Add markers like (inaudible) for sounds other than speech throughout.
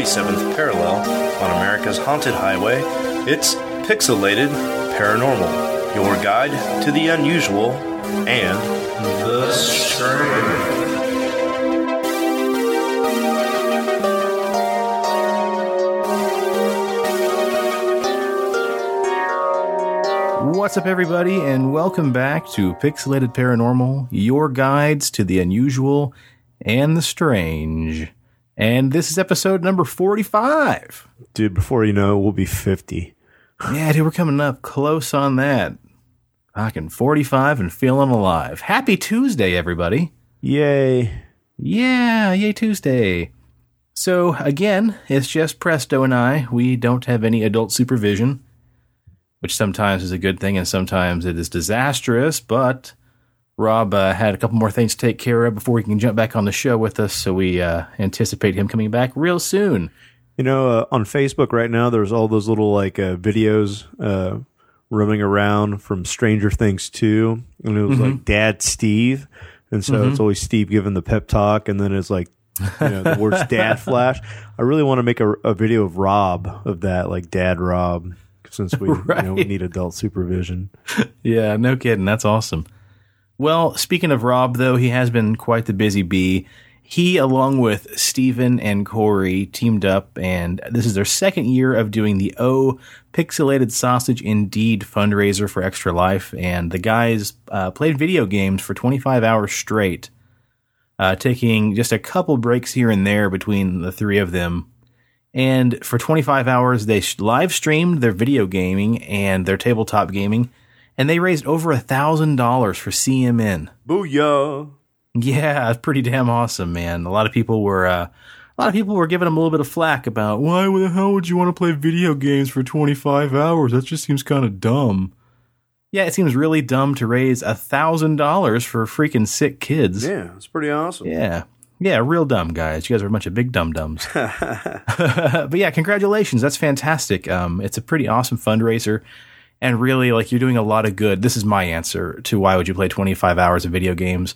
37th parallel on America's haunted highway, it's Pixelated Paranormal, your guide to the unusual and the strange. What's up, everybody, and welcome back to Pixelated Paranormal, your guides to the unusual and the strange. And this is episode number 45. Dude, before you know it, we'll be 50. Yeah, dude, we're coming up close on that. Fucking 45 and feeling alive. Happy Tuesday, everybody. Yay. Yeah, yay Tuesday. So, again, it's just Presto and I. We don't have any adult supervision, which sometimes is a good thing and sometimes it is disastrous, but Rob uh, had a couple more things to take care of before he can jump back on the show with us, so we uh, anticipate him coming back real soon. You know, uh, on Facebook right now, there's all those little like uh, videos uh, roaming around from Stranger Things 2. And it was like Dad Steve. And so it's always Steve giving the pep talk. And then it's like, you know, the words dad (laughs) flash. I really want to make a, a video of Rob of that, like Dad Rob, since we, you know, we need adult supervision. (laughs) Yeah, no kidding. That's awesome. Well, speaking of Rob, though, he has been quite the busy bee. He, along with Steven and Corey, teamed up, and this is their second year of doing the O Pixelated Sausage Indeed fundraiser for Extra Life. And the guys uh, played video games for 25 hours straight, uh, taking just a couple breaks here and there between the three of them. And for 25 hours, they live streamed their video gaming and their tabletop gaming, and they raised over a thousand dollars for CMN. Booyah. Yeah, it's pretty damn awesome, man. A lot of people were, uh, a lot of people were giving them a little bit of flack about why the hell would you want to play video games for 25 hours? That just seems kind of dumb. Yeah, it seems really dumb to raise a thousand dollars for freaking sick kids. Yeah, it's pretty awesome. Yeah. Yeah, real dumb guys. You guys are a bunch of big dum dums. (laughs) (laughs) but yeah, congratulations. That's fantastic. Um, it's a pretty awesome fundraiser. And really, like, you're doing a lot of good. This is my answer to why would you play 25 hours of video games?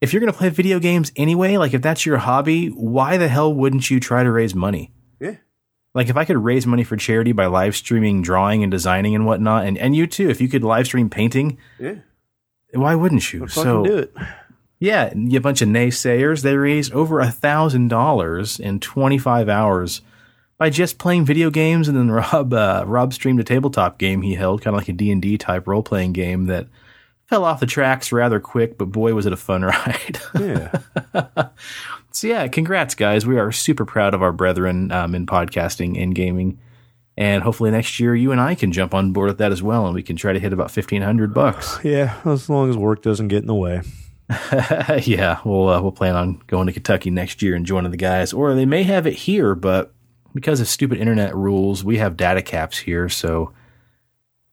If you're going to play video games anyway, like, if that's your hobby, why the hell wouldn't you try to raise money? Yeah. Like, if I could raise money for charity by live streaming drawing and designing and whatnot, and, and you too, if you could live stream painting, Yeah. why wouldn't you? Fucking do it. Yeah, you a bunch of naysayers. They raised over a thousand dollars in 25 hours by just playing video games. And then (laughs) Rob uh, Rob streamed a tabletop game he held, kind of like a D and D type role playing game that fell off the tracks rather quick. But boy, was it a fun (laughs) ride! Yeah. (laughs) so yeah, congrats, guys. We are super proud of our brethren um, in podcasting and gaming. And hopefully next year you and I can jump on board with that as well, and we can try to hit about fifteen hundred bucks. (sighs) yeah, as long as work doesn't get in the way. yeah, we'll uh, we'll plan on going to Kentucky next year and joining the guys, or they may have it here, but because of stupid internet rules, we have data caps here. So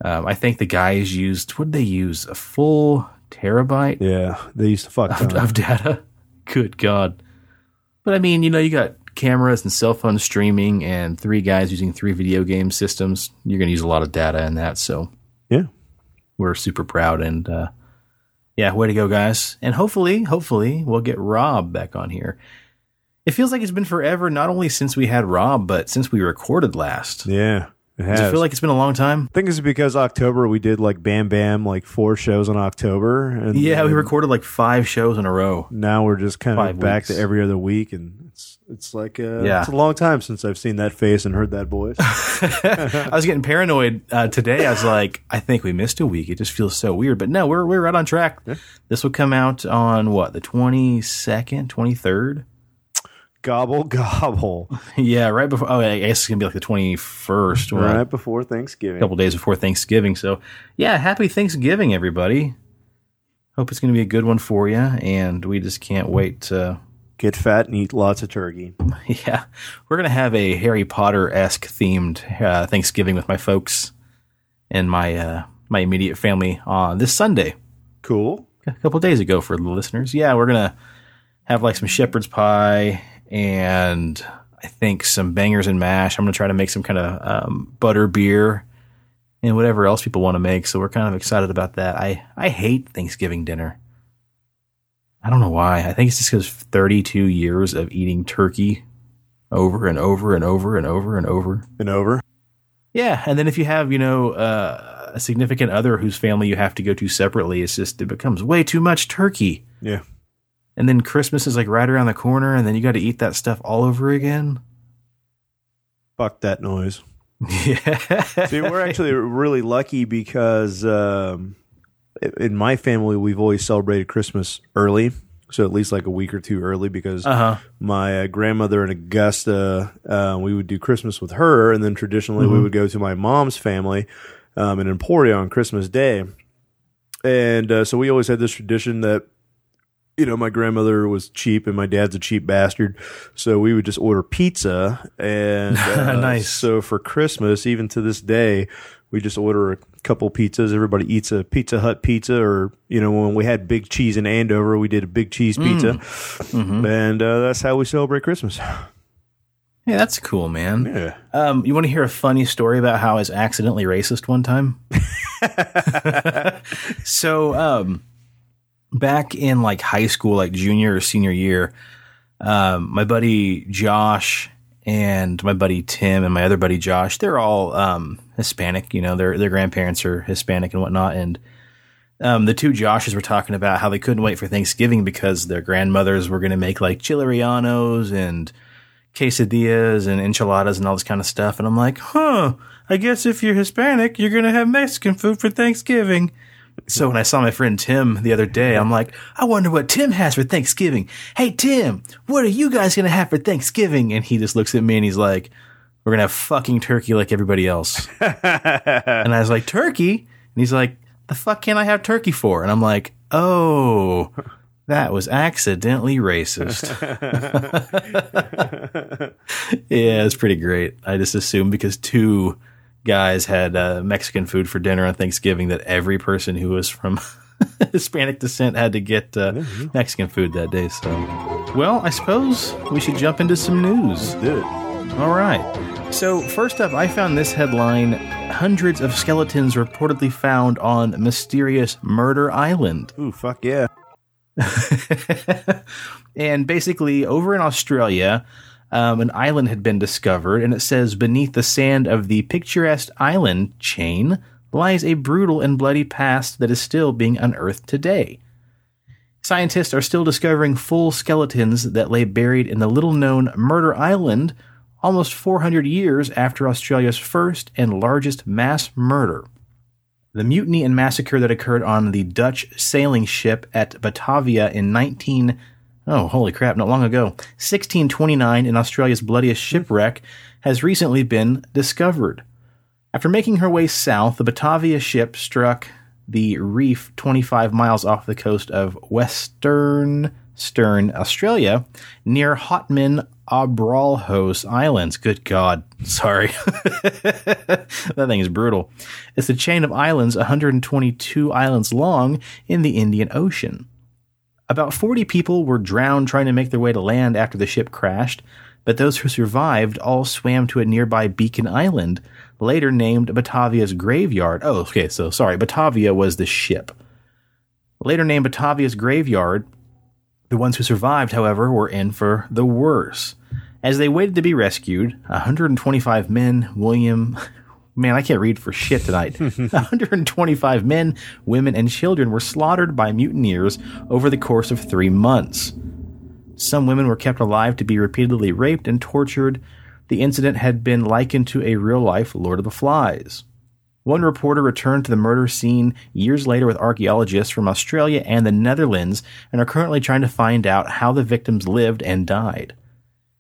um, I think the guys used what did they use? A full terabyte Yeah, they used to fuck of, of data. Good God! But I mean, you know, you got cameras and cell phone streaming, and three guys using three video game systems. You're going to use a lot of data in that. So Yeah. we're super proud and uh, yeah, way to go, guys! And hopefully, hopefully, we'll get Rob back on here. It feels like it's been forever, not only since we had Rob, but since we recorded last. Yeah, it has. Does it feel like it's been a long time? I think it's because October we did like Bam Bam, like four shows in October, and Yeah, we recorded like five shows in a row. Now we're just kind Five of back weeks. to every other week, and it's it's like uh, Yeah. it's a long time since I've seen that face and heard that voice. (laughs) I was getting paranoid uh, today. I was like, I think we missed a week. It just feels so weird. But no, we're we're right on track. This will come out on what the twenty second, twenty third. Gobble (laughs) gobble, yeah, right before. Oh, I guess it's gonna be like the twenty first, right before Thanksgiving. a couple days before Thanksgiving. So, yeah, happy Thanksgiving, everybody. Hope it's going to be a good one for you, and we just can't wait to. Get fat and eat lots of turkey. (laughs) Yeah, we're going to have a Harry Potter esque themed uh, Thanksgiving with my folks and my uh, my immediate family on this Sunday. Cool. a couple days ago for the listeners. Yeah, we're gonna have like some shepherd's pie and I think some bangers and mash. I'm gonna try to make some kind of um, butter beer and whatever else people want to make. So we're kind of excited about that. I I hate Thanksgiving dinner. I don't know why. I think it's just because 32 years of eating turkey over and over and over and over and over. And over. Yeah, and then if you have, you know, uh, a significant other whose family you have to go to separately, it's just it becomes way too much turkey. Yeah. And then Christmas is like right around the corner, and then you got to eat that stuff all over again. Fuck that noise. (laughs) Yeah. See, we're actually really lucky because um, in my family, we've always celebrated Christmas early. So at least like a week or two early because Uh huh. my uh, grandmother in Augusta, uh, we would do Christmas with her. And then traditionally we would go to my mom's family um, in Emporia on Christmas Day. And uh, so we always had this tradition that you know, my grandmother was cheap and my dad's a cheap bastard. So we would just order pizza. And (laughs) uh, Nice. So for Christmas, even to this day, we just order a couple pizzas. Everybody eats a Pizza Hut pizza, or, you know, when we had big cheese in Andover, we did a big cheese pizza. And uh, that's how we celebrate Christmas. Yeah, that's cool, man. Yeah. Um, you want to hear a funny story about how I was accidentally racist one time? (laughs) (laughs) so, um, back in like high school, like junior or senior year, um, my buddy Josh and my buddy Tim and my other buddy Josh, they're all um, Hispanic. You know, their their grandparents are Hispanic and whatnot, and um, the two Joshes were talking about how they couldn't wait for Thanksgiving because their grandmothers were going to make like chilerianos and quesadillas and enchiladas and all this kind of stuff. And I'm like, huh, I guess if you're Hispanic, you're going to have Mexican food for Thanksgiving. So when I saw my friend Tim the other day, I'm like, I wonder what Tim has for Thanksgiving. Hey, Tim, what are you guys going to have for Thanksgiving? And he just looks at me and he's like, we're going to have fucking turkey like everybody else. (laughs) and I was like, turkey? And he's like, the fuck can I have turkey for? And I'm like, oh, that was accidentally racist. (laughs) (laughs) yeah, it's pretty great. I just assumed because two guys had uh, Mexican food for dinner on Thanksgiving that every person who was from (laughs) Hispanic descent had to get uh, Mexican food that day. So, well, I suppose we should jump into some news. Did it. All right. So, first up, I found this headline Hundreds of skeletons reportedly found on mysterious Murder Island. Ooh, fuck yeah. (laughs) and basically, over in Australia, um, an island had been discovered, and it says beneath the sand of the picturesque island chain lies a brutal and bloody past that is still being unearthed today. Scientists are still discovering full skeletons that lay buried in the little known Murder Island almost 400 years after Australia's first and largest mass murder. The mutiny and massacre that occurred on the Dutch sailing ship at Batavia in 19 oh holy crap not long ago 1629 in Australia's bloodiest hmm. shipwreck has recently been discovered. After making her way south, the Batavia ship struck the reef 25 miles off the coast of Western Stern, Australia, near Houtman Abrolhos Islands. Good God. (laughs) Sorry. (laughs) that thing is brutal. It's a chain of islands 122 islands long in the Indian Ocean. About 40 people were drowned trying to make their way to land after the ship crashed, but those who survived all swam to a nearby Beacon Island, later named Batavia's Graveyard. Oh, okay, so sorry, Batavia was the ship. Later named Batavia's Graveyard, the ones who survived, however, were in for the worse. As they waited to be rescued, 125 men, William, man, I can't read for shit tonight. (laughs) (laughs) 125 men, women, and children were slaughtered by mutineers over the course of three months. Some women were kept alive to be repeatedly raped and tortured. The incident had been likened to a real life Lord of the Flies. One reporter returned to the murder scene years later with archaeologists from Australia and the Netherlands and are currently trying to find out how the victims lived and died.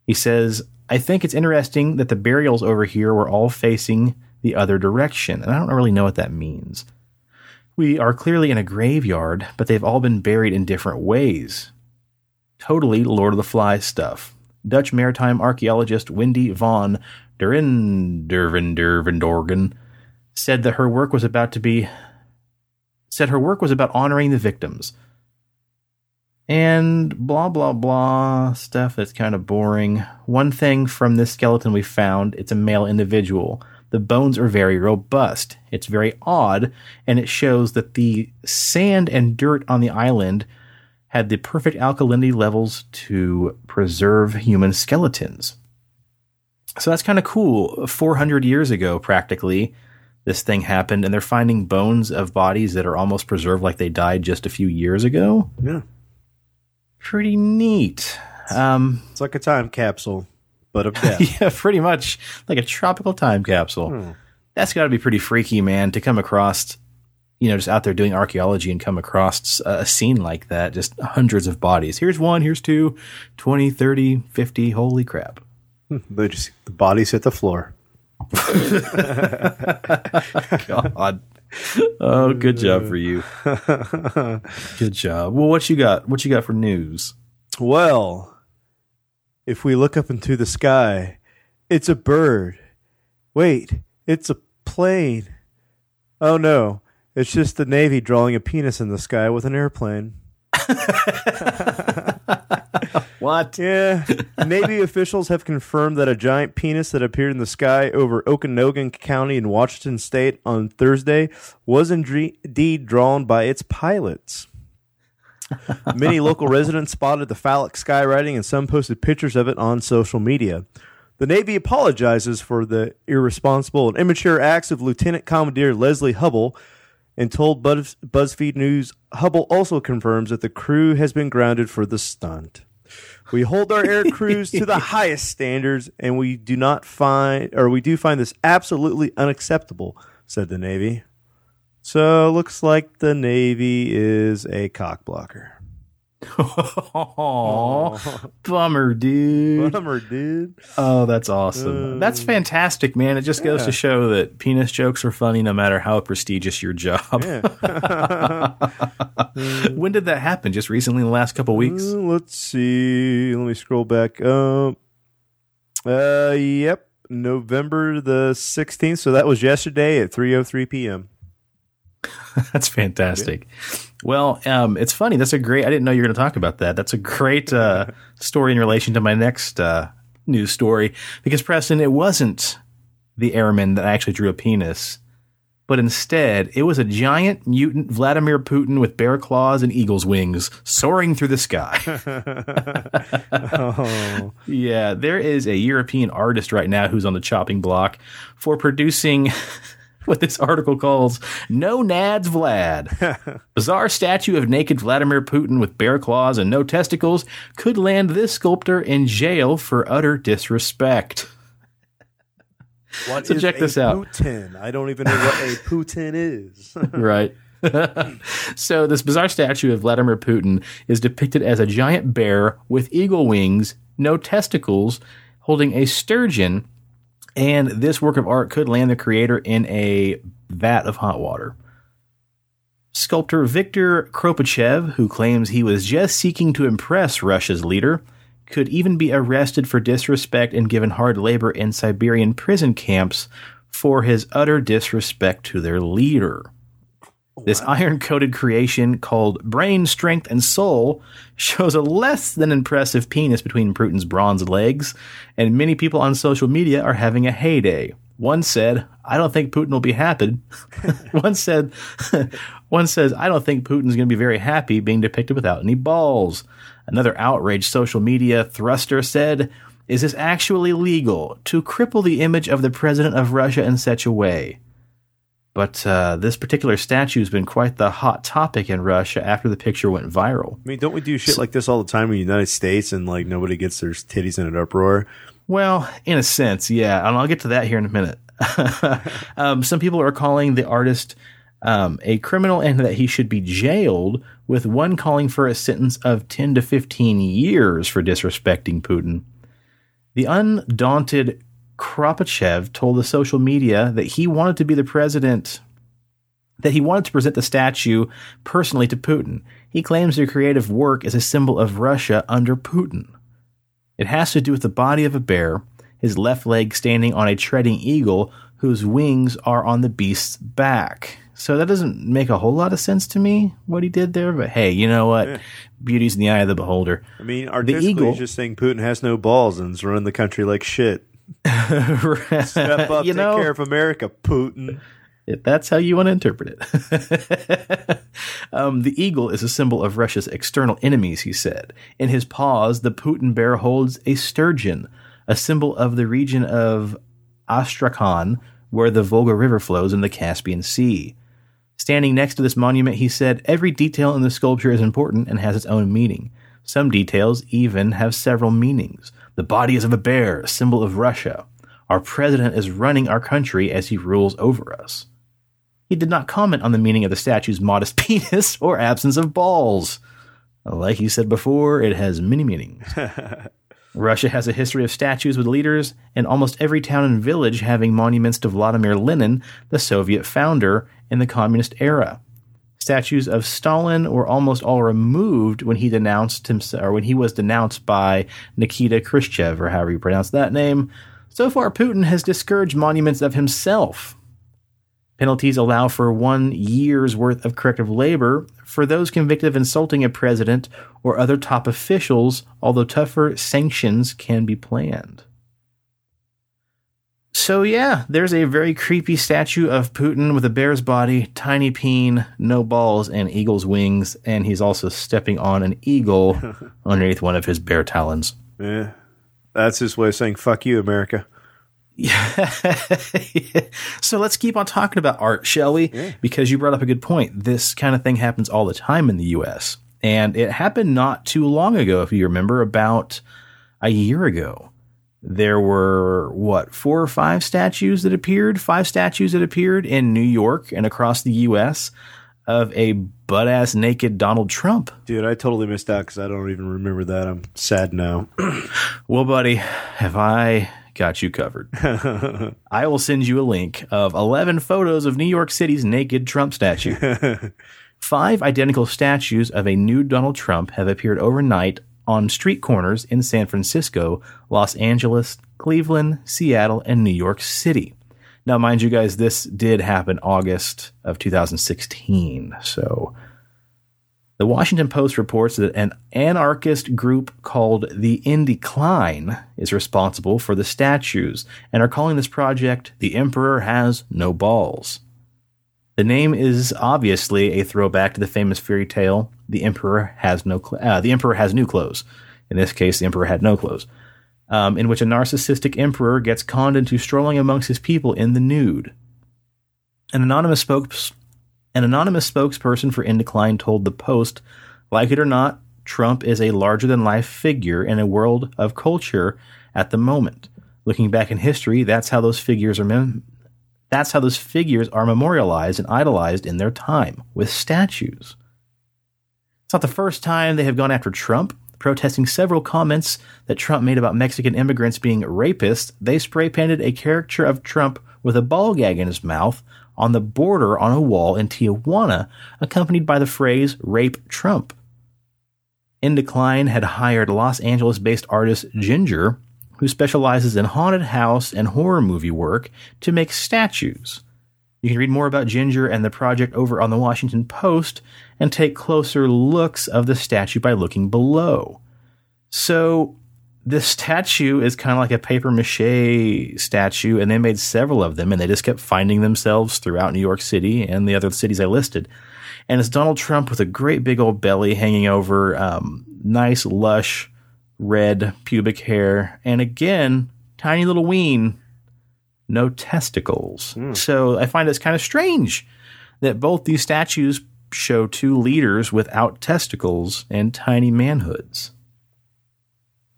He says, I think it's interesting that the burials over here were all facing the other direction, and I don't really know what that means. We are clearly in a graveyard, but they've all been buried in different ways. Totally Lord of the Flies stuff. Dutch maritime archaeologist Wendy von Dervendorgen said that her work was about to be said her work was about honoring the victims. And blah blah blah stuff that's kind of boring. One thing from this skeleton we found, it's a male individual. The bones are very robust. It's very odd, and it shows that the sand and dirt on the island had the perfect alkalinity levels to preserve human skeletons. So that's kind of cool. 400 years ago, practically, this thing happened, and they're finding bones of bodies that are almost preserved like they died just a few years ago. Yeah. Pretty neat. Um, It's like a time capsule, but of death. (laughs) yeah, pretty much like a tropical time capsule. Hmm. That's got to be pretty freaky, man, to come across, you know, just out there doing archaeology and come across a, a scene like that, just hundreds of bodies. Here's one, here's two, 20, 30, 50. Holy crap. (laughs) they just the bodies hit the floor. (laughs) God. Oh, good job for you. Good job. Well, what you got? What you got for news? Well, if we look up into the sky, it's a bird. Wait, it's a plane. Oh no, it's just the Navy drawing a penis in the sky with an airplane. (laughs) What? Yeah, Navy officials have confirmed that a giant penis that appeared in the sky over Okanogan County in Washington State on Thursday was indeed drawn by its pilots. Many local residents spotted the phallic skywriting and some posted pictures of it on social media. The Navy apologizes for the irresponsible and immature acts of Lieutenant Commander Leslie Hubble and told Buzz- BuzzFeed News Hubble also confirms that the crew has been grounded for the stunt. We hold our air crews to the (laughs) highest standards, and we do not find, or we do find this absolutely unacceptable," said the Navy. So looks like the Navy is a cock blocker. Aw, (laughs) bummer, dude. Bummer, dude. Oh, that's awesome. That's fantastic, man. It just goes to show that penis jokes are funny no matter how prestigious your job. (laughs) when did that happen? Just recently, in the last couple weeks? Uh, let's see. Let me scroll back. Um, uh, yep, November the sixteenth. So that was yesterday at three o three p.m. (laughs) That's fantastic. Well, um, it's funny. That's a great. I didn't know you were going to talk about that. That's a great uh, (laughs) story in relation to my next uh, news story because Preston, it wasn't the airman that actually drew a penis, but instead it was a giant mutant Vladimir Putin with bear claws and eagle's wings soaring through the sky. (laughs) Oh, Yeah, there is a European artist right now who's on the chopping block for producing (laughs) what this article calls No Nads Vlad. (laughs) Bizarre statue of naked Vladimir Putin with bear claws and no testicles could land this sculptor in jail for utter disrespect. (laughs) what So check this out. Putin. I don't even know what a Putin is. right. so this bizarre statue of Vladimir Putin is depicted as a giant bear with eagle wings, no testicles, holding a sturgeon, and this work of art could land the creator in a vat of hot water. Sculptor Viktor Kropachev, who claims he was just seeking to impress Russia's leader, could even be arrested for disrespect and given hard labor in Siberian prison camps for his utter disrespect to their leader. This iron coated creation called Brain, Strength, and Soul shows a less than impressive penis between Putin's bronze legs, and many people on social media are having a heyday. One said, I don't think Putin will be happy. (laughs) one said, (laughs) one says, I don't think Putin's going to be very happy being depicted without any balls. Another outraged social media thruster said, Is this actually legal to cripple the image of the president of Russia in such a way? But uh, this particular statue has been quite the hot topic in Russia after the picture went viral. I mean, don't we do shit like this all the time in the United States and like nobody gets their titties in an uproar? Well, in a sense, yeah, and I'll get to that here in a minute. (laughs) um, some people are calling the artist um, a criminal and that he should be jailed, with one calling for a sentence of 10 to 15 years for disrespecting Putin. The undaunted Kropachev told the social media that he wanted to be the president, that he wanted to present the statue personally to Putin. He claims the creative work is a symbol of Russia under Putin. It has to do with the body of a bear, his left leg standing on a treading eagle whose wings are on the beast's back. So that doesn't make a whole lot of sense to me what he did there, but hey, you know what? Beauty's in the eye of the beholder. I mean, artistically, eagle- he's just saying Putin has no balls and is running the country like shit. (laughs) Step (laughs) up, you take know, care of America, Putin. if that's how you want to interpret it. (laughs) um, the eagle is a symbol of Russia's external enemies, he said. In his paws, the Putin bear holds a sturgeon, a symbol of the region of Astrakhan, where the Volga River flows in the Caspian Sea. Standing next to this monument, he said, Every detail in the sculpture is important and has its own meaning. Some details even have several meanings. The body is of a bear, a symbol of Russia. Our president is running our country as he rules over us. He did not comment on the meaning of the statue's modest (laughs) penis or absence of balls. Like he said before, it has many meanings. (laughs) Russia has a history of statues with leaders, and almost every town and village having monuments to Vladimir Lenin, the Soviet founder, in the communist era. Statues of Stalin were almost all removed when he denounced himself, or when he was denounced by Nikita Khrushchev, or however you pronounce that name. So far, Putin has discouraged monuments of himself. Penalties allow for one year's worth of corrective labor for those convicted of insulting a president or other top officials, although tougher sanctions can be planned. So, yeah, there's a very creepy statue of Putin with a bear's body, tiny peen, no balls, and eagle's wings, and he's also stepping on an eagle (laughs) underneath one of his bear talons. Yeah. That's his way of saying, fuck you, America. (laughs) Yeah. so let's keep on talking about art, shall we? Yeah. Because you brought up a good point. This kind of thing happens all the time in the US. And it happened not too long ago, if you remember, about a year ago. There were, what, four or five statues that appeared? Five statues that appeared in New York and across the US of a butt ass naked Donald Trump. Dude, I totally missed out because I don't even remember that. I'm sad now. (clears throat) Well, buddy, have I got you covered? (laughs) I will send you a link of 11 photos of New York City's naked Trump statue. (laughs) Five identical statues of a nude Donald Trump have appeared overnight on street corners in San Francisco, Los Angeles, Cleveland, Seattle, and New York City. Now, mind you guys, this did happen August of 2016. So the Washington Post reports that an anarchist group called the Indecline is responsible for the statues and are calling this project The Emperor Has No Balls. The name is obviously a throwback to the famous fairy tale The Emperor Has No Cl- uh, The Emperor Has New Clothes. In this case, the Emperor had no clothes, um, in which a narcissistic emperor gets conned into strolling amongst his people in the nude. An anonymous spokes an anonymous spokesperson for Indecline told the Post, like it or not, Trump is a larger than life figure in a world of culture at the moment. Looking back in history, that's how those figures are mem- that's how those figures are memorialized and idolized in their time with statues. It's not the first time they have gone after Trump. Protesting several comments that Trump made about Mexican immigrants being rapists, they spray painted a caricature of Trump with a ball gag in his mouth on the border on a wall in Tijuana, accompanied by the phrase Rape Trump. Indecline had hired Los Angeles based artist Ginger, who specializes in haunted house and horror movie work, to make statues. You can read more about Ginger and the project over on the Washington Post and take closer looks of the statue by looking below. So, this statue is kind of like a paper mache statue, and they made several of them, and they just kept finding themselves throughout New York City and the other cities I listed. And it's Donald Trump with a great big old belly hanging over, um, nice, lush, red pubic hair, and again, tiny little ween, no testicles. So I find it's kind of strange that both these statues show two leaders without testicles and tiny manhoods.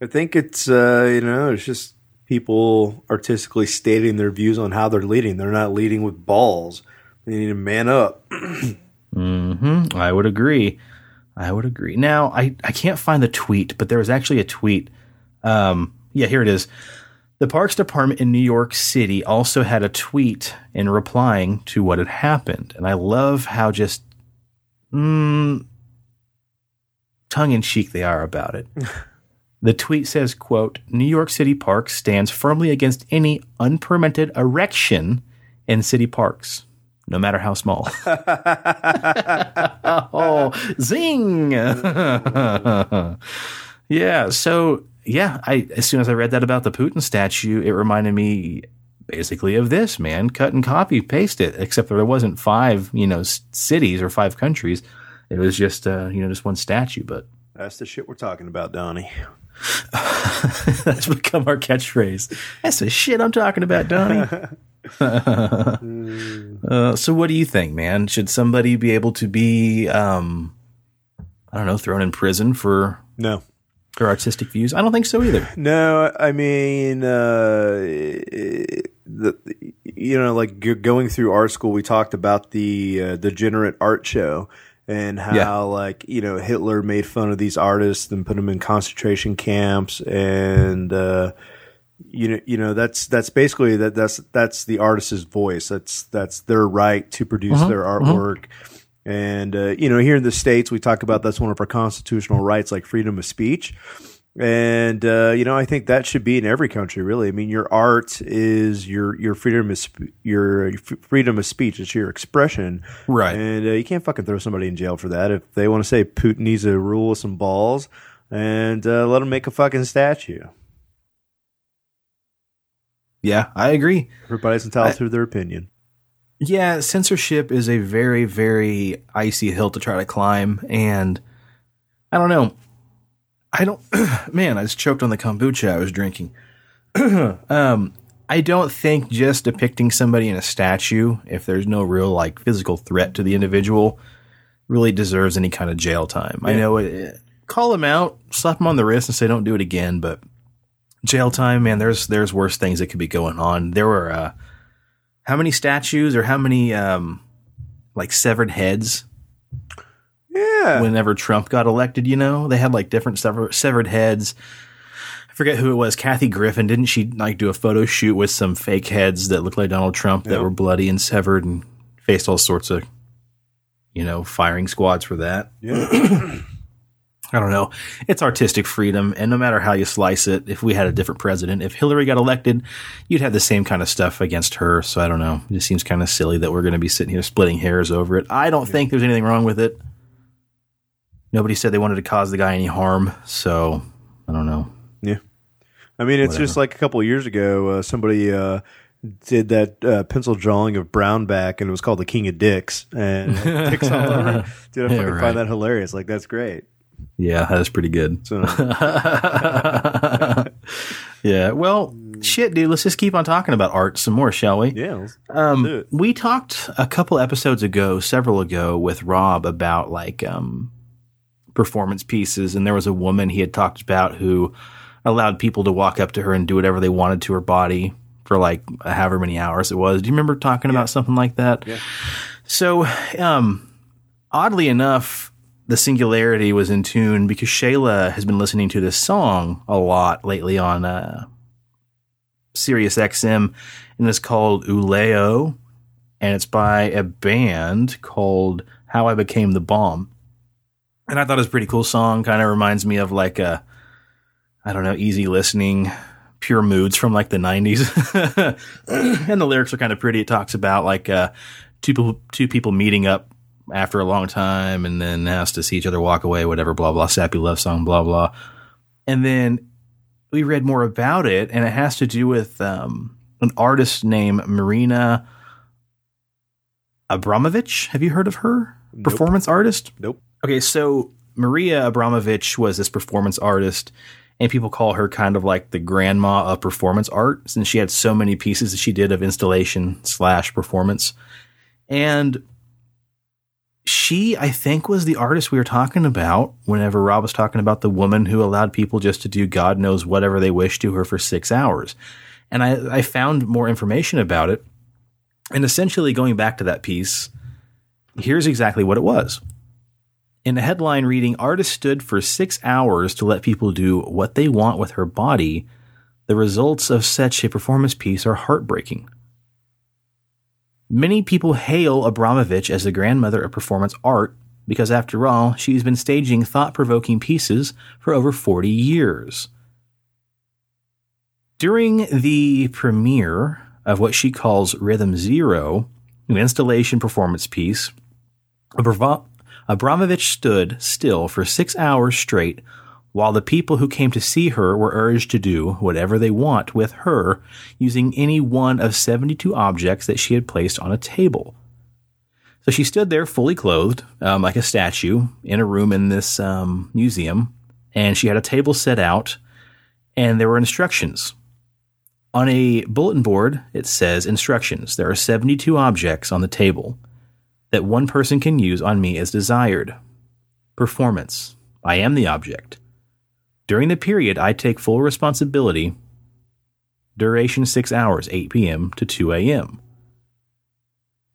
I think it's uh, you know, it's just people artistically stating their views on how they're leading. They're not leading with balls. They need to man up. (clears throat) hmm I would agree. I would agree. Now, I, I can't find the tweet, but there was actually a tweet. Um, yeah, here it is. The Parks Department in New York City also had a tweet in replying to what had happened. And I love how just mm, tongue in cheek they are about it. (laughs) the tweet says, quote, New York City Parks stands firmly against any unpermitted erection in city parks, no matter how small. (laughs) (laughs) oh, zing! (laughs) yeah. So yeah, I as soon as I read that about the Putin statue, it reminded me basically of this man cut and copy paste it. Except there wasn't five, you know, cities or five countries. It was just uh, you know just one statue. But That's the shit we're talking about, Donnie. That's become our catchphrase. That's the shit I'm talking about, Donnie. (laughs) uh, so, what do you think, man? Should somebody be able to be, um, I don't know, thrown in prison for No. their artistic views? I don't think so either. (laughs) No, I mean, uh, the, you know, like going through art school, we talked about the uh, degenerate art show and how, Yeah. like, you know, Hitler made fun of these artists and put them in concentration camps, and uh, you know, you know, that's that's basically that that's that's the artist's voice. That's that's their right to produce their artwork. And uh, you know, here in the states, we talk about that's one of our constitutional rights, like freedom of speech. And uh, you know, I think that should be in every country, really. I mean, your art is your your freedom of sp- your f- freedom of speech. It's your expression, Right. And uh, you can't fucking throw somebody in jail for that. If they want to say Putin needs to rule with some balls, and uh, let him make a fucking statue. Yeah, I agree. Everybody's entitled I- to their opinion. Yeah, censorship is a very, very icy hill to try to climb. And I don't know. I don't, (clears throat) man, I just choked on the kombucha I was drinking. (clears throat) um, I don't think just depicting somebody in a statue, if there's no real like physical threat to the individual, really deserves any kind of jail time. I know it, call them out, slap them on the wrist and say, don't do it again. But jail time, man, there's, there's worse things that could be going on. There were, uh, how many statues or how many um like severed heads Yeah, whenever Trump got elected, you know? They had like different sever- severed heads. I forget who it was. Kathy Griffin, didn't she like do a photo shoot with some fake heads that looked like Donald Trump that were bloody and severed and faced all sorts of you know, firing squads for that. yeah. (clears throat) I don't know. It's artistic freedom, and no matter how you slice it, if we had a different president, if Hillary got elected, you'd have the same kind of stuff against her. So I don't know. It just seems kind of silly that we're going to be sitting here splitting hairs over it. I don't think there's anything wrong with it. Nobody said they wanted to cause the guy any harm, so I don't know. Yeah. I mean, it's just like a couple of years ago, uh, somebody uh, did that uh, pencil drawing of Brownback, and it was called The King of Dicks. And (laughs) dicks all over. Dude, I (laughs) Yeah, fucking right. find that hilarious. Like, that's great. Yeah, that is pretty good. So, (laughs) yeah, well, shit, dude. Let's just keep on talking about art some more, shall we? yeah. let's- do Um, we talked a couple episodes ago, several ago, with Rob about like um, performance pieces, and there was a woman he had talked about who allowed people to walk up to her and do whatever they wanted to her body for like however many hours it was. Do you remember talking about something like that? Yeah. So, um, oddly enough, the singularity was in tune because Shayla has been listening to this song a lot lately on uh, Sirius XM, and it's called Uleo, and it's by a band called How I Became the Bomb. And I thought it was a pretty cool song. Kind of reminds me of like a, I don't know, easy listening, pure moods from like the '90s. (laughs) and the lyrics are kind of pretty. It talks about like uh, two two people meeting up after a long time, and then has to see each other walk away, whatever, blah blah, sappy love song, blah blah. And then we read more about it, and it has to do with um, an artist named Marina Abramovich. Have you heard of her? Performance artist. Nope. Okay, so Maria Abramovich was this performance artist, and people call her kind of like the grandma of performance art, since she had so many pieces that she did of installation slash performance. And she, I think, was the artist we were talking about whenever Rob was talking about the woman who allowed people just to do God knows whatever they wish to her for six hours. And I, I found more information about it. And essentially, going back to that piece, here's exactly what it was. In the headline reading, artist stood for six hours to let people do what they want with her body. The results of such a performance piece are heartbreaking. Many people hail Abramovich as the grandmother of performance art because, after all, she's been staging thought provoking pieces for over 40 years. During the premiere of what she calls Rhythm Zero, an installation performance piece, Abra- Abramovich stood still for six hours straight while the people who came to see her were urged to do whatever they want with her using any one of 72 objects that she had placed on a table. So she stood there fully clothed, um, like a statue, in a room in this um, museum, and she had a table set out and there were instructions. On a bulletin board, it says instructions. There are 72 objects on the table that one person can use on me as desired. Performance. I am the object. During the period, I take full responsibility. Duration 6 hours, 8 p.m. to 2 a.m.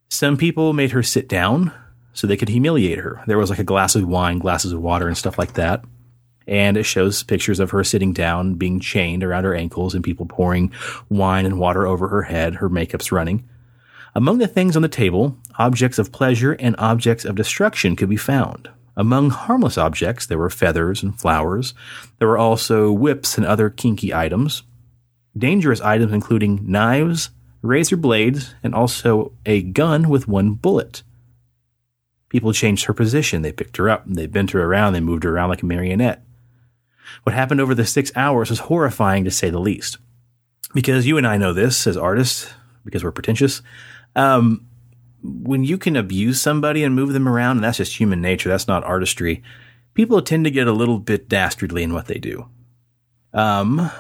Some people made her sit down so they could humiliate her. There was like a glass of wine, glasses of water, and stuff like that. And it shows pictures of her sitting down, being chained around her ankles, and people pouring wine and water over her head. Her makeup's running. Among the things on the table, objects of pleasure and objects of destruction could be found. Among harmless objects, there were feathers and flowers. There were also whips and other kinky items. Dangerous items including knives, razor blades, and also a gun with one bullet. People changed her position. They picked her up, they bent her around, they moved her around like a marionette. What happened over the six hours was horrifying to say the least. Because you and I know this as artists, because we're pretentious. Um, when you can abuse somebody and move them around, and that's just human nature, that's not artistry, people tend to get a little bit dastardly in what they do. Um,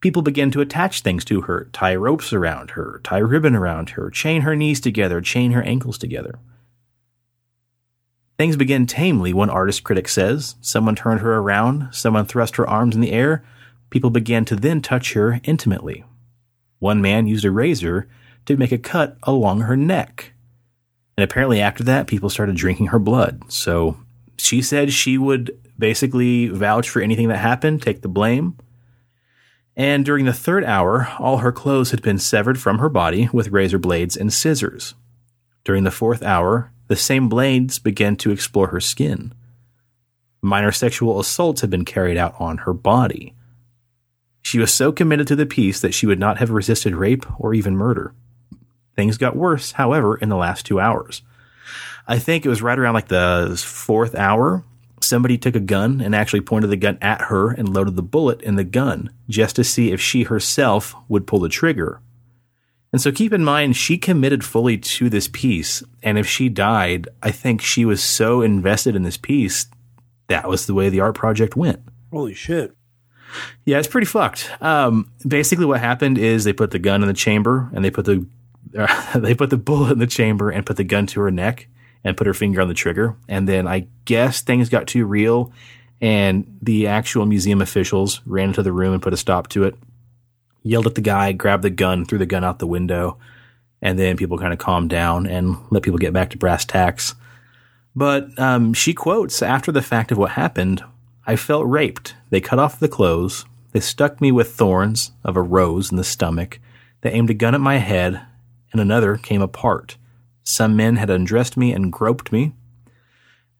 people begin to attach things to her, tie ropes around her, tie ribbon around her, chain her knees together, chain her ankles together. Things begin tamely, one artist critic says. Someone turned her around, someone thrust her arms in the air. People began to then touch her intimately. One man used a razor to make a cut along her neck. And apparently, after that, people started drinking her blood. So she said she would basically vouch for anything that happened, take the blame. And during the third hour, all her clothes had been severed from her body with razor blades and scissors. During the fourth hour, the same blades began to explore her skin. Minor sexual assaults had been carried out on her body. She was so committed to the piece that she would not have resisted rape or even murder. Things got worse, however, in the last two hours. I think it was right around like the fourth hour. Somebody took a gun and actually pointed the gun at her and loaded the bullet in the gun just to see if she herself would pull the trigger. And so keep in mind, she committed fully to this piece. And if she died, I think she was so invested in this piece, that was the way the art project went. Holy shit. Yeah, it's pretty fucked. Um, basically, what happened is they put the gun in the chamber and they put the (laughs) they put the bullet in the chamber and put the gun to her neck and put her finger on the trigger. And then I guess things got too real, and the actual museum officials ran into the room and put a stop to it yelled at the guy, grabbed the gun, threw the gun out the window, and then people kind of calmed down and let people get back to brass tacks. But um, she quotes after the fact of what happened I felt raped. They cut off the clothes. They stuck me with thorns of a rose in the stomach. They aimed a gun at my head, and another came apart. Some men had undressed me and groped me.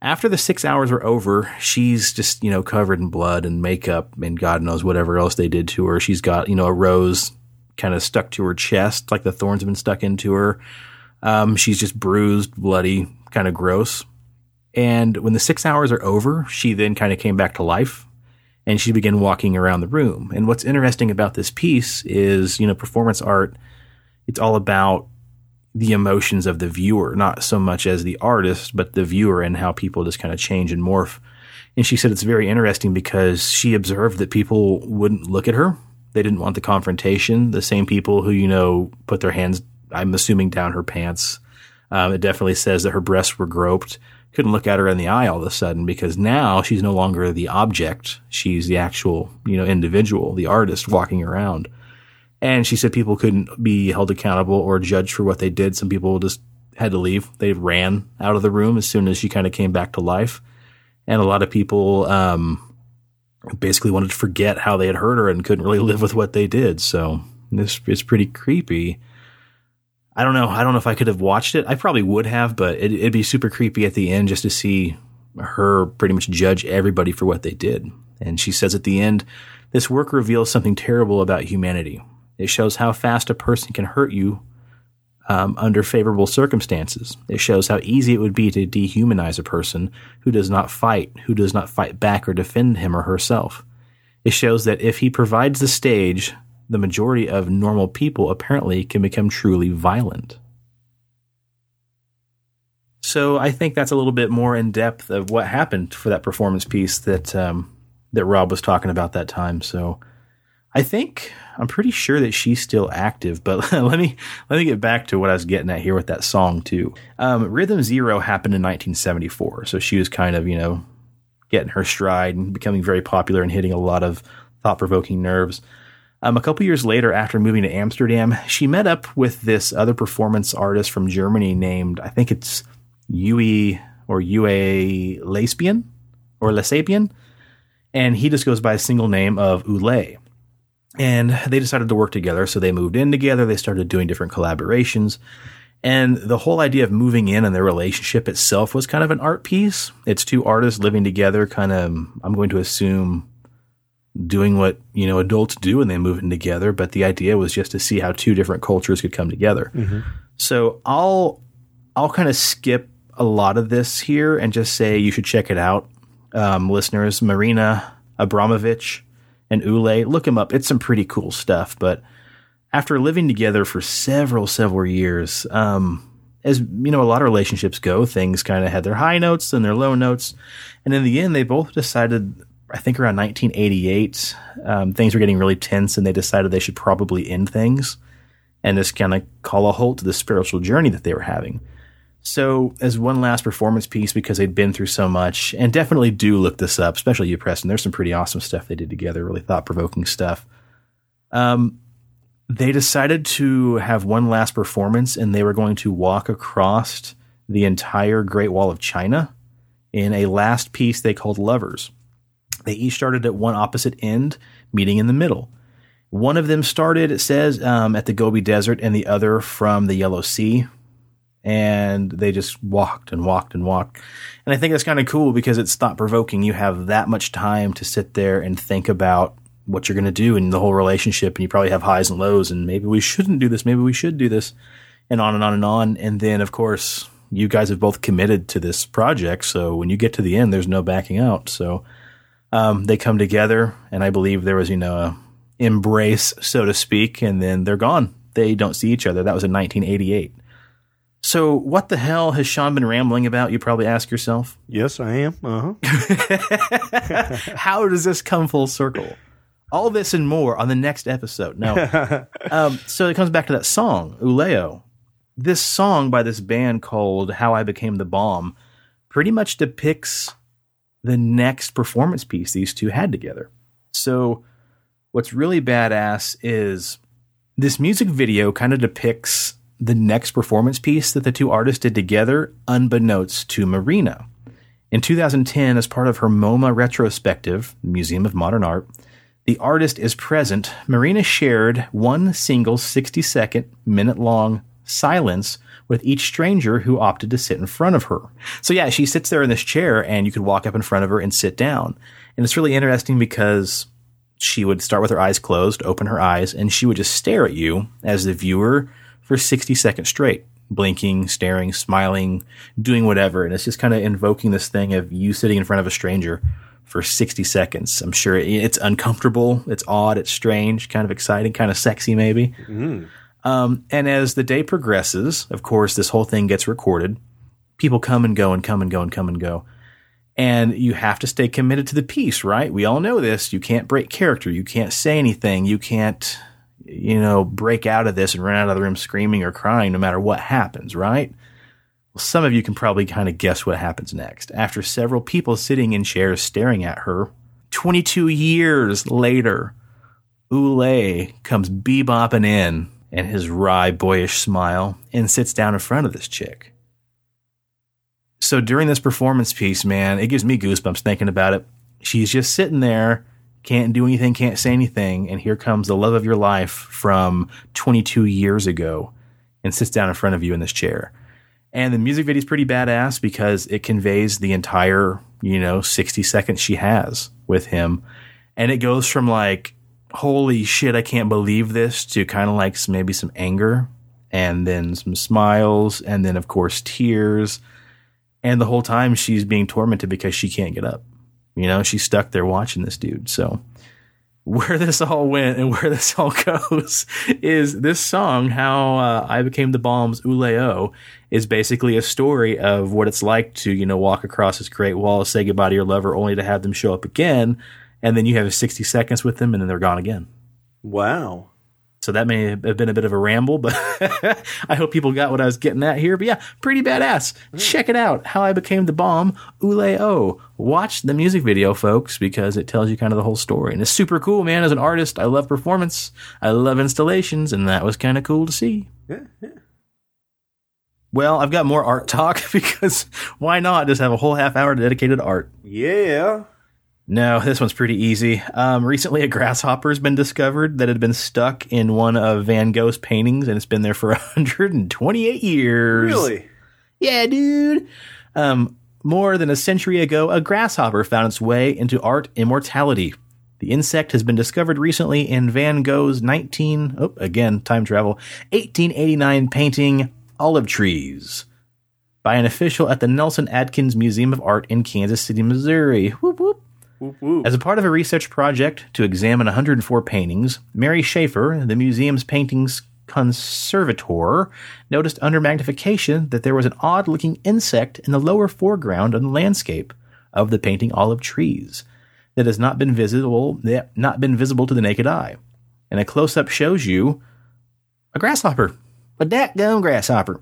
After the six hours were over, she's just, you know, covered in blood and makeup and God knows whatever else they did to her. She's got, you know, a rose kind of stuck to her chest, like the thorns have been stuck into her. Um, she's just bruised, bloody, kind of gross. And when the six hours are over, she then kind of came back to life and she began walking around the room. And what's interesting about this piece is, you know, performance art, it's all about the emotions of the viewer, not so much as the artist, but the viewer and how people just kind of change and morph. And she said it's very interesting because she observed that people wouldn't look at her. They didn't want the confrontation. The same people who, you know, put their hands, I'm assuming, down her pants. Um, it definitely says that her breasts were groped. Couldn't look at her in the eye all of a sudden because now she's no longer the object. She's the actual, you know, individual, the artist walking around. And she said people couldn't be held accountable or judged for what they did. Some people just had to leave. They ran out of the room as soon as she kind of came back to life. And a lot of people um, basically wanted to forget how they had hurt her and couldn't really (laughs) live with what they did. So this is pretty creepy. I don't know. I don't know if I could have watched it. I probably would have, but it, it'd be super creepy at the end just to see her pretty much judge everybody for what they did. And she says at the end, this work reveals something terrible about humanity. It shows how fast a person can hurt you um, under favorable circumstances. It shows how easy it would be to dehumanize a person who does not fight, who does not fight back or defend him or herself. It shows that if he provides the stage, the majority of normal people apparently can become truly violent. So I think that's a little bit more in depth of what happened for that performance piece that um, that Rob was talking about that time. So I think I'm pretty sure that she's still active. But (laughs) let me let me get back to what I was getting at here with that song too. Um, Rhythm Zero happened in 1974, so she was kind of you know getting her stride and becoming very popular and hitting a lot of thought provoking nerves. Um, a couple years later, after moving to Amsterdam, she met up with this other performance artist from Germany named, I think it's Yue or Yue Laspian or Lesapian. And he just goes by a single name of Ulay. And they decided to work together. So they moved in together. They started doing different collaborations. And the whole idea of moving in and their relationship itself was kind of an art piece. It's two artists living together, kind of, I'm going to assume, doing what, you know, adults do when they move in together. But the idea was just to see how two different cultures could come together. Mm-hmm. So I'll, I'll kind of skip a lot of this here and just say you should check it out. Um, listeners, Marina Abramović and Ulay, look him up. It's some pretty cool stuff. But after living together for several, several years, um, as you know, a lot of relationships go, things kind of had their high notes and their low notes. And in the end, they both decided, I think around 1988, um, things were getting really tense and they decided they should probably end things and just kind of call a halt to the spiritual journey that they were having. So, as one last performance piece, because they'd been through so much, and definitely do look this up, especially you, Preston. There's some pretty awesome stuff they did together, really thought provoking stuff. Um, they decided to have one last performance, and they were going to walk across the entire Great Wall of China in a last piece they called Lovers. They each started at one opposite end, meeting in the middle. One of them started, it says, um, at the Gobi Desert, and the other from the Yellow Sea, and they just walked and walked and walked. And I think that's kind of cool because it's thought provoking. You have that much time to sit there and think about what you're going to do in the whole relationship, and you probably have highs and lows, and maybe we shouldn't do this, maybe we should do this, and on and on and on. And then, of course, you guys have both committed to this project, so when you get to the end, there's no backing out. So um, they come together, and I believe there was, you know, a embrace, so to speak, and then they're gone. They don't see each other. That was in 1988. So, what the hell has Sean been rambling about? You probably ask yourself. Yes, I am. Uh huh. (laughs) How does this come full circle? All this and more on the next episode. No. (laughs) um, so it comes back to that song, Uleo. This song by this band called How I Became the Bomb pretty much depicts the next performance piece these two had together. So, what's really badass is this music video kind of depicts the next performance piece that the two artists did together, unbeknownst to Marina. In 2010, as part of her MoMA retrospective, Museum of Modern Art, the artist is present. Marina shared one single 60 second, minute long silence with each stranger who opted to sit in front of her. So, yeah, she sits there in this chair, and you could walk up in front of her and sit down. And it's really interesting because she would start with her eyes closed, open her eyes, and she would just stare at you as the viewer for 60 seconds straight, blinking, staring, smiling, doing whatever. And it's just kind of invoking this thing of you sitting in front of a stranger for 60 seconds. I'm sure it's uncomfortable, it's odd, it's strange, kind of exciting, kind of sexy, maybe. Mm. Um, and as the day progresses, of course, this whole thing gets recorded. People come and go and come and go and come and go. And you have to stay committed to the piece, right? We all know this. You can't break character. You can't say anything. You can't you know, break out of this and run out of the room screaming or crying no matter what happens, right? Well, some of you can probably kind of guess what happens next. After several people sitting in chairs staring at her, 22 years later, Ulay comes bebopping in and his wry, boyish smile and sits down in front of this chick. So during this performance piece, man, it gives me goosebumps thinking about it. She's just sitting there can't do anything, can't say anything, and here comes the love of your life from 22 years ago and sits down in front of you in this chair. And the music video is pretty badass because it conveys the entire, you know, 60 seconds she has with him. And it goes from like, holy shit, I can't believe this to kind of like maybe some anger and then some smiles and then, of course, tears. And the whole time she's being tormented because she can't get up. You know, she's stuck there watching this dude. So where this all went and where this all (laughs) goes is this song, How uh, I Became the Bomb's Uleo, is basically a story of what it's like to, you know, walk across this great wall, say goodbye to your lover only to have them show up again and then you have 60 seconds with them, and then they're gone again. Wow. So that may have been a bit of a ramble, but (laughs) I hope people got what I was getting at here. But yeah, pretty badass. Mm. Check it out. How I Became the Bomb, Ule O. Watch the music video, folks, because it tells you kind of the whole story. And it's super cool, man. As an artist, I love performance, I love installations, and that was kind of cool to see. Yeah, yeah. Well, I've got more art talk (laughs) because why not just have a whole half hour dedicated to art? Yeah. No, this one's pretty easy. Um, recently, a grasshopper has been discovered that had been stuck in one of Van Gogh's paintings, and it's been there for (laughs) 128 years. Really? Yeah, dude. Um, more than a century ago, a grasshopper found its way into art immortality. The insect has been discovered recently in Van Gogh's 19, oh, again, time travel, 1889 painting Olive Trees by an official at the Nelson Atkins Museum of Art in Kansas City, Missouri. Whoop, whoop. As a part of a research project to examine 104 paintings, Mary Schafer, the museum's paintings conservator, noticed under magnification that there was an odd looking insect in the lower foreground of the landscape of the painting olive trees that has not been visible not been visible to the naked eye. And a close up shows you a grasshopper. A gum grasshopper.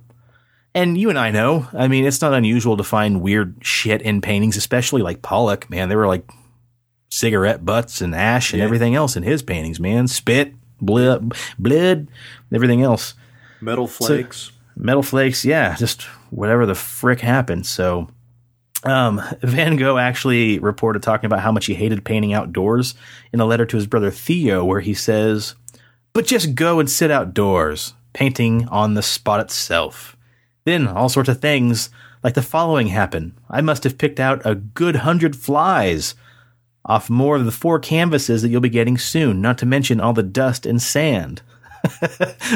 And you and I know, I mean, it's not unusual to find weird shit in paintings, especially like Pollock, man. They were like cigarette butts and ash and Yeah. everything else in his paintings, man. Spit, blood, blood, everything else. Metal flakes. Metal flakes, yeah, just whatever the frick happened. So, um, (laughs) Van Gogh actually reported talking about how much he hated painting outdoors in a letter to his brother Theo, where he says, But just go and sit outdoors, painting on the spot itself. Then all sorts of things like the following happen. I must have picked out a good hundred flies off more of the four canvases that you'll be getting soon, not to mention all the dust and sand. (laughs)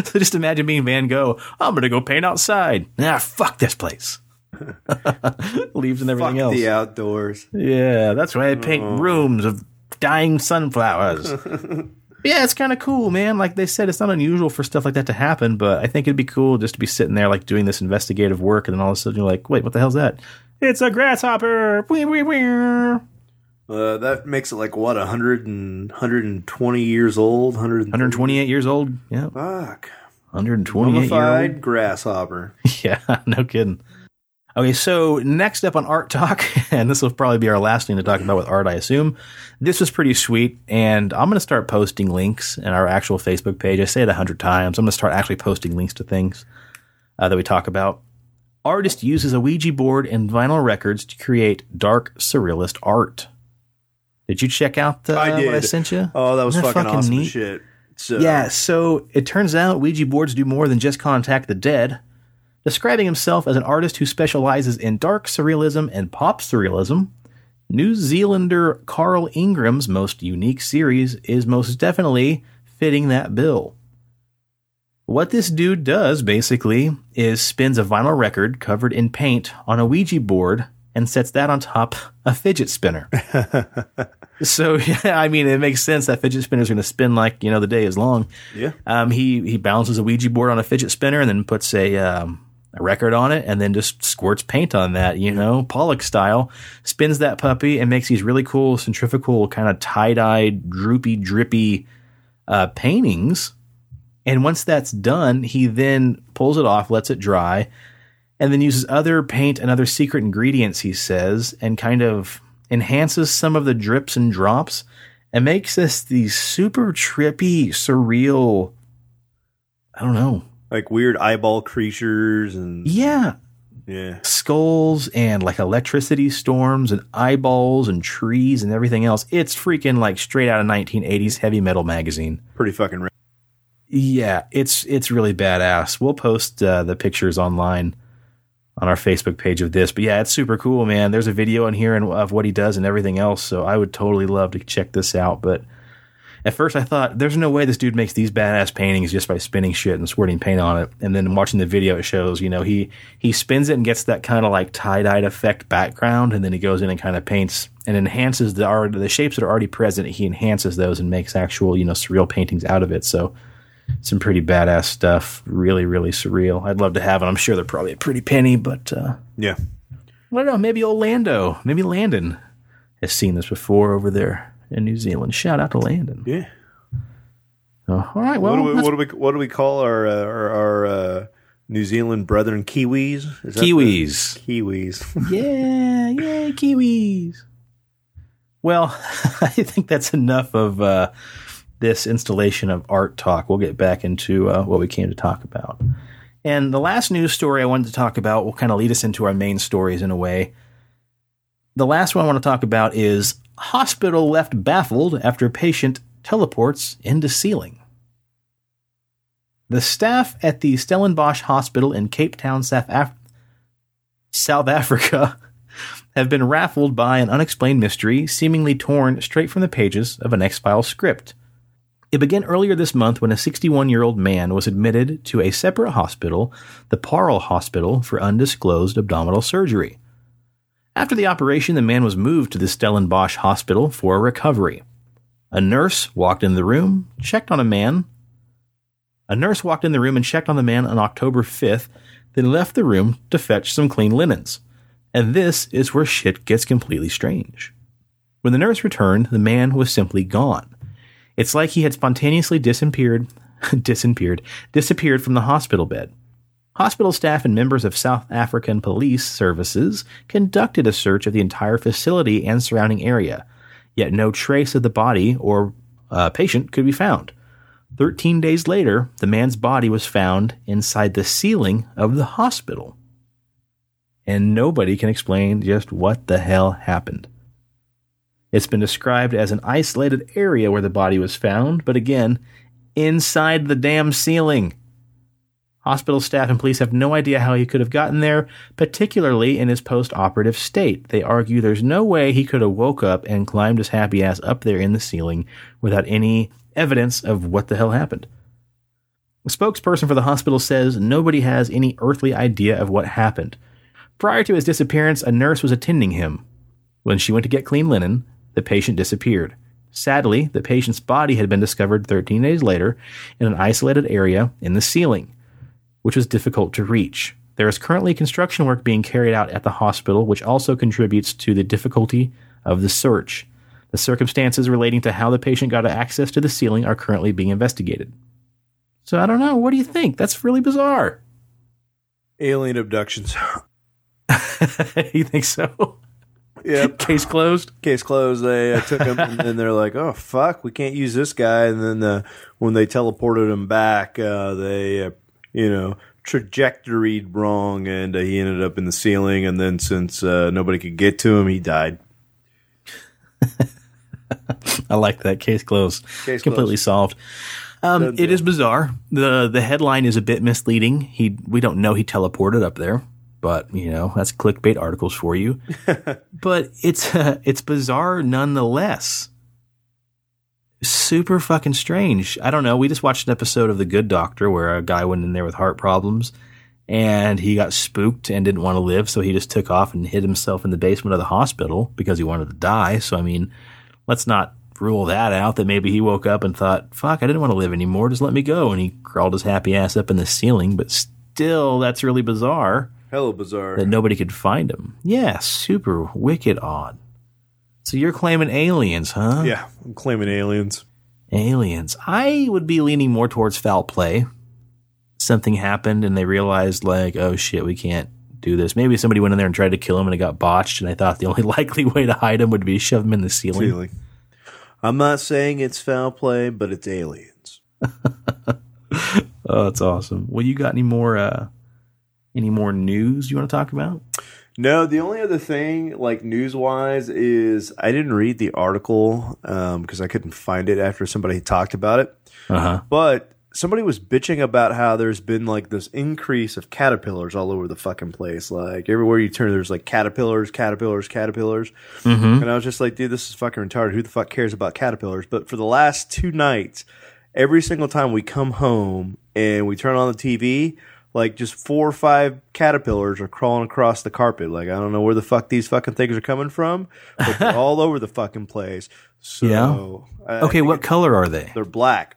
so just imagine being Van Gogh. I'm going to go paint outside. Ah, fuck this place. (laughs) Leaves and everything Fuck else. the outdoors. Yeah, that's why I paint rooms of dying sunflowers. (laughs) yeah, it's kind of cool, man. Like they said, it's not unusual for stuff like that to happen, but I think it'd be cool just to be sitting there, like doing this investigative work, and then all of a sudden you're like, wait, what the hell's that? It's a grasshopper. Wee, wee, wee. Uh, that makes it like what, 100 and, 120 years old? 100 128 years old. Yeah, Fuck. 128 year old. Mummified grasshopper. (laughs) Yeah, no kidding. Okay, so next up on Art Talk, (laughs) and this will probably be our last thing to talk about with art, I assume. This was pretty sweet, and I'm going to start posting links in our actual Facebook page. I say it a hundred times. I'm going to start actually posting links to things uh, that we talk about. Artist uses a Ouija board and vinyl records to create dark surrealist art. Did you check out the, I what I sent you? Oh, that was Isn't fucking, awesome neat? shit. So, Yeah, so it turns out Ouija boards do more than just contact the dead. Describing himself as an artist who specializes in dark surrealism and pop surrealism, New Zealander Carl Ingram's most unique series is most definitely fitting that bill. What this dude does, basically, is spins a vinyl record covered in paint on a Ouija board and sets that on top a fidget spinner. (laughs) so, (laughs) yeah, I mean, it makes sense that fidget spinner is going to spin like, you know, the day is long. Yeah. Um, he he balances a Ouija board on a fidget spinner and then puts a um, a record on it and then just squirts paint on that. You know, Pollock style. Spins that puppy and makes these really cool centrifugal kind of tie dyed, droopy, drippy uh, paintings. And once that's done, he then pulls it off, lets it dry, and then uses other paint and other secret ingredients. He says and kind of enhances some of the drips and drops and makes this these super trippy, surreal. I don't know. Like weird eyeball creatures and Yeah, yeah. skulls and like electricity storms and eyeballs and trees and everything else. It's freaking like straight out of 1980s heavy metal magazine. Pretty fucking rad. Yeah, it's it's really badass. We'll post uh, the pictures online on our Facebook page of this. But yeah, it's super cool, man. There's a video in here and of what he does and everything else. So I would totally love to check this out. But at first I thought there's no way this dude makes these badass paintings just by spinning shit and squirting paint on it. And then watching the video, it shows, you know, he he spins it and gets that kind of like tie dyed effect background, and then he goes in and kind of paints and enhances the already the shapes that are already present. He enhances those and makes actual, you know, surreal paintings out of it. So some pretty badass stuff. Really, really surreal. I'd love to have it. I'm sure they're probably a pretty penny, but uh, Yeah. I don't know. Maybe Orlando, maybe Landon has seen this before over there in New Zealand. Shout out to Landon. Yeah. Uh, all right. Well, what, do we, what do we what do we call our uh, our, our uh, New Zealand brethren? Kiwis. Is that the- Kiwis. Kiwis. (laughs) Yeah, yay, Kiwis. Well, (laughs) I think that's enough of uh, this installation of art talk. We'll get back into uh, what we came to talk about. And the last news story I wanted to talk about will kind of lead us into our main stories in a way. The last one I want to talk about is hospital left baffled after patient teleports into ceiling. The staff at the Stellenbosch Hospital in Cape Town, South, Af- South Africa, (laughs) have been raffled by an unexplained mystery seemingly torn straight from the pages of an X Files script. It began earlier this month when a 61 year old man was admitted to a separate hospital, the Paarl Hospital, for undisclosed abdominal surgery. After the operation, the man was moved to the Stellenbosch Hospital for recovery. A nurse walked in the room, checked on a man. A nurse walked in the room and checked on the man on October 5th, then left the room to fetch some clean linens. And this is where shit gets completely strange. When the nurse returned, the man was simply gone. It's like he had spontaneously disappeared, (laughs) disappeared, disappeared from the hospital bed. Hospital staff and members of South African police services conducted a search of the entire facility and surrounding area, yet no trace of the body or uh, patient could be found. Thirteen days later, the man's body was found inside the ceiling of the hospital. And nobody can explain just what the hell happened. It's been described as an isolated area where the body was found, but again, inside the damn ceiling. Hospital staff and police have no idea how he could have gotten there, particularly in his post operative state. They argue there's no way he could have woke up and climbed his happy ass up there in the ceiling without any evidence of what the hell happened. A spokesperson for the hospital says nobody has any earthly idea of what happened. Prior to his disappearance, a nurse was attending him. When she went to get clean linen, the patient disappeared. Sadly, the patient's body had been discovered 13 days later in an isolated area in the ceiling, which was difficult to reach. There is currently construction work being carried out at the hospital, which also contributes to the difficulty of the search. The circumstances relating to how the patient got access to the ceiling are currently being investigated. So I don't know. What do you think? That's really bizarre. Alien abductions. (laughs) you think so? Yep. (laughs) Case closed. Case closed. They uh, took him, and then they're like, "Oh fuck, we can't use this guy." And then uh, when they teleported him back, uh, they, uh, you know, trajectoried wrong, and uh, he ended up in the ceiling. And then since uh, nobody could get to him, he died. (laughs) I like that. Case closed. Case Completely closed. solved. Um, it is bizarre. the The headline is a bit misleading. He we don't know he teleported up there, but you know that's clickbait articles for you. (laughs) but it's uh, it's bizarre nonetheless. Super fucking strange. I don't know. We just watched an episode of The Good Doctor where a guy went in there with heart problems and he got spooked and didn't want to live, so he just took off and hid himself in the basement of the hospital because he wanted to die. So I mean, let's not rule that out that maybe he woke up and thought, fuck, I didn't want to live anymore. Just let me go. And he crawled his happy ass up in the ceiling. But still, that's really bizarre Hello, bizarre. that nobody could find him. Yeah, super wicked odd. So you're claiming aliens, huh? yeah, I'm claiming aliens. Aliens. I would be leaning more towards foul play. Something happened and they realized, like, oh shit, we can't do this. Maybe somebody went in there and tried to kill him and it got botched. And I thought the (laughs) only likely way to hide him would be shove him in the ceiling. Ceiling. I'm not saying it's foul play, but it's aliens. (laughs) Oh, that's awesome. Well, you got any more uh any more news you want to talk about? No, the only other thing, like news wise, is I didn't read the article because I couldn't find it after somebody talked about it. Uh-huh. But somebody was bitching about how there's been like this increase of caterpillars all over the fucking place. Like everywhere you turn, there's like caterpillars, caterpillars, caterpillars. And I was just like, dude, this is fucking retarded. Who the fuck cares about caterpillars? But for the last two nights, every single time we come home and we turn on the TV, like just four or five caterpillars are crawling across the carpet. Like I don't know where the fuck these fucking things are coming from, but they're all (laughs) over the fucking place. So Yeah. I- Okay, what color are they? they're black.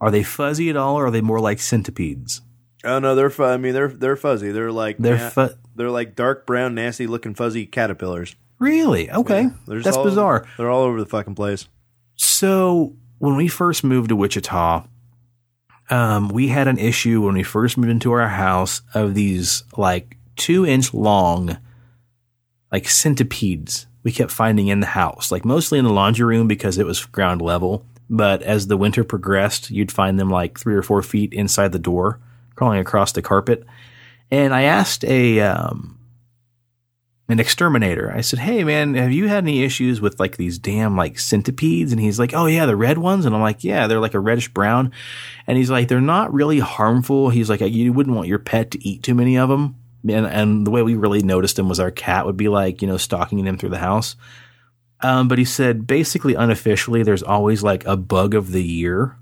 Are they fuzzy at all or are they more like centipedes? Oh no, they're fu- I mean they're they're fuzzy. They're like They're na- fu- they're like dark brown, nasty looking fuzzy caterpillars. Really? Okay. They're That's all- bizarre. They're all over the fucking place. So when we first moved to Wichita, um, we had an issue when we first moved into our house of these like two inch long, like centipedes we kept finding in the house, like mostly in the laundry room because it was ground level. But as the winter progressed, you'd find them like three or four feet inside the door, crawling across the carpet. And I asked a um, an exterminator. I said, "Hey, man, have you had any issues with like these damn like centipedes?" And he's like, "Oh yeah, the red ones." And I'm like, "Yeah, they're like a reddish brown." And he's like, "They're not really harmful." He's like, "You wouldn't want your pet to eat too many of them." And and the way we really noticed them was our cat would be like, you know, stalking them through the house. Um, but he said basically unofficially, there's always like a bug of the year.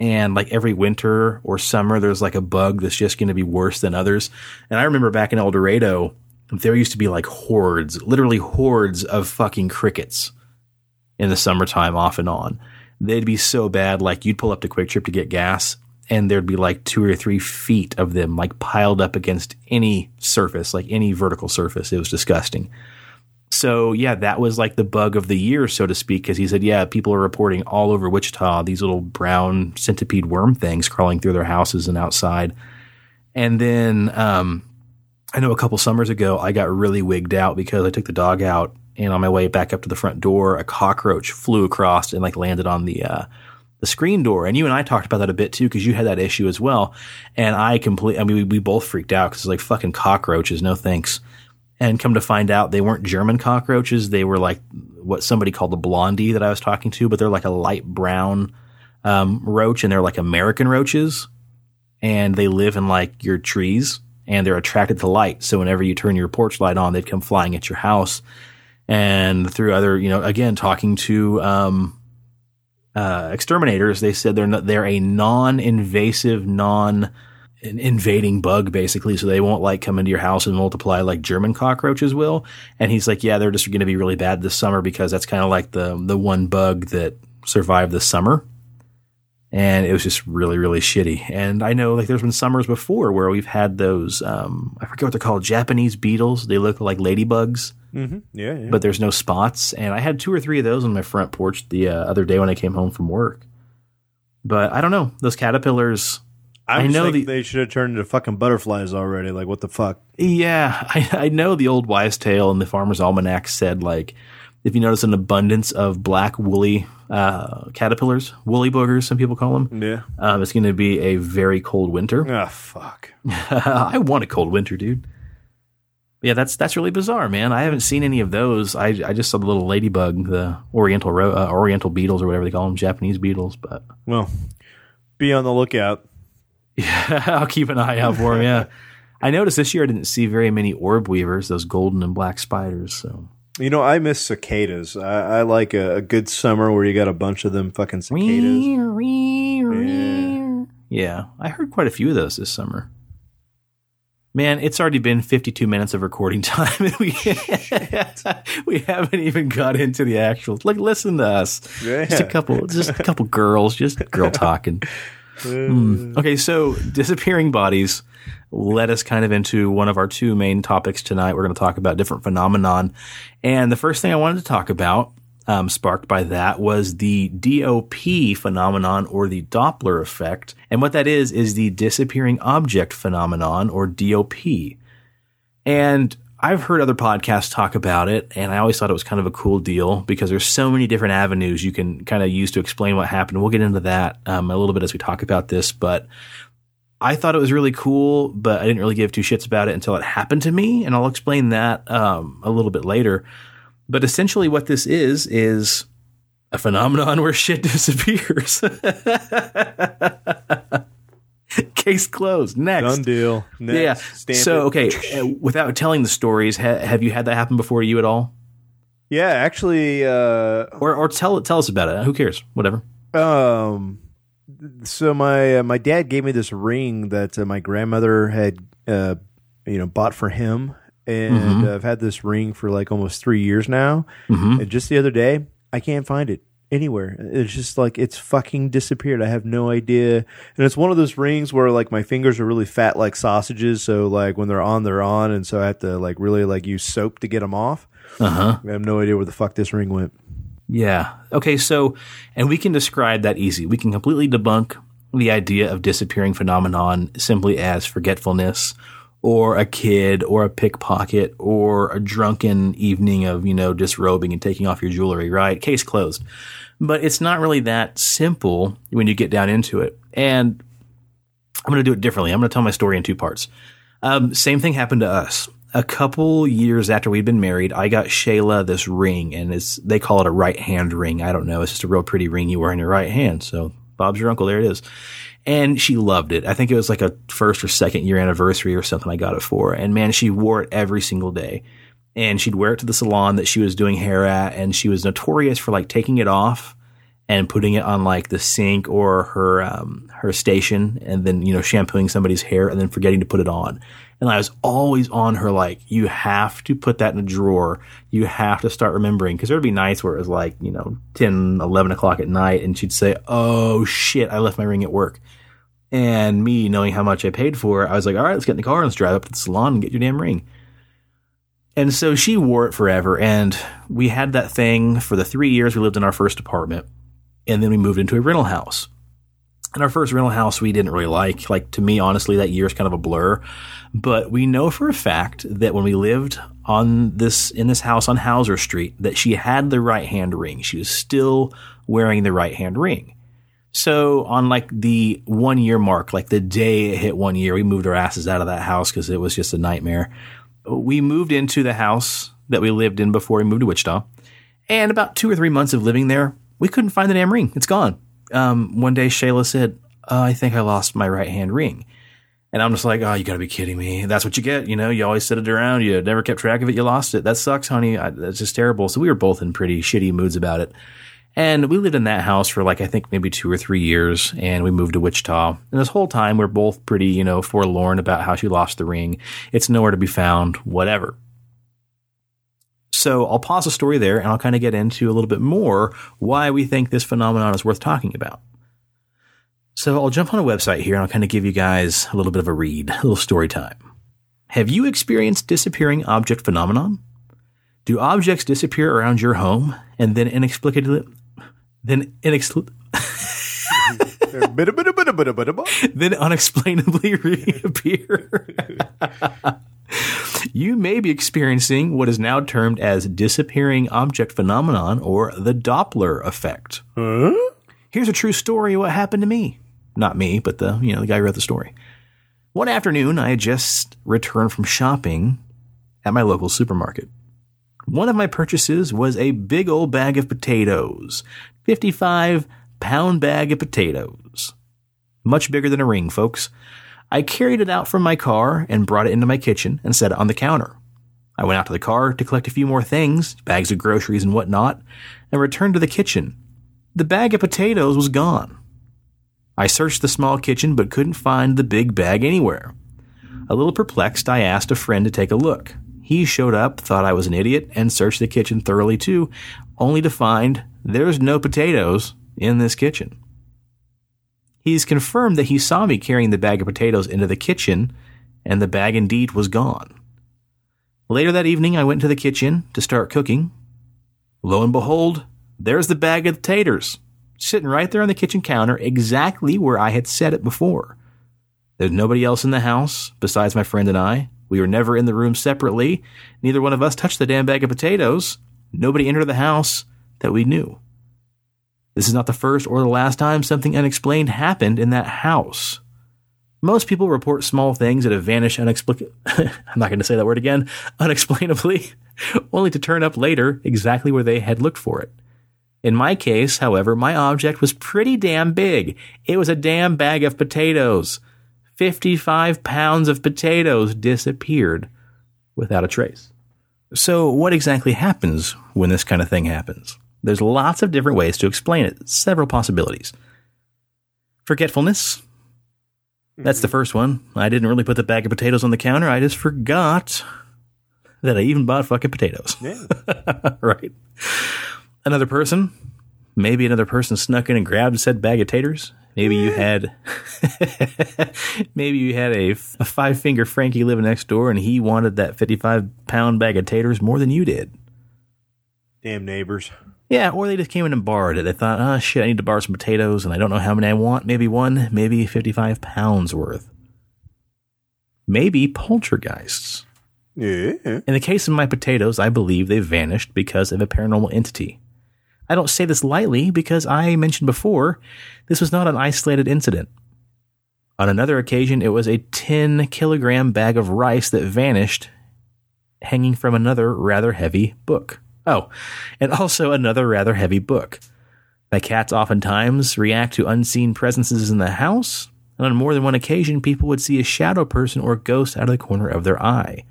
And like every winter or summer, there's like a bug that's just going to be worse than others. And I remember back in El Dorado, there used to be like hordes, literally hordes of fucking crickets in the summertime off and on. They'd be so bad, like you'd pull up to QuikTrip to get gas, and there'd be like two or three feet of them like piled up against any surface, like any vertical surface. It was disgusting. So yeah, that was like the bug of the year, so to speak, because he said, yeah, people are reporting all over Wichita these little brown centipede worm things crawling through their houses and outside. And then um, I know a couple summers ago, I got really wigged out because I took the dog out, and on my way back up to the front door, a cockroach flew across and like landed on the uh, the screen door. And you and I talked about that a bit too because you had that issue as well. And I complete, I mean, we, we both freaked out because it's like fucking cockroaches, no thanks. And come to find out, they weren't German cockroaches. They were like what somebody called the blondie that I was talking to, but they're like a light brown um, roach, and they're like American roaches, and they live in like your trees, and they're attracted to light. So whenever you turn your porch light on, they'd come flying at your house. And through other, you know, again talking to um, uh, exterminators, they said they're not, they're a non-invasive, non invading bug basically so they won't like come into your house and multiply like german cockroaches will and he's like yeah they're just going to be really bad this summer because that's kind of like the the one bug that survived the summer and it was just really really shitty and i know like there's been summers before where we've had those um i forget what they're called japanese beetles they look like ladybugs Mm-hmm. Yeah, yeah. but there's no spots and i had two or three of those on my front porch the uh, other day when i came home from work but i don't know those caterpillars I, I know think the- they should have turned into fucking butterflies already. Like, what the fuck? Yeah, (laughs) I, I know the old wise tale in the Farmer's Almanac said like, if you notice an abundance of black woolly uh, caterpillars, woolly boogers, some people call them, Yeah. um, it's going to be a very cold winter. Ah, fuck. (laughs) I want a cold winter, dude. Yeah, that's that's really bizarre, man. I haven't seen any of those. I, I just saw the little ladybug, the oriental ro- uh, oriental beetles or whatever they call them, Japanese beetles. But Well, be on the lookout. (laughs) yeah, I'll keep an eye out for them. Yeah, (laughs) I noticed this year I didn't see very many orb weavers, those golden and black spiders. So You know, I miss cicadas. I, I like a, a good summer where you got a bunch of them fucking cicadas. Yeah, yeah, I heard quite a few of those this summer. Man, it's already been 52 minutes of recording (laughs) time, and we (laughs) we haven't even got into the actual. Like, listen to us, just a couple, just a couple girls, just girl (laughs) talking. Hmm. Okay, so disappearing bodies led us kind of into one of our two main topics tonight. We're going to talk about different phenomenon, and the first thing I wanted to talk about, um, sparked by that, was the DOP phenomenon or the Doppler effect, and what that is is the disappearing object phenomenon or DOP. And I've heard other podcasts talk about it, and I always thought it was kind of a cool deal because there's so many different avenues you can kind of use to explain what happened. We'll get into that um, a little bit as we talk about this, but I thought it was really cool, but I didn't really give two shits about it until it happened to me, and I'll explain that um, a little bit later. But essentially, what this is is a phenomenon where shit (laughs) disappears. (laughs) (laughs) Case closed. Next. Done deal. Next. Yeah. Stamp so, it. okay, uh, without telling the stories, ha- have you had that happen before you at all? Yeah, actually, uh, Or, or tell tell us about it. Who cares? Whatever. um, so my uh, my dad gave me this ring that uh, my grandmother had, uh, you know, bought for him, and Mm-hmm. I've had this ring for like almost three years now. Mhm. And just the other day, I can't find it. Anywhere. It's just like it's fucking disappeared. I have no idea. And it's one of those rings where like my fingers are really fat like sausages, so like when they're on, they're on, and so I have to like really like use soap to get them off. Uh huh. I have no idea where the fuck this ring went. Yeah. Okay. So, and we can describe that easy. We can completely debunk the idea of disappearing phenomenon simply as forgetfulness or a kid or a pickpocket or a drunken evening of, you know, disrobing and taking off your jewelry, right? Case closed. But it's not really that simple when you get down into it. And I'm going to do it differently. I'm going to tell my story in two parts. Um, same thing happened to us. A couple years after we'd been married, I got Shayla this ring, and it's they call it a right hand ring. I don't know. It's just a real pretty ring you wear in your right hand. So Bob's your uncle. There it is. And she loved it. I think it was like a first or second year anniversary or something I got it for. And man, she wore it every single day. And she'd wear it to the salon that she was doing hair at. And she was notorious for like taking it off and putting it on like the sink or her um, her station, and then you know shampooing somebody's hair, and then forgetting to put it on. And I was always on her like, you have to put that in a drawer. You have to start remembering because there'd be nights where it was like you know 10, 11 o'clock at night, and she'd say, "Oh shit, I left my ring at work." And me knowing how much I paid for it, I was like, "All right, let's get in the car and let's drive up to the salon and get your damn ring." And so she wore it forever, and we had that thing for the three years we lived in our first apartment and then we moved into a rental house. And our first rental house we didn't really like. Like to me, honestly, that year is kind of a blur. But we know for a fact that when we lived on this in this house on Hauser Street, that she had the right hand ring. She was still wearing the right hand ring. So on like the one year mark, like the day it hit one year, we moved our asses out of that house because it was just a nightmare. We moved into the house that we lived in before we moved to Wichita. And about two or three months of living there, we couldn't find the damn ring. It's gone. Um, one day Shayla said, oh, I think I lost my right hand ring. And I'm just like, oh, you got to be kidding me. That's what you get. You know, you always set it around. You never kept track of it. You lost it. That sucks, honey. I, that's just terrible. So we were both in pretty shitty moods about it. And we lived in that house for like, I think maybe two or three years. And we moved to Wichita. And this whole time, we're both pretty, you know, forlorn about how she lost the ring. It's nowhere to be found, whatever. So I'll pause the story there and I'll kind of get into a little bit more why we think this phenomenon is worth talking about. So I'll jump on a website here and I'll kind of give you guys a little bit of a read, a little story time. Have you experienced disappearing object phenomenon? Do objects disappear around your home and then inexplicably then inexplicably (laughs) (laughs) then unexplainably (laughs) reappear? you may be experiencing what is now termed as disappearing object phenomenon or the Doppler effect. Huh? Here's a true story of what happened to me. Not me, but the, you know, the guy who wrote the story. One afternoon, I had just returned from shopping at my local supermarket. One of my purchases was a big old bag of potatoes, 55 pound bag of potatoes. Much bigger than a ring, folks. I carried it out from my car and brought it into my kitchen and set it on the counter. I went out to the car to collect a few more things, bags of groceries and whatnot, and returned to the kitchen. The bag of potatoes was gone. I searched the small kitchen but couldn't find the big bag anywhere. A little perplexed, I asked a friend to take a look. He showed up, thought I was an idiot, and searched the kitchen thoroughly too, only to find there's no potatoes in this kitchen. He's confirmed that he saw me carrying the bag of potatoes into the kitchen, and the bag indeed was gone. Later that evening, I went to the kitchen to start cooking. Lo and behold, there's the bag of taters, sitting right there on the kitchen counter, exactly where I had set it before. There's nobody else in the house besides my friend and I. We were never in the room separately. Neither one of us touched the damn bag of potatoes. Nobody entered the house that we knew. This is not the first or the last time something unexplained happened in that house. Most people report small things that have vanished unexplicably. (laughs) I'm not going to say that word again. Unexplainably, (laughs) only to turn up later exactly where they had looked for it. In my case, however, my object was pretty damn big. It was a damn bag of potatoes. 55 pounds of potatoes disappeared without a trace. So, what exactly happens when this kind of thing happens? There's lots of different ways to explain it, several possibilities. Forgetfulness. That's the mm-hmm. first one. I didn't really put the bag of potatoes on the counter. I just forgot that I even bought fucking potatoes. Yeah. (laughs) right. Another person Maybe another person snuck in and grabbed said bag of taters. Maybe you had, (laughs) maybe you had a, a five finger Frankie living next door, and he wanted that fifty five pound bag of taters more than you did. Damn neighbors. Yeah, or they just came in and borrowed it. They thought, oh shit, I need to borrow some potatoes, and I don't know how many I want. Maybe one, maybe fifty five pounds worth. Maybe poltergeists. Yeah. In the case of my potatoes, I believe they vanished because of a paranormal entity. I don't say this lightly because I mentioned before this was not an isolated incident. On another occasion, it was a 10 kilogram bag of rice that vanished hanging from another rather heavy book. Oh, and also another rather heavy book. My cats oftentimes react to unseen presences in the house, and on more than one occasion, people would see a shadow person or ghost out of the corner of their eye.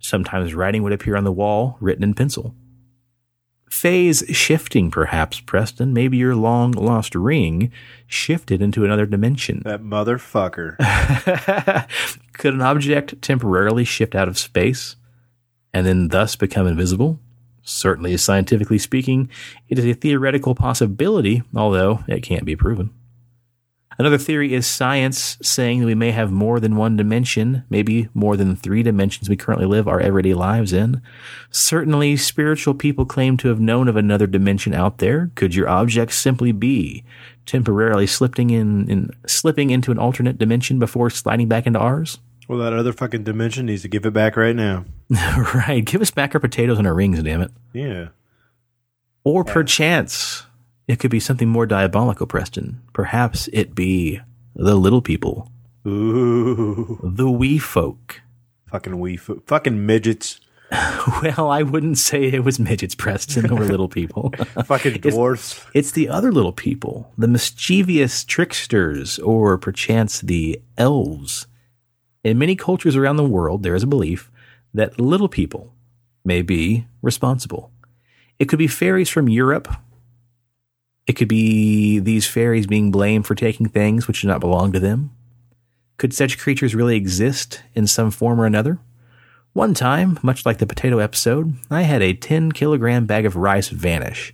Sometimes writing would appear on the wall, written in pencil. Phase shifting, perhaps, Preston. Maybe your long lost ring shifted into another dimension. That motherfucker. (laughs) Could an object temporarily shift out of space and then thus become invisible? Certainly, scientifically speaking, it is a theoretical possibility, although it can't be proven. Another theory is science saying that we may have more than one dimension, maybe more than three dimensions we currently live our everyday lives in. Certainly, spiritual people claim to have known of another dimension out there. Could your object simply be temporarily slipping in, in slipping into an alternate dimension before sliding back into ours? Well, that other fucking dimension needs to give it back right now. (laughs) right. Give us back our potatoes and our rings, damn it. Yeah. Or perchance, it could be something more diabolical, Preston. Perhaps it be the little people, Ooh. the wee folk. Fucking wee fo- fucking midgets. (laughs) Well, I wouldn't say it was midgets, Preston, or little people. (laughs) Fucking It's- dwarfs. It's the other little people, the mischievous tricksters, or perchance the elves. In many cultures around the world, there is a belief that little people may be responsible. It could be fairies from Europe. It could be these fairies being blamed for taking things which do not belong to them. Could such creatures really exist in some form or another? One time, much like the potato episode, I had a 10 kilogram bag of rice vanish.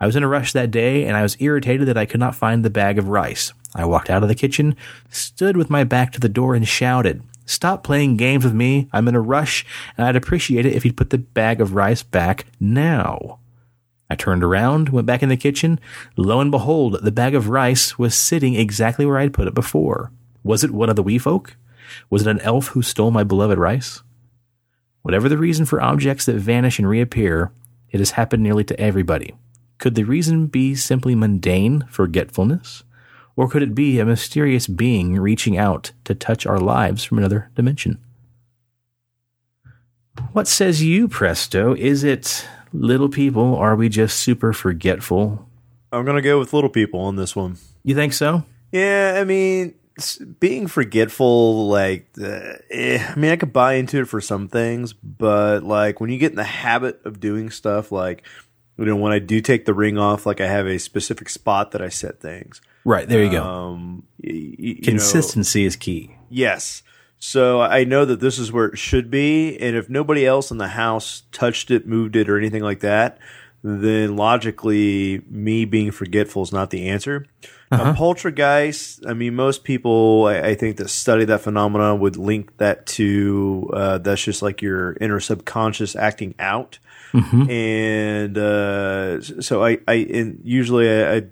I was in a rush that day and I was irritated that I could not find the bag of rice. I walked out of the kitchen, stood with my back to the door, and shouted, Stop playing games with me. I'm in a rush, and I'd appreciate it if you'd put the bag of rice back now. I turned around, went back in the kitchen. Lo and behold, the bag of rice was sitting exactly where I'd put it before. Was it one of the wee folk? Was it an elf who stole my beloved rice? Whatever the reason for objects that vanish and reappear, it has happened nearly to everybody. Could the reason be simply mundane forgetfulness? Or could it be a mysterious being reaching out to touch our lives from another dimension? What says you, Presto? Is it little people? Are we just super forgetful? I'm gonna go with little people on this one. You think so? Yeah, I mean, being forgetful, like, uh, eh, I mean, I could buy into it for some things, but like when you get in the habit of doing stuff, like, you know, when I do take the ring off, like I have a specific spot that I set things. Right, there you go. Um, y- y- you know- Consistency is key. Yes. So I know that this is where it should be, and if nobody else in the house touched it, moved it, or anything like that, then logically, me being forgetful is not the answer. A poltergeist. I mean, most people, I, I think, that study that phenomenon would link that to uh, that's just like your inner subconscious acting out. And uh, so I, I and usually I, I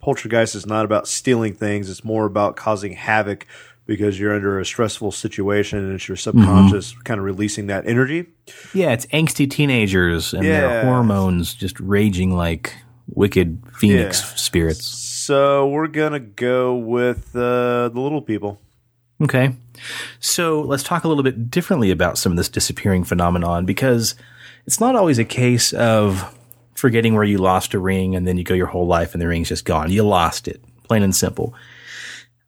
poltergeist is not about stealing things; it's more about causing havoc because you're under a stressful situation and it's your subconscious kind of releasing that energy. Yeah, it's angsty teenagers and their hormones just raging like wicked phoenix Yeah. spirits. So we're gonna go with uh, the little people. Okay. So let's talk a little bit differently about some of this disappearing phenomenon because it's not always a case of forgetting where you lost a ring and then you go your whole life and the ring's just gone. You lost it, plain and simple.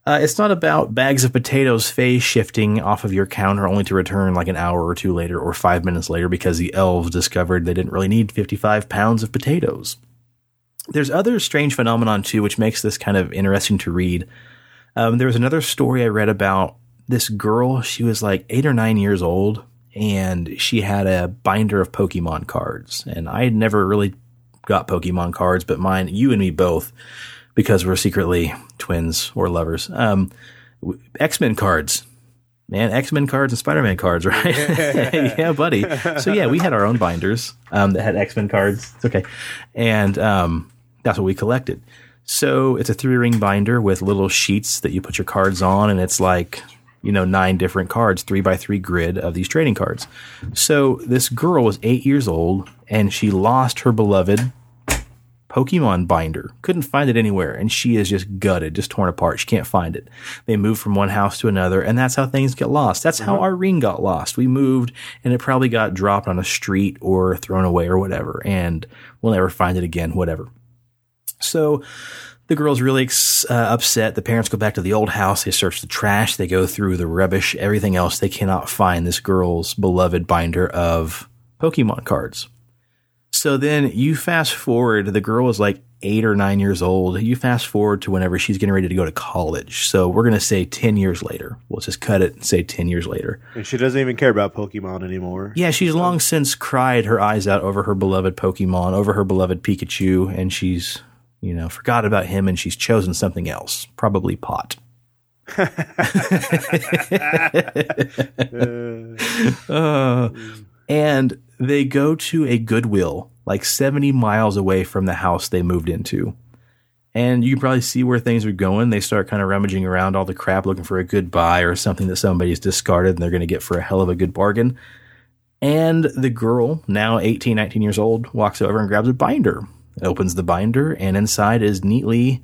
Uh, it's not about bags of potatoes phase shifting off of your counter only to return like an hour or two later or five minutes later because the elves discovered they didn't really need 55 pounds of potatoes. There's other strange phenomenon too, which makes this kind of interesting to read. Um, there was another story I read about this girl. She was like eight or nine years old, and she had a binder of Pokemon cards. And I had never really got Pokemon cards, but mine, you and me both, because we're secretly twins or lovers. Um, X Men cards. Man, X Men cards and Spider Man cards, (laughs) right? (laughs) yeah, buddy. So yeah, we had our own binders um, that had X Men cards. It's okay, and um, that's what we collected. So it's a three ring binder with little sheets that you put your cards on, and it's like you know nine different cards, three by three grid of these trading cards. So this girl was eight years old, and she lost her beloved Pokemon binder. Couldn't find it anywhere, and she is just gutted, just torn apart. She can't find it. They moved from one house to another, and that's how things get lost. That's how mm-hmm. our ring got lost. We moved, and it probably got dropped on a street or thrown away or whatever, and we'll never find it again, whatever. So the girl's really uh, upset. The parents go back to the old house. They search the trash. They go through the rubbish, everything else. They cannot find this girl's beloved binder of Pokemon cards. So then you fast forward, the girl is like eight or nine years old. You fast forward to whenever she's getting ready to go to college. So we're going to say 10 years later. We'll just cut it and say 10 years later. And she doesn't even care about Pokemon anymore. Yeah, she's long since cried her eyes out over her beloved Pokemon, over her beloved Pikachu, and she's, you know, forgot about him and she's chosen something else, probably pot. (laughs) uh, and they go to a Goodwill like 70 miles away from the house they moved into. And you can probably see where things are going. They start kind of rummaging around all the crap looking for a good buy or something that somebody's discarded and they're going to get for a hell of a good bargain. And the girl, now 18, 19 years old, walks over and grabs a binder, opens the binder, and inside is neatly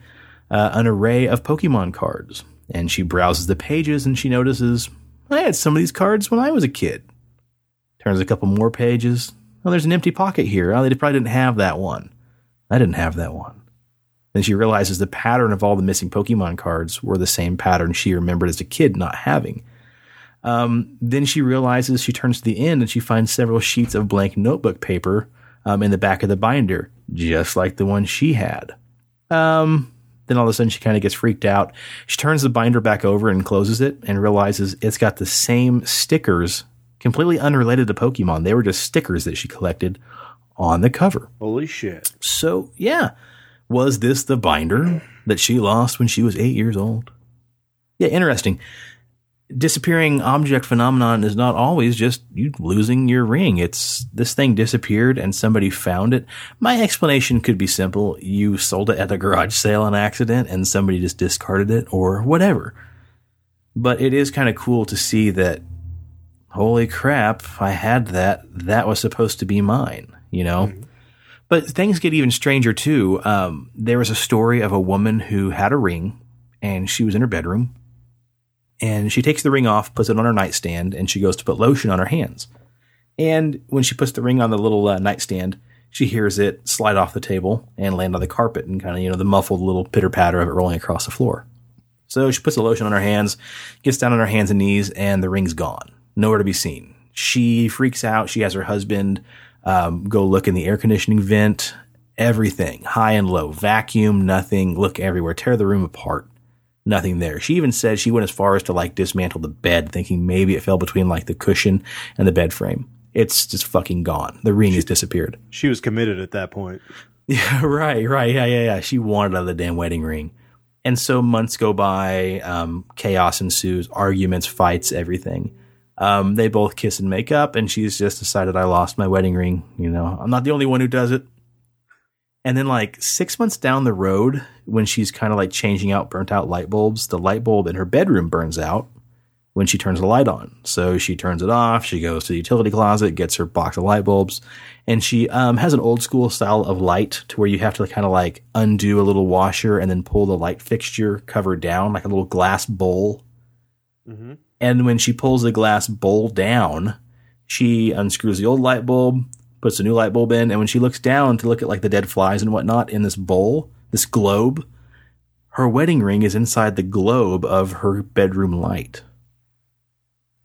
uh, an array of Pokemon cards. And she browses the pages and she notices, I had some of these cards when I was a kid. Turns a couple more pages. Oh, there's an empty pocket here. Oh, they probably didn't have that one. I didn't have that one. Then she realizes the pattern of all the missing Pokemon cards were the same pattern she remembered as a kid not having. Um, then she realizes she turns to the end and she finds several sheets of blank notebook paper um, in the back of the binder, just like the one she had. Um, then all of a sudden she kind of gets freaked out. She turns the binder back over and closes it and realizes it's got the same stickers completely unrelated to Pokemon. They were just stickers that she collected on the cover. Holy shit. So, yeah. Was this the binder that she lost when she was eight years old? Yeah, interesting. Disappearing object phenomenon is not always just you losing your ring. It's this thing disappeared and somebody found it. My explanation could be simple. You sold it at a garage sale on accident and somebody just discarded it or whatever. But it is kind of cool to see that holy crap, I had that. That was supposed to be mine, you know? Mm-hmm. But things get even stranger too. Um, there was a story of a woman who had a ring and she was in her bedroom and she takes the ring off, puts it on her nightstand, and she goes to put lotion on her hands. And when she puts the ring on the little uh, nightstand, she hears it slide off the table and land on the carpet and kind of, you know, the muffled little pitter patter of it rolling across the floor. So she puts the lotion on her hands, gets down on her hands and knees, and the ring's gone nowhere to be seen. She freaks out. She has her husband um, go look in the air conditioning vent, everything, high and low, vacuum, nothing, look everywhere, tear the room apart, nothing there. She even said she went as far as to like dismantle the bed, thinking maybe it fell between like the cushion and the bed frame. It's just fucking gone. The ring has disappeared. She was committed at that point. (laughs) Yeah, right, right. Yeah, yeah, yeah. She wanted out of the damn wedding ring. And so months go by, um, chaos ensues, arguments, fights, everything. Um, they both kiss and make up, and she's just decided I lost my wedding ring. You know, I'm not the only one who does it. And then, like six months down the road, when she's kind of like changing out burnt out light bulbs, the light bulb in her bedroom burns out when she turns the light on. So she turns it off. She goes to the utility closet, gets her box of light bulbs, and she um, has an old school style of light to where you have to kind of like undo a little washer and then pull the light fixture cover down, like a little glass bowl. Mm-hmm. And when she pulls the glass bowl down, she unscrews the old light bulb, puts a new light bulb in, and when she looks down to look at like the dead flies and whatnot in this bowl, this globe, her wedding ring is inside the globe of her bedroom light.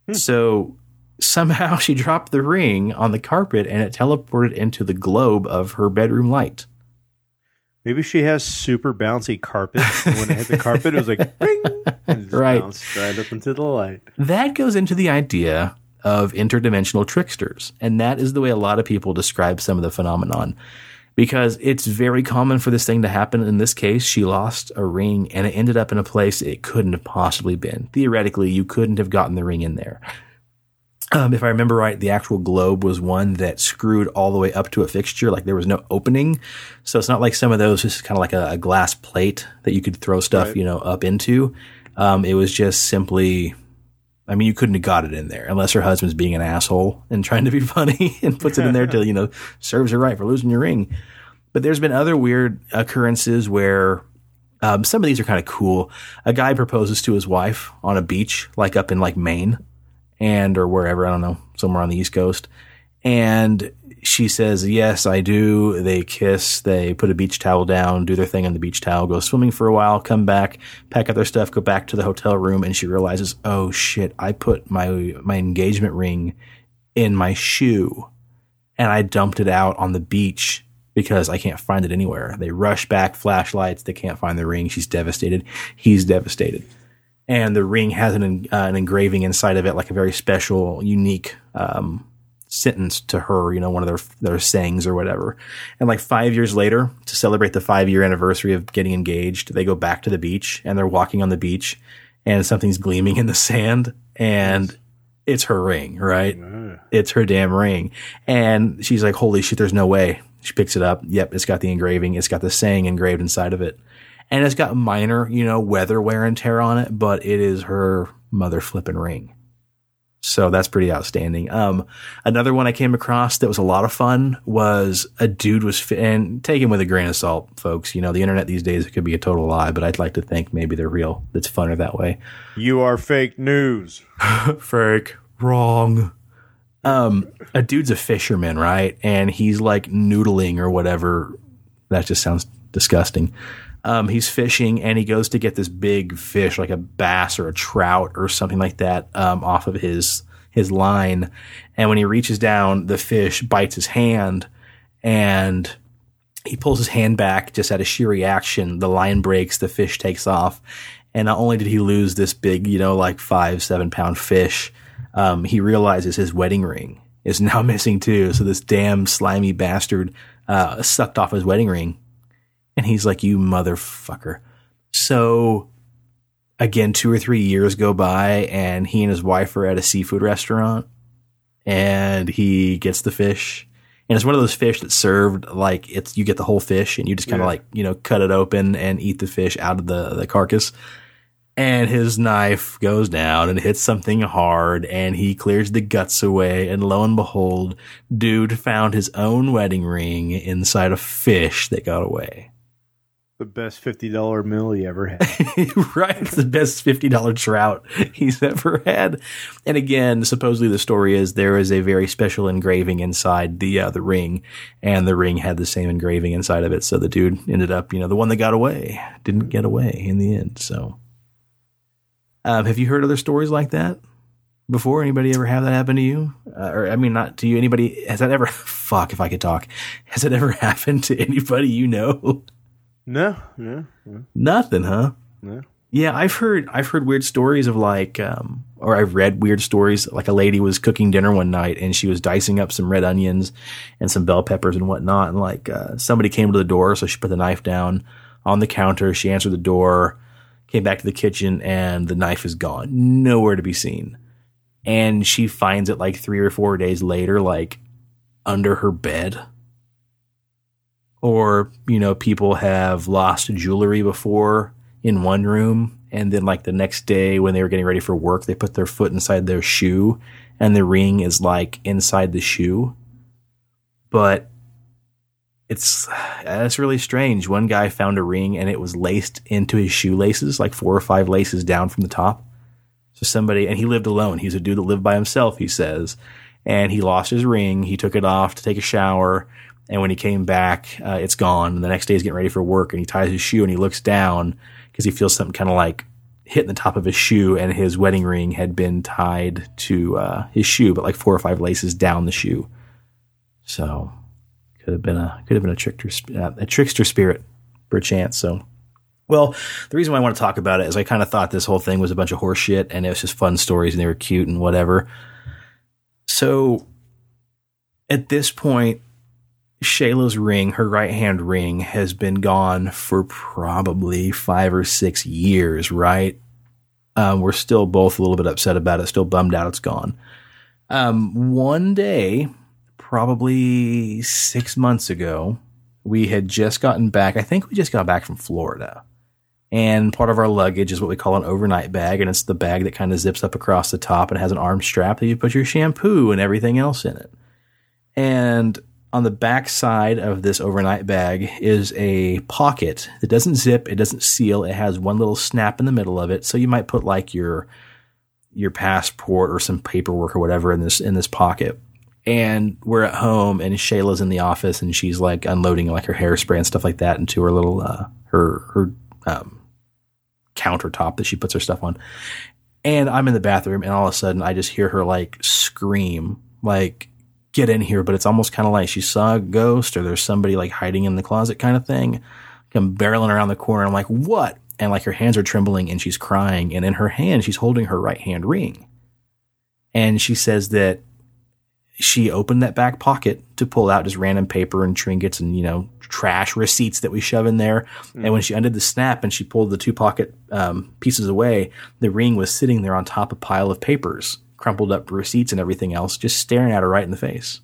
Hmm. So somehow she dropped the ring on the carpet and it teleported into the globe of her bedroom light. Maybe she has super bouncy carpet. And when it hit the carpet, it was like, (laughs) ring, right. bounced right up into the light. That goes into the idea of interdimensional tricksters. And that is the way a lot of people describe some of the phenomenon. because it's very common for this thing to happen. In this case, she lost a ring and it ended up in a place it couldn't have possibly been. Theoretically, you couldn't have gotten the ring in there. Um, if I remember right, the actual globe was one that screwed all the way up to a fixture. Like there was no opening. So it's not like some of those, just kind of like a, a, glass plate that you could throw stuff, right. you know, up into. Um, it was just simply, I mean, you couldn't have got it in there unless her husband's being an asshole and trying to be (laughs) funny and puts it in there to, you know, serves her right for losing your ring. But there's been other weird occurrences where um, some of these are kind of cool. A guy proposes to his wife on a beach, like up in like Maine and or wherever I don't know somewhere on the East Coast, and she says yes I do. They kiss, they put a beach towel down, do their thing on the beach towel, go swimming for a while, come back, pack up their stuff, go back to the hotel room, and she realizes oh shit I put my my engagement ring in my shoe, and I dumped it out on the beach because I can't find it anywhere. They rush back, flashlights, they can't find the ring. She's devastated. He's devastated and the ring has an, uh, an engraving inside of it, like a very special, unique um, sentence to her, you know, one of their their sayings or whatever. And like five years later, to celebrate the five year anniversary of getting engaged, they go back to the beach and they're walking on the beach, and something's gleaming in the sand, and it's her ring, right? It's her damn ring, and she's like, "Holy shit! There's no way." She picks it up. Yep, it's got the engraving. It's got the saying engraved inside of it and it's got minor, you know, weather wear and tear on it, but it is her mother flipping ring. So that's pretty outstanding. Um, another one I came across that was a lot of fun was a dude was, fi- and taken with a grain of salt, folks. You know, the internet these days, it could be a total lie, but I'd like to think maybe they're real. It's funner that way. You are fake news. (laughs) fake. Wrong. Um, a dude's a fisherman, right? And he's like noodling or whatever. That just sounds disgusting. Um, he's fishing and he goes to get this big fish, like a bass or a trout or something like that, um, off of his his line. And when he reaches down, the fish bites his hand, and he pulls his hand back just out of sheer reaction. The line breaks, the fish takes off, and not only did he lose this big, you know, like five seven pound fish, um, he realizes his wedding ring is now (laughs) missing too. So this damn slimy bastard uh, sucked off his wedding ring and he's like, you motherfucker. So again, two or three years go by and he and his wife are at a seafood restaurant and he gets the fish. And it's one of those fish that's served like it's, you get the whole fish and you just kind of yeah. like, you know, cut it open and eat the fish out of the, the carcass. And his knife goes down and hits something hard and he clears the guts away. And lo and behold, dude found his own wedding ring inside a fish that got away the best fifty dollar meal he ever had. (laughs) right, it's the best fifty dollar trout (laughs) he's ever had. And again, supposedly the story is there is a very special engraving inside the uh, the ring, and the ring had the same engraving inside of it. So the dude ended up, you know, the one that got away didn't get away in the end. So, um, have you heard other stories like that? Before anybody ever have that happen to you, uh, or I mean, not to you. Anybody has that ever? (laughs) Fuck, if I could talk, has it ever happened to anybody you know? No, no, no. Nothing, huh? No. Yeah, I've heard I've heard weird stories of like, um, or I've read weird stories. Like a lady was cooking dinner one night and she was dicing up some red onions and some bell peppers and whatnot. And like uh, somebody came to the door, so she put the knife down on the counter. She answered the door, came back to the kitchen, and the knife is gone, nowhere to be seen. And she finds it like three or four days later, like under her bed or you know people have lost jewelry before in one room and then like the next day when they were getting ready for work they put their foot inside their shoe and the ring is like inside the shoe. But it's that's really strange. One guy found a ring and it was laced into his shoelaces like four or five laces down from the top. So somebody and he lived alone. He's a dude that lived by himself he says. And he lost his ring. He took it off to take a shower and when he came back, uh, it's gone. And the next day he's getting ready for work and he ties his shoe and he looks down because he feels something kind of like hitting the top of his shoe and his wedding ring had been tied to uh, his shoe, but like four or five laces down the shoe. So could have been a could have been a trickster uh, a trickster spirit perchance. So. Well, the reason why I want to talk about it is I kind of thought this whole thing was a bunch of horseshit and it was just fun stories and they were cute and whatever. So at this point, Shayla's ring, her right hand ring, has been gone for probably five or six years, right? Um, we're still both a little bit upset about it, still bummed out it's gone. Um, one day, probably six months ago, we had just gotten back. I think we just got back from Florida. And part of our luggage is what we call an overnight bag. And it's the bag that kind of zips up across the top and has an arm strap that you put your shampoo and everything else in it. And on the back side of this overnight bag is a pocket that doesn't zip, it doesn't seal, it has one little snap in the middle of it. So you might put like your your passport or some paperwork or whatever in this in this pocket. And we're at home and Shayla's in the office and she's like unloading like her hairspray and stuff like that into her little uh her her um countertop that she puts her stuff on. And I'm in the bathroom and all of a sudden I just hear her like scream like get in here, but it's almost kind of like she saw a ghost or there's somebody like hiding in the closet kind of thing. Come barreling around the corner. I'm like, what? And like her hands are trembling and she's crying. And in her hand, she's holding her right hand ring. And she says that she opened that back pocket to pull out just random paper and trinkets and, you know, trash receipts that we shove in there. Mm. And when she undid the snap and she pulled the two pocket um, pieces away, the ring was sitting there on top of a pile of papers crumpled up receipts and everything else, just staring at her right in the face.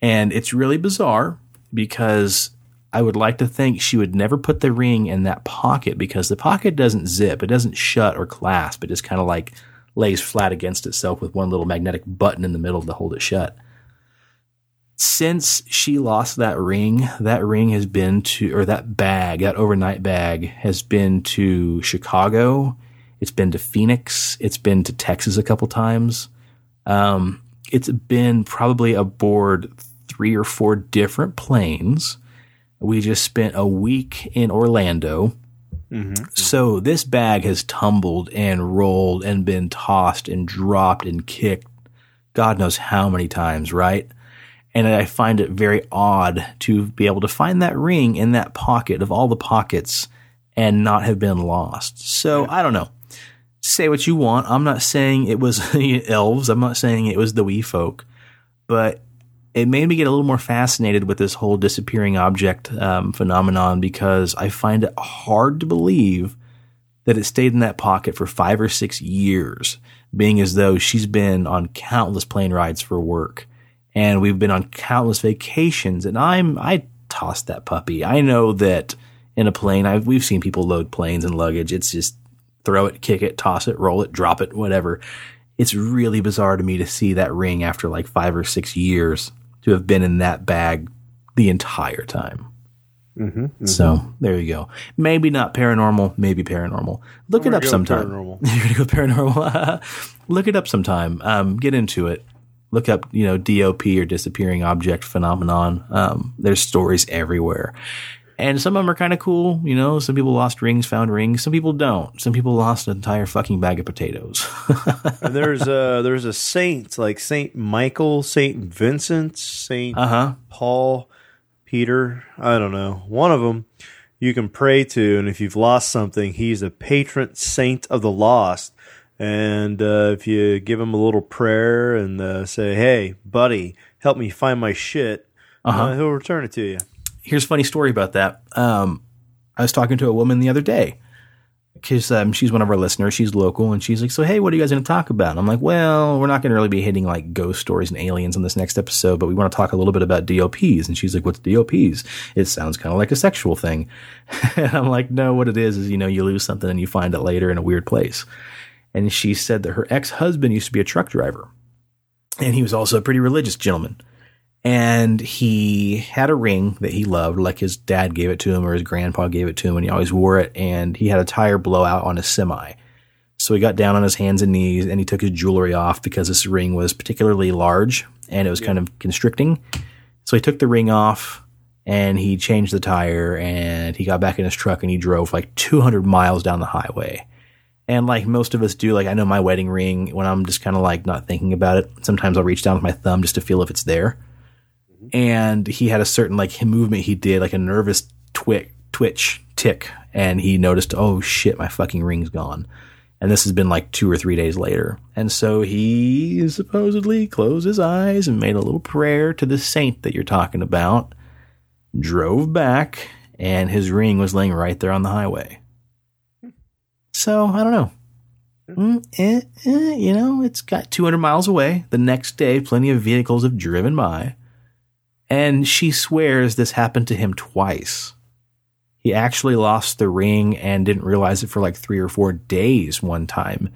And it's really bizarre because I would like to think she would never put the ring in that pocket because the pocket doesn't zip, it doesn't shut or clasp. It just kind of like lays flat against itself with one little magnetic button in the middle to hold it shut. Since she lost that ring, that ring has been to, or that bag, that overnight bag has been to Chicago it's been to Phoenix. It's been to Texas a couple times. Um, it's been probably aboard three or four different planes. We just spent a week in Orlando. Mm-hmm. So this bag has tumbled and rolled and been tossed and dropped and kicked God knows how many times, right? And I find it very odd to be able to find that ring in that pocket of all the pockets and not have been lost. So I don't know say what you want. I'm not saying it was (laughs) elves. I'm not saying it was the wee folk, but it made me get a little more fascinated with this whole disappearing object um, phenomenon because I find it hard to believe that it stayed in that pocket for five or six years, being as though she's been on countless plane rides for work and we've been on countless vacations and I'm, I tossed that puppy. I know that in a plane, I've, we've seen people load planes and luggage. It's just, throw it, kick it, toss it, roll it, drop it, whatever. It's really bizarre to me to see that ring after like five or six years to have been in that bag the entire time. Mm-hmm, mm-hmm. So there you go. Maybe not paranormal, maybe paranormal. Look it up sometime. Paranormal. (laughs) You're gonna go paranormal. (laughs) Look it up sometime. Um, get into it. Look up, you know, DOP or disappearing object phenomenon. Um, there's stories everywhere. And some of them are kind of cool. You know, some people lost rings, found rings. Some people don't. Some people lost an entire fucking bag of potatoes. (laughs) there's a there's a saint like Saint Michael, Saint Vincent, Saint uh-huh. Paul, Peter. I don't know. One of them you can pray to, and if you've lost something, he's a patron saint of the lost. And uh, if you give him a little prayer and uh, say, "Hey, buddy, help me find my shit," uh-huh. uh, he'll return it to you here's a funny story about that. Um, I was talking to a woman the other day because um, she's one of our listeners. She's local, and she's like, "So hey, what are you guys going to talk about?" And I'm like, "Well, we're not going to really be hitting like ghost stories and aliens on this next episode, but we want to talk a little bit about DOPs." And she's like, "What's DOPs?" It sounds kind of like a sexual thing. (laughs) and I'm like, "No, what it is is you know you lose something and you find it later in a weird place." And she said that her ex husband used to be a truck driver, and he was also a pretty religious gentleman and he had a ring that he loved, like his dad gave it to him or his grandpa gave it to him, and he always wore it. And he had a tire blowout on his semi. So he got down on his hands and knees and he took his jewelry off because this ring was particularly large and it was yeah. kind of constricting. So he took the ring off and he changed the tire and he got back in his truck and he drove like 200 miles down the highway. And like most of us do, like I know my wedding ring when I'm just kind of like not thinking about it. Sometimes I'll reach down with my thumb just to feel if it's there and he had a certain like movement he did, like a nervous twitch, twitch, tick, and he noticed, oh shit, my fucking ring's gone. And this has been like two or three days later. And so he supposedly closed his eyes and made a little prayer to the saint that you're talking about, drove back, and his ring was laying right there on the highway. So I don't know. Mm, eh, eh, you know, it's got 200 miles away. The next day, plenty of vehicles have driven by. And she swears this happened to him twice. He actually lost the ring and didn't realize it for like three or four days one time.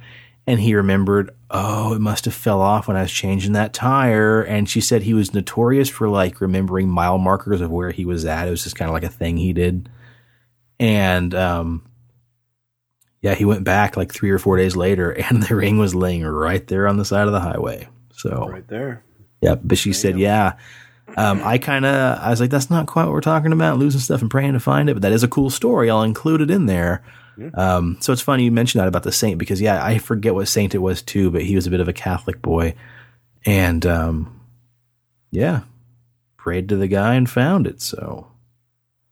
And he remembered, oh, it must have fell off when I was changing that tire. And she said he was notorious for like remembering mile markers of where he was at. It was just kind of like a thing he did. And, um, yeah, he went back like three or four days later, (laughs) and the ring was laying right there on the side of the highway. So right there. Yeah, but she Damn. said, yeah. Um, I kind of, I was like, that's not quite what we're talking about, losing stuff and praying to find it, but that is a cool story. I'll include it in there. Yeah. Um, so it's funny you mentioned that about the saint because yeah, I forget what saint it was too, but he was a bit of a Catholic boy, and um, yeah, prayed to the guy and found it. So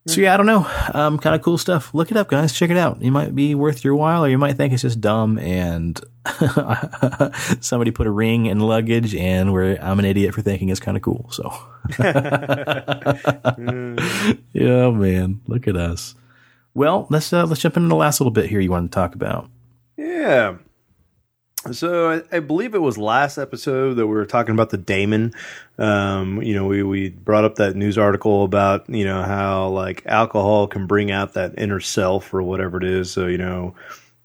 so yeah, I don't know. Um, kind of cool stuff. Look it up, guys. Check it out. It might be worth your while, or you might think it's just dumb and (laughs) somebody put a ring in luggage, and where I'm an idiot for thinking it's kind of cool. So, (laughs) (laughs) yeah, man, look at us. Well, let's uh, let's jump into the last little bit here. You want to talk about? Yeah. So I, I, believe it was last episode that we were talking about the daemon. Um, you know, we, we brought up that news article about, you know, how like alcohol can bring out that inner self or whatever it is. So, you know,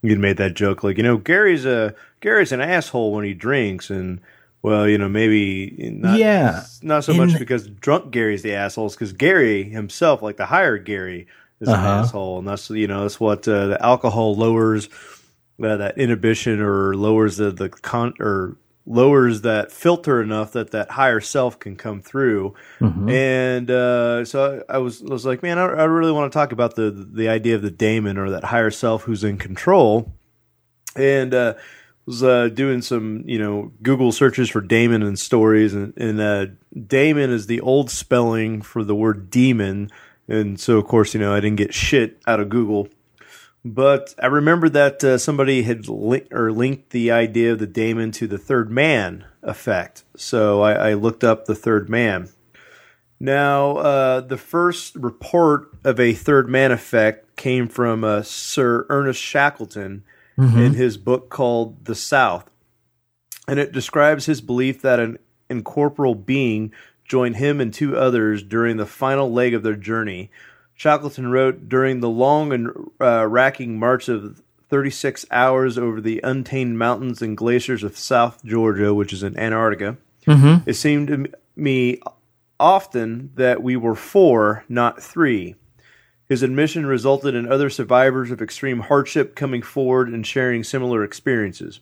you made that joke like, you know, Gary's a Gary's an asshole when he drinks and well, you know, maybe not, yeah, not so much because drunk Gary's the asshole, because Gary himself, like the higher Gary, is uh-huh. an asshole, and that's you know that's what uh, the alcohol lowers uh, that inhibition or lowers the the con or lowers that filter enough that that higher self can come through. Mm-hmm. And uh, so I, I, was was like, man, I, I, really want to talk about the the idea of the daemon or that higher self who's in control. And uh, was uh, doing some you know Google searches for daemon and stories, and, and uh, daemon is the old spelling for the word demon. And so, of course, you know, I didn't get shit out of Google but I remember that uh, somebody had li- or linked the idea of the daemon to the third man effect. So I, I looked up the third man. Now, uh, the first report of a third man effect came from uh, Sir Ernest Shackleton mm-hmm. in his book called The South. And it describes his belief that an incorporeal being joined him and two others during the final leg of their journey Shackleton wrote during the long and uh, racking march of 36 hours over the untamed mountains and glaciers of South Georgia, which is in Antarctica. Mm-hmm. It seemed to me often that we were four, not three. His admission resulted in other survivors of extreme hardship coming forward and sharing similar experiences.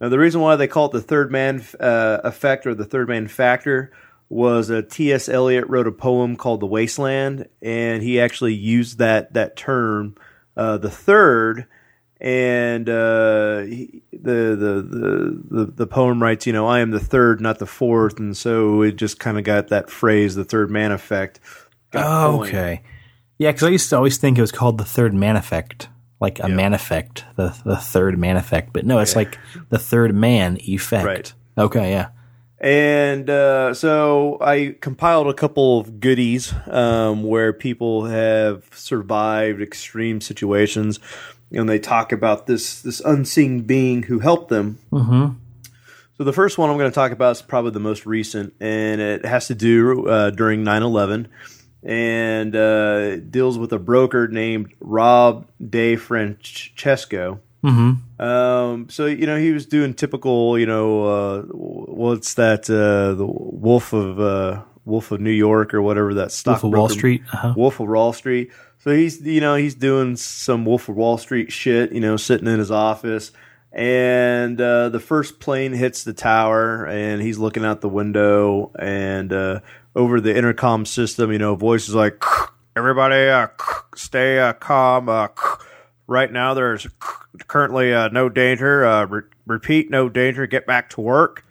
Now, the reason why they call it the third man uh, effect or the third man factor was a T.S. Eliot wrote a poem called The Waste Land, and he actually used that that term, uh, the third, and uh, he, the, the, the the poem writes, you know, I am the third, not the fourth, and so it just kind of got that phrase, the third man effect. Oh, okay, yeah, because I used to always think it was called the third man effect. Like a man effect, the the third man effect, but no, it's yeah. like the third man effect. Right. Okay, yeah. And uh, so I compiled a couple of goodies um, where people have survived extreme situations, and they talk about this this unseen being who helped them. Mm-hmm. So the first one I'm going to talk about is probably the most recent, and it has to do uh, during 9/11, and uh, deals with a broker named Rob DiFrancesco. Mm-hmm. Um, so you know he was doing typical, you know, uh, what's that? Uh, the Wolf of uh, Wolf of New York or whatever that stock. Wolf of Wall Street. Uh-huh. Wolf of Wall Street. So he's you know he's doing some Wolf of Wall Street shit. You know, sitting in his office, and uh, the first plane hits the tower, and he's looking out the window, and uh, over the intercom system, you know, voices like, "Everybody, uh, stay uh, calm." Right now, there's currently uh, no danger. Uh, re- repeat, no danger. Get back to work.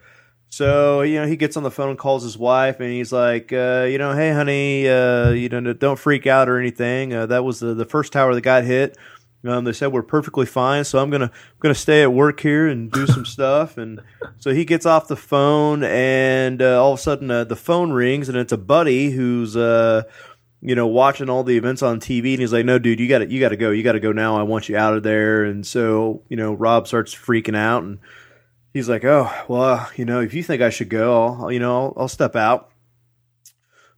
So you know, he gets on the phone, and calls his wife, and he's like, uh, you know, hey, honey, uh, you know, don't freak out or anything. Uh, that was the, the first tower that got hit. Um, they said we're perfectly fine, so I'm gonna I'm gonna stay at work here and do some (laughs) stuff. And so he gets off the phone, and uh, all of a sudden uh, the phone rings, and it's a buddy who's uh, you know watching all the events on TV, and he's like, "No, dude, you got to you got to go, you got to go now. I want you out of there." And so you know Rob starts freaking out, and he's like, "Oh, well, you know, if you think I should go, I'll you know I'll, I'll step out."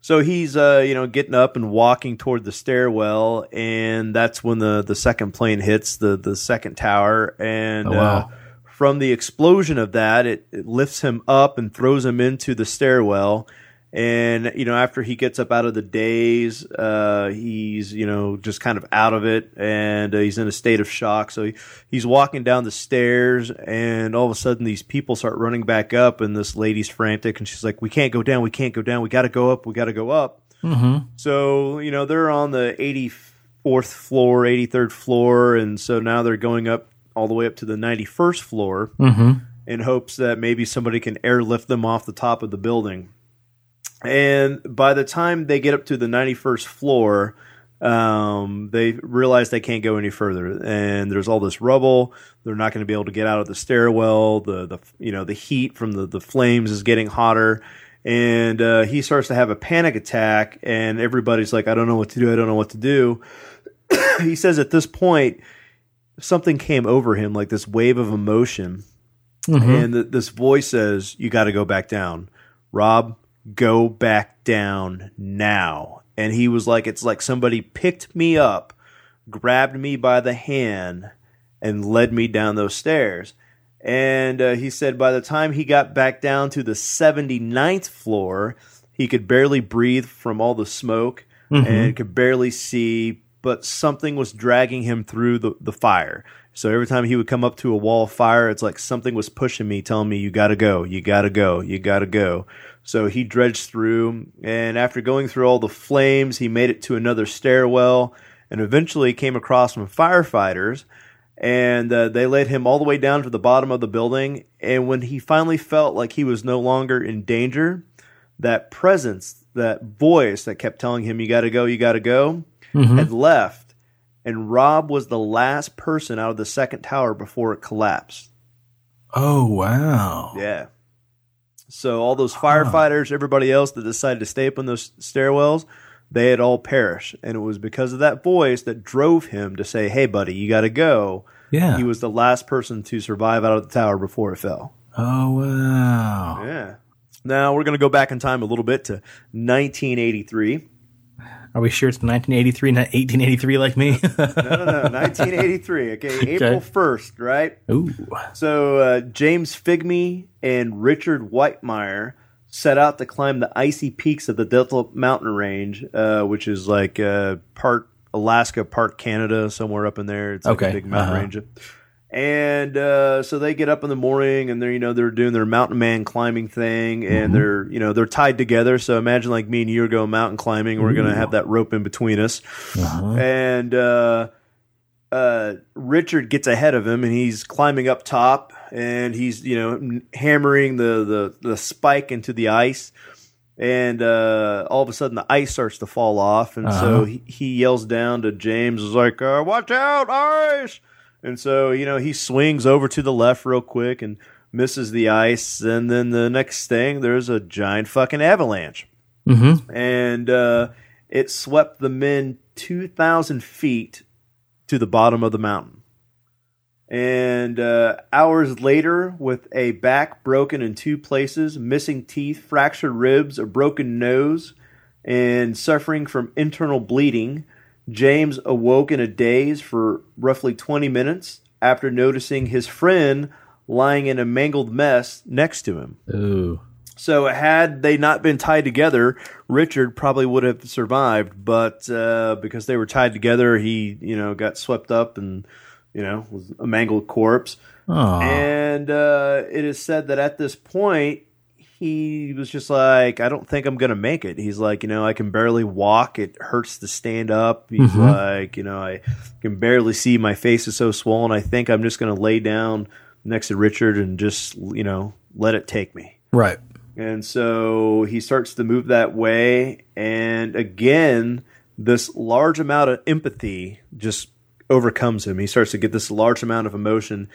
So he's, uh, you know, getting up and walking toward the stairwell, and that's when the, the second plane hits the, the second tower. And Oh, wow. uh, from the explosion of that, it, it lifts him up and throws him into the stairwell. And you know, after he gets up out of the daze, uh, he's you know just kind of out of it, and uh, he's in a state of shock. So he, he's walking down the stairs, and all of a sudden, these people start running back up, and this lady's frantic, and she's like, "We can't go down, we can't go down, we got to go up, we got to go up." Mm-hmm. So you know they're on the 84th floor, 83rd floor, and so now they're going up all the way up to the 91st floor Mm-hmm. in hopes that maybe somebody can airlift them off the top of the building. And by the time they get up to the 91st floor, um, they realize they can't go any further, and there's all this rubble. They're not going to be able to get out of the stairwell. The the you know the heat from the the flames is getting hotter, and uh, he starts to have a panic attack. And everybody's like, "I don't know what to do. I don't know what to do." (coughs) he says at this point, something came over him, like this wave of emotion, and th- this voice says, "You got to go back down, Rob. Go back down now." And he was like, "It's like somebody picked me up, grabbed me by the hand, and led me down those stairs." And uh, he said by the time he got back down to the 79th floor, he could barely breathe from all the smoke and could barely see, but something was dragging him through the, the fire. So every time he would come up to a wall of fire, it's like something was pushing me, telling me, you gotta go, you gotta go, you gotta go. So he dredged through, and after going through all the flames, he made it to another stairwell and eventually came across some firefighters and uh, they led him all the way down to the bottom of the building. And when he finally felt like he was no longer in danger, that presence, that voice that kept telling him, You got to go, you got to go, had left. And Rob was the last person out of the second tower before it collapsed. Oh wow. Yeah. So all those firefighters, everybody else that decided to stay up in those stairwells, they had all perished. And it was because of that voice that drove him to say, Hey, buddy, you got to go. Yeah. He was the last person to survive out of the tower before it fell. oh wow. Yeah. Now we're going to go back in time a little bit to 1983. Are we sure it's 1983, not 1883 like me? (laughs) No, no, no, 1983. (laughs) Okay, April 1st, right? Ooh. So uh, James Figme and Richard Whitmire set out to climb the icy peaks of the Delta Mountain Range, uh, which is like uh, part Alaska, part Canada, somewhere up in there. It's like a big mountain uh-huh. range. And uh, so they get up in the morning, and they're you know they're doing their mountain man climbing thing, and Mm-hmm. they're you know they're tied together. So imagine like me and you are going mountain climbing. We're gonna have that rope in between us, Uh-huh. and uh, uh, Richard gets ahead of him and he's climbing up top and he's you know hammering the, the, the spike into the ice and uh, all of a sudden the ice starts to fall off and so Uh-huh. he, he yells down to James is like uh, watch out ice and so you know he swings over to the left real quick and misses the ice and then the next thing there's a giant fucking avalanche Mm-hmm. and uh, it swept the men 2,000 feet to the bottom of the mountain. And uh, hours later, with a back broken in two places, missing teeth, fractured ribs, a broken nose, and suffering from internal bleeding, James awoke in a daze for roughly 20 minutes after noticing his friend lying in a mangled mess next to him. Ooh. So had they not been tied together, Richard probably would have survived. But uh, because they were tied together, he you know got swept up and you know was a mangled corpse. Oh. And uh, it is said that at this point he was just like, I don't think I'm gonna make it. He's like, you know, I can barely walk. It hurts to stand up. He's mm-hmm. like, you know, I can barely see. My face is so swollen. I think I'm just gonna lay down next to Richard and just you know let it take me. Right. And so he starts to move that way. And again, this large amount of empathy just overcomes him. He starts to get this large amount of emotion.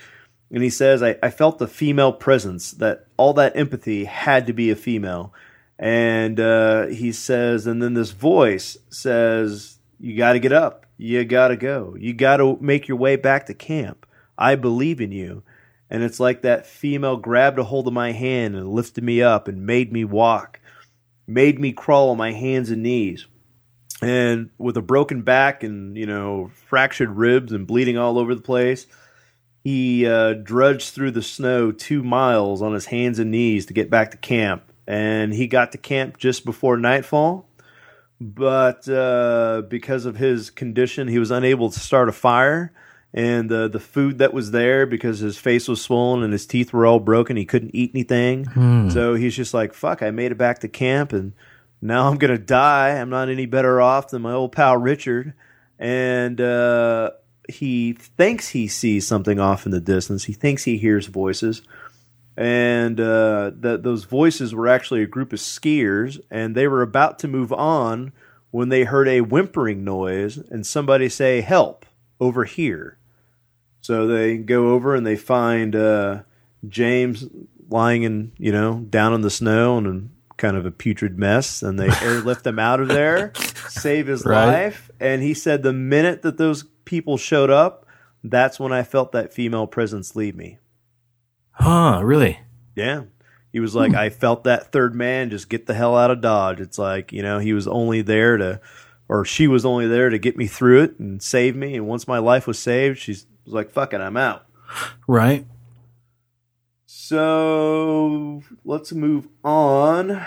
And he says, I, I felt the female presence, that all that empathy had to be a female. And uh, he says, and then this voice says, You got to get up. You got to go. You got to make your way back to camp. I believe in you. And it's like that female grabbed a hold of my hand and lifted me up and made me walk, made me crawl on my hands and knees. And with a broken back and, you know, fractured ribs and bleeding all over the place, he uh, drudged through the snow two miles on his hands and knees to get back to camp. And he got to camp just before nightfall. But uh, because of his condition, he was unable to start a fire and the the food that was there because his face was swollen and his teeth were all broken. He couldn't eat anything, so he's just like, "Fuck!" I made it back to camp, and now I'm gonna die. I'm not any better off than my old pal Richard, and uh, he thinks he sees something off in the distance. He thinks he hears voices. And uh, that those voices were actually a group of skiers, and they were about to move on when they heard a whimpering noise and somebody say, "Help over here!" So they go over and they find uh, James lying in, you know, down in the snow and kind of a putrid mess, and they (laughs) airlift him out of there, save his Right. life. And he said the minute that those people showed up, that's when I felt that female presence leave me. Huh, really? Yeah. He was like, hmm. I felt that third man just get the hell out of Dodge. It's like, you know, he was only there to, or she was only there to get me through it and save me. And once my life was saved, she was like, fuck it, I'm out. Right. So let's move on.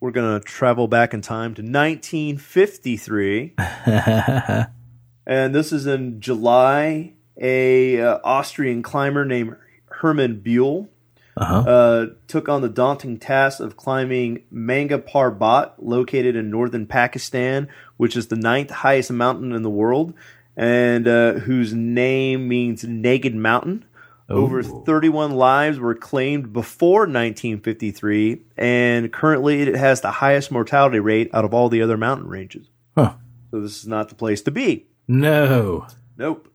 We're going to travel back in time to 1953. (laughs) and this is in July. A uh, Austrian climber named Hermann Buhl Uh-huh. uh, took on the daunting task of climbing Nanga Parbat, located in northern Pakistan, which is the ninth highest mountain in the world, and uh, whose name means naked mountain. Over 31 lives were claimed before 1953, and currently it has the highest mortality rate out of all the other mountain ranges. Huh. So this is not the place to be. No. Nope.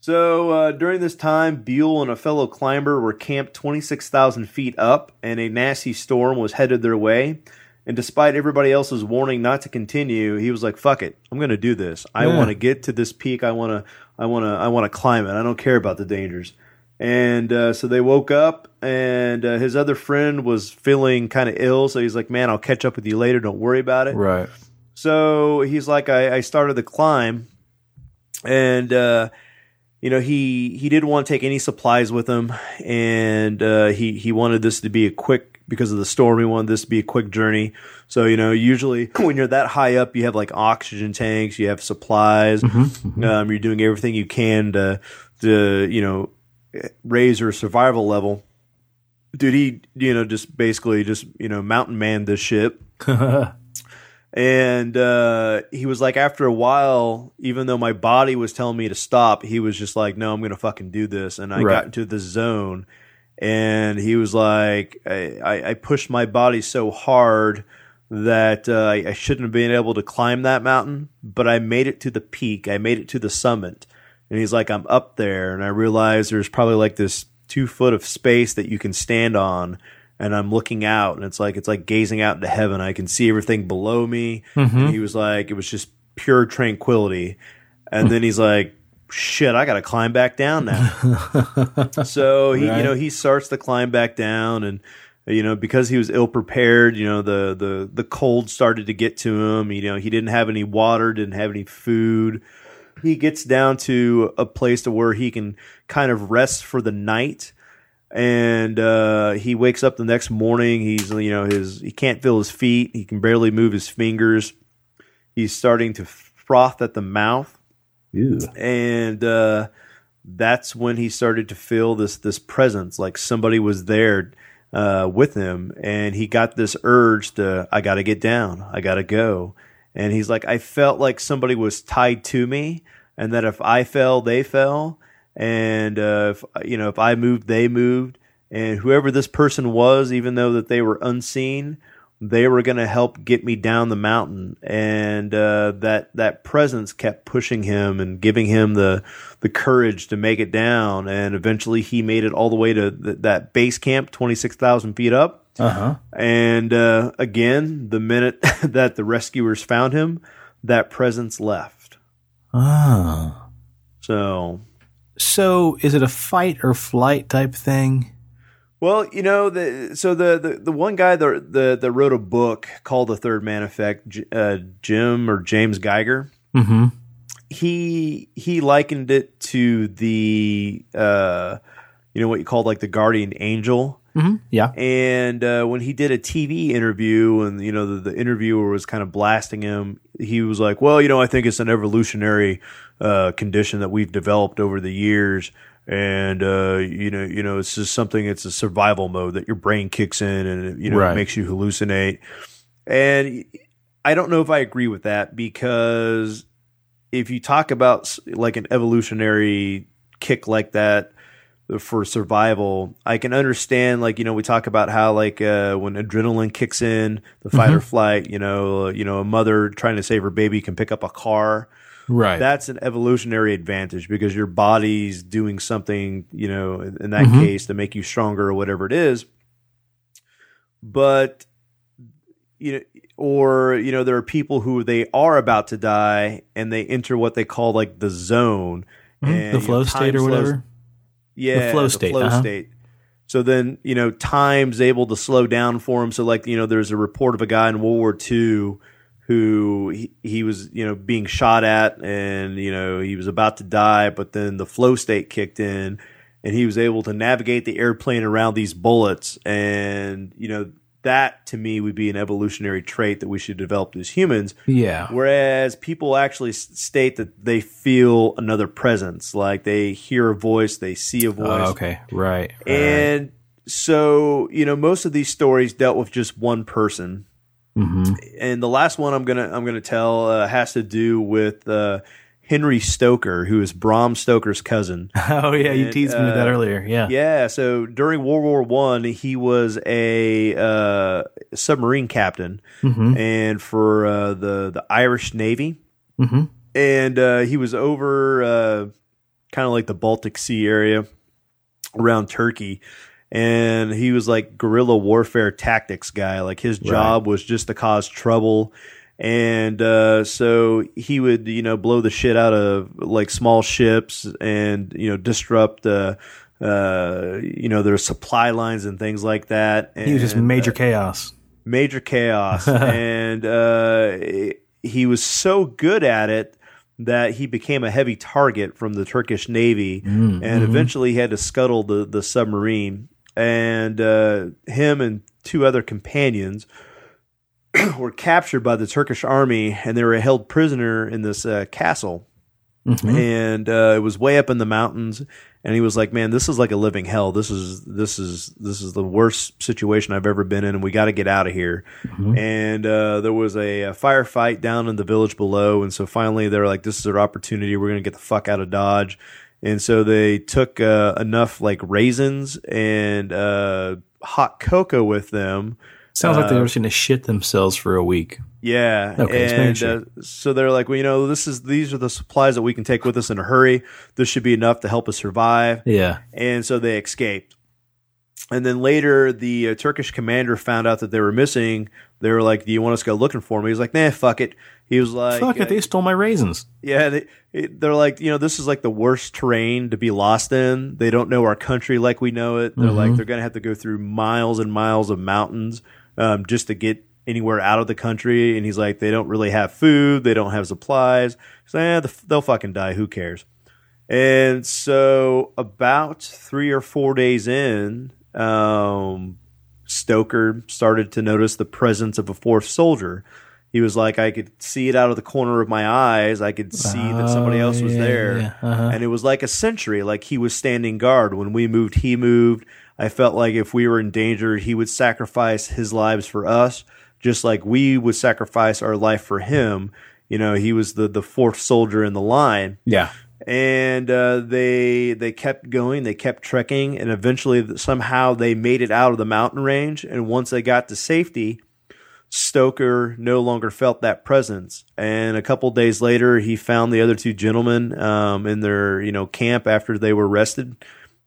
So uh, during this time, Buhl and a fellow climber were camped 26,000 feet up, and a nasty storm was headed their way. And despite everybody else's warning not to continue, he was like, "Fuck it, I'm going to do this. I Yeah. want to get to this peak. I want to, I want to, I want to climb it. I don't care about the dangers." And uh, so they woke up, and uh, his other friend was feeling kind of ill. So he's like, "Man, I'll catch up with you later. Don't worry about it." Right. So he's like, I, I started the climb, and uh, you know he he didn't want to take any supplies with him, and uh, he he wanted this to be a quick because of the storm. He wanted this to be a quick journey. So you know, usually (laughs) when you're that high up, you have like oxygen tanks, you have supplies, um, you're doing everything you can to to you know raise your survival level. Dude, he you know just basically just you know mountain man this ship. (laughs) And uh, he was like, after a while, even though my body was telling me to stop, he was just like, no, I'm going to fucking do this. And I Right. got into the zone. And he was like, I, I, pushed my body so hard that uh, I, I shouldn't have been able to climb that mountain, but I made it to the peak. I made it to the summit. And he's like, I'm up there. And I realized there's probably like this two foot of space that you can stand on. And I'm looking out, and it's like it's like gazing out into heaven. I can see everything below me. Mm-hmm. And he was like, it was just pure tranquility. And then he's like, shit, I got to climb back down now. (laughs) so he, you know, he starts to climb back down, and you know, because he was ill prepared, you know, the the the cold started to get to him. You know, he didn't have any water, didn't have any food. He gets down to a place to where he can kind of rest for the night and uh, he wakes up the next morning. He's you know his he can't feel his feet. He can barely move his fingers. He's starting to froth at the mouth, Ew. and uh, that's when he started to feel this this presence, like somebody was there uh, with him, and he got this urge to I got to get down, I got to go, and he's like I felt like somebody was tied to me, and that if I fell, they fell, and uh, if you know if I moved, they moved, and whoever this person was, even though that they were unseen, they were going to help get me down the mountain, and uh, that that presence kept pushing him and giving him the the courage to make it down. And eventually, he made it all the way to th- that base camp, twenty six thousand feet up. Uh huh. And uh, again, the minute (laughs) that the rescuers found him, that presence left. Ah. So So is it a fight or flight type thing? Well, you know, the so the the, the one guy that the that wrote a book called The Third Man Effect, uh, Jim or James Geiger, Mm-hmm. he he likened it to the uh, you know what you call like the guardian angel. Mm-hmm. Yeah. And uh, when he did a TV interview, and you know the, the interviewer was kind of blasting him, he was like, "Well, you know, I think it's an evolutionary uh, condition that we've developed over the years, and uh, you know, you know, it's just something. It's a survival mode that your brain kicks in, and you know, Right. it makes you hallucinate." And I don't know if I agree with that because if you talk about like an evolutionary kick like that for survival, I can understand like you know we talk about how like uh, when adrenaline kicks in, the fight or flight, you know, uh, you know a mother trying to save her baby can pick up a car. Right. That's an evolutionary advantage because your body's doing something, you know, in that Mhm. case to make you stronger or whatever it is. But you know, or you know, there are people who they are about to die and they enter what they call like the zone, Mhm. and, the you know, flow state or slows- whatever. yeah, the flow state, uh-huh. state. So then, you know, time's able to slow down for him. So, like, you know, there's a report of a guy in World War II who he, he was, you know, being shot at and, you know, he was about to die, but then the flow state kicked in and he was able to navigate the airplane around these bullets. And, you know, that to me would be an evolutionary trait that we should develop as humans. Yeah. Whereas people actually s- state that they feel another presence, like they hear a voice, they see a oh, voice. Oh, okay. Right. right. And so, you know, most of these stories dealt with just one person. Mhm. And the last one I'm gonna I'm gonna tell uh, has to do with uh, Henry Stoker, who is Bram Stoker's cousin. (laughs) Oh yeah, you And, teased me with that uh, earlier. Yeah. Yeah, so during World War One, he was a uh, submarine captain, Mhm. and for uh, the the Irish Navy, Mhm. and uh, he was over uh, kind of like the Baltic Sea area around Turkey. And he was like guerrilla warfare tactics guy. Like his job was just to cause trouble. And uh, so he would, you know, blow the shit out of like small ships and, you know, disrupt, uh, uh, you know, their supply lines and things like that. And, He was just major uh, chaos. major chaos (laughs) and uh, he was so good at it that he became a heavy target from the Turkish Navy Mm, and mhm. eventually he had to scuttle the, the submarine and uh, him and two other companions (clears throat) were captured by the Turkish army and they were held prisoner in this uh, castle. Mhm. and uh, it was way up in the mountains and he was like man this is like a living hell. This is this is this is the worst situation i've ever been in and we got to get out of here. Mhm. and uh, there was a, a firefight down in the village below and so finally they're like this is our opportunity. We're going to get the fuck out of dodge and so they took uh, enough like raisins and uh, hot cocoa with them Sounds like they uh, were just going to shit themselves for a week. yeah. Okay, and sure. uh, so they're like, well, you know, this is these are the supplies that we can take with us in a hurry. This should be enough to help us survive. Yeah. And so they escaped. And then later, the uh, Turkish commander found out that they were missing. They were like, "Do you want us to go looking for them?" He was like, "Nah, fuck it." He was like, Fuck uh, it, they stole my raisins. yeah, they, they're like, you know, this is like the worst terrain to be lost in. They don't know our country like we know it. They're like, they're going to have to go through miles and miles of mountains um, just to get anywhere out of the country. And he's like, they don't really have food. They don't have supplies. So, eh, they'll fucking die. Who cares? And so, about three or four days in, um, Stoker started to notice the presence of a fourth soldier. He was like, I could see it out of the corner of my eyes. I could see that somebody Oh, else was yeah, there. yeah, uh-huh. And it was like a sentry, like he was standing guard. When we moved, he moved. I felt like if we were in danger, he would sacrifice his lives for us, just like we would sacrifice our life for him. You know, he was the, the fourth soldier in the line Yeah. And uh, they they kept going they kept trekking and eventually somehow they made it out of the mountain range and once they got to safety Stoker no longer felt that presence. And a couple days later, he found the other two gentlemen um, in their you know camp after they were arrested.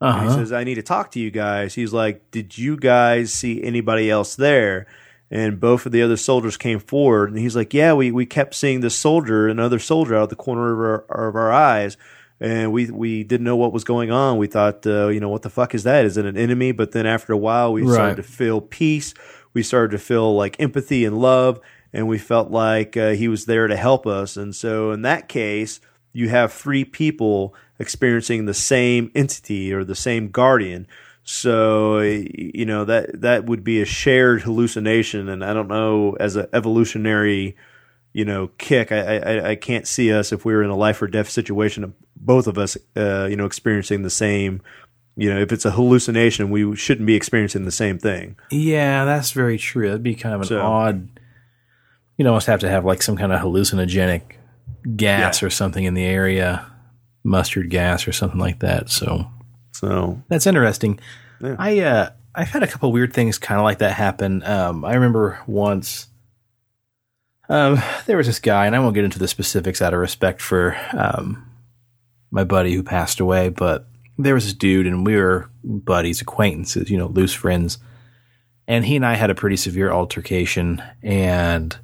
And he Uh-huh. says, "I need to talk to you guys." He's like, "Did you guys see anybody else there?" And both of the other soldiers came forward, and he's like, "Yeah, we, we kept seeing this soldier, another soldier, out of the corner of our, of our eyes, and we we didn't know what was going on. We thought, uh, you know, what the fuck is that? Is it an enemy?" But then after a while, we Right. started to feel peace. We started to feel like empathy and love, and we felt like uh, he was there to help us. And so, in that case, you have three people experiencing the same entity or the same guardian. So you know that that would be a shared hallucination, and I don't know as an evolutionary, you know, kick. I, I I can't see us if we were in a life or death situation, both of us, uh, you know, experiencing the same. You know, if it's a hallucination, we shouldn't be experiencing the same thing. Yeah, that's very true. That'd be kind of an So- odd. You'd almost have to have like some kind of hallucinogenic gas or something in the area, mustard gas or something like that. So So that's interesting. Yeah. I uh, I've had a couple weird things kind of like that happen. Um, I remember once. Um, there was this guy, and I won't get into the specifics out of respect for um, my buddy who passed away, but there was this dude, and we were buddies, acquaintances, you know, loose friends. And he and I had a pretty severe altercation, and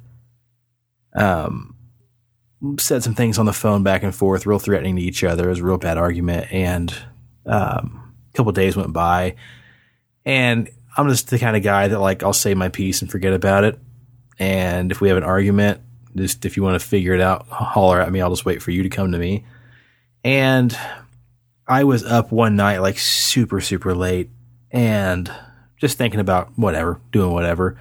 um, said some things on the phone back and forth, real threatening to each other. It was a real bad argument, and um, a couple days went by, and I'm just the kind of guy that like I'll say my piece and forget about it. And if we have an argument, just if you want to figure it out, holler at me. I'll just wait for you to come to me. And I was up one night, like super, super late, and just thinking about whatever, doing whatever.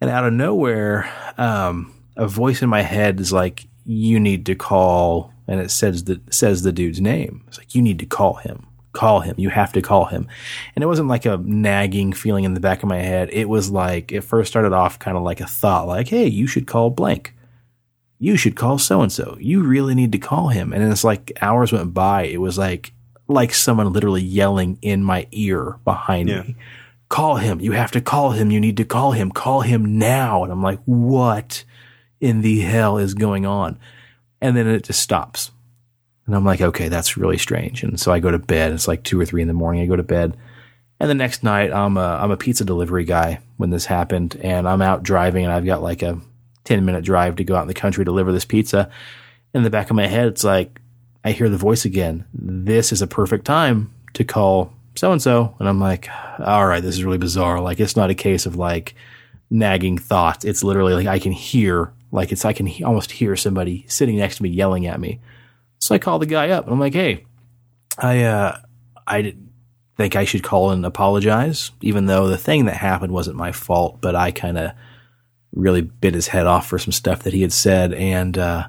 And out of nowhere, um, a voice in my head is like, "You need to call," and it says the says the dude's name. It's like, "You need to call him." Call him. You have to call him. And it wasn't like a nagging feeling in the back of my head. It was like, it first started off kind of like a thought, like, hey, you should call blank you should call so and so. You really need to call him. And it's like hours went by. It was like like someone literally yelling in my ear behind Yeah. me. Call him. You have to call him. You need to call him. Call him now. And I'm like, what in the hell is going on? And then it just stops. And I'm like, okay, that's really strange. And so I go to bed. It's like two or three in the morning. I go to bed. And the next night, I'm a, I'm a pizza delivery guy when this happened. And I'm out driving and I've got like a 10 minute drive to go out in the country deliver this pizza. In the back of my head, it's like, I hear the voice again. This is a perfect time to call so and so. And I'm like, all right, this is really bizarre. Like, it's not a case of like nagging thoughts. It's literally like I can hear, like, it's, I can he- almost hear somebody sitting next to me yelling at me. So I call the guy up and I'm like, hey, I, uh, I think I should call and apologize, even though the thing that happened wasn't my fault, but I kind of really bit his head off for some stuff that he had said and, uh,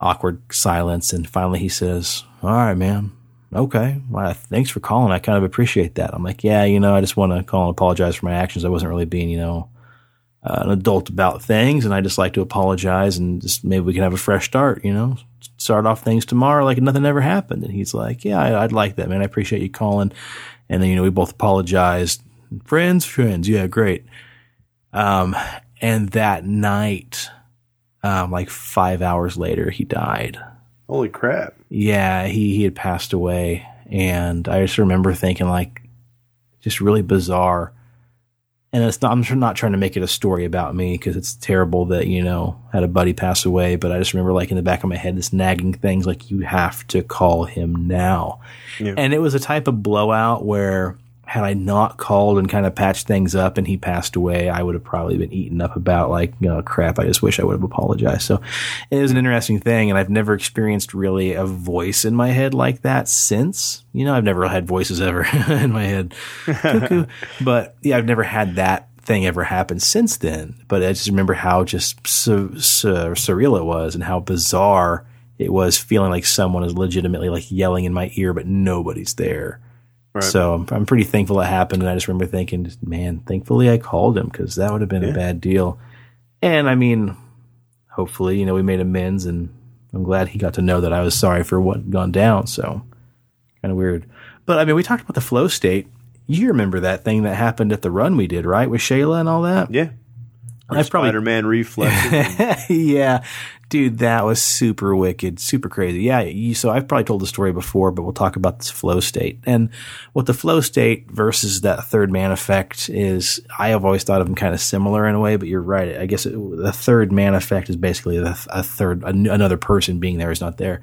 awkward silence. And finally he says, all right, man. Okay. Well, thanks for calling. I kind of appreciate that. I'm like, yeah, you know, I just want to call and apologize for my actions. I wasn't really being, you know, uh, an adult about things. And I just like to apologize and just maybe we can have a fresh start, you know, start off things tomorrow like nothing ever happened. And he's like, yeah, I, I'd like that, man. I appreciate you calling. And then, you know, we both apologized. Friends, friends. Yeah, great. Um, and that night, um, like five hours later, he died. Holy crap! Yeah, he, he had passed away. And I just remember thinking, like, just really bizarre. And it's not, I'm sure not trying to make it a story about me because it's terrible that, you know, had a buddy pass away. But I just remember, like, in the back of my head, this nagging things like, you have to call him now. Yeah. And it was a type of blowout where had I not called and kind of patched things up and he passed away, I would have probably been eaten up about like, you know, crap. I just wish I would have apologized. So it was an interesting thing. And I've never experienced really a voice in my head like that since, you know, I've never had voices ever (laughs) in my head. (laughs) But yeah, I've never had that thing ever happen since then. But I just remember how just so surreal it was and how bizarre it was feeling like someone is legitimately like yelling in my ear, but nobody's there. Right. So I'm, I'm pretty thankful it happened. And I just remember thinking, man, thankfully I called him because that would have been a bad deal. And I mean, hopefully, you know, we made amends and I'm glad he got to know that I was sorry for what had gone down. So kind of weird. But I mean, we talked about the flow state. You remember that thing that happened at the run we did, right? With Shayla and all that? Yeah, I've probably Spider-Man reflexes. (laughs) yeah, dude, that was super wicked, super crazy. Yeah, you, so I've probably told the story before, but we'll talk about this flow state and what the flow state versus that third man effect is. I have always thought of them kind of similar in a way, but you're right. I guess it, the third man effect is basically the, a third a, another person being there is not there.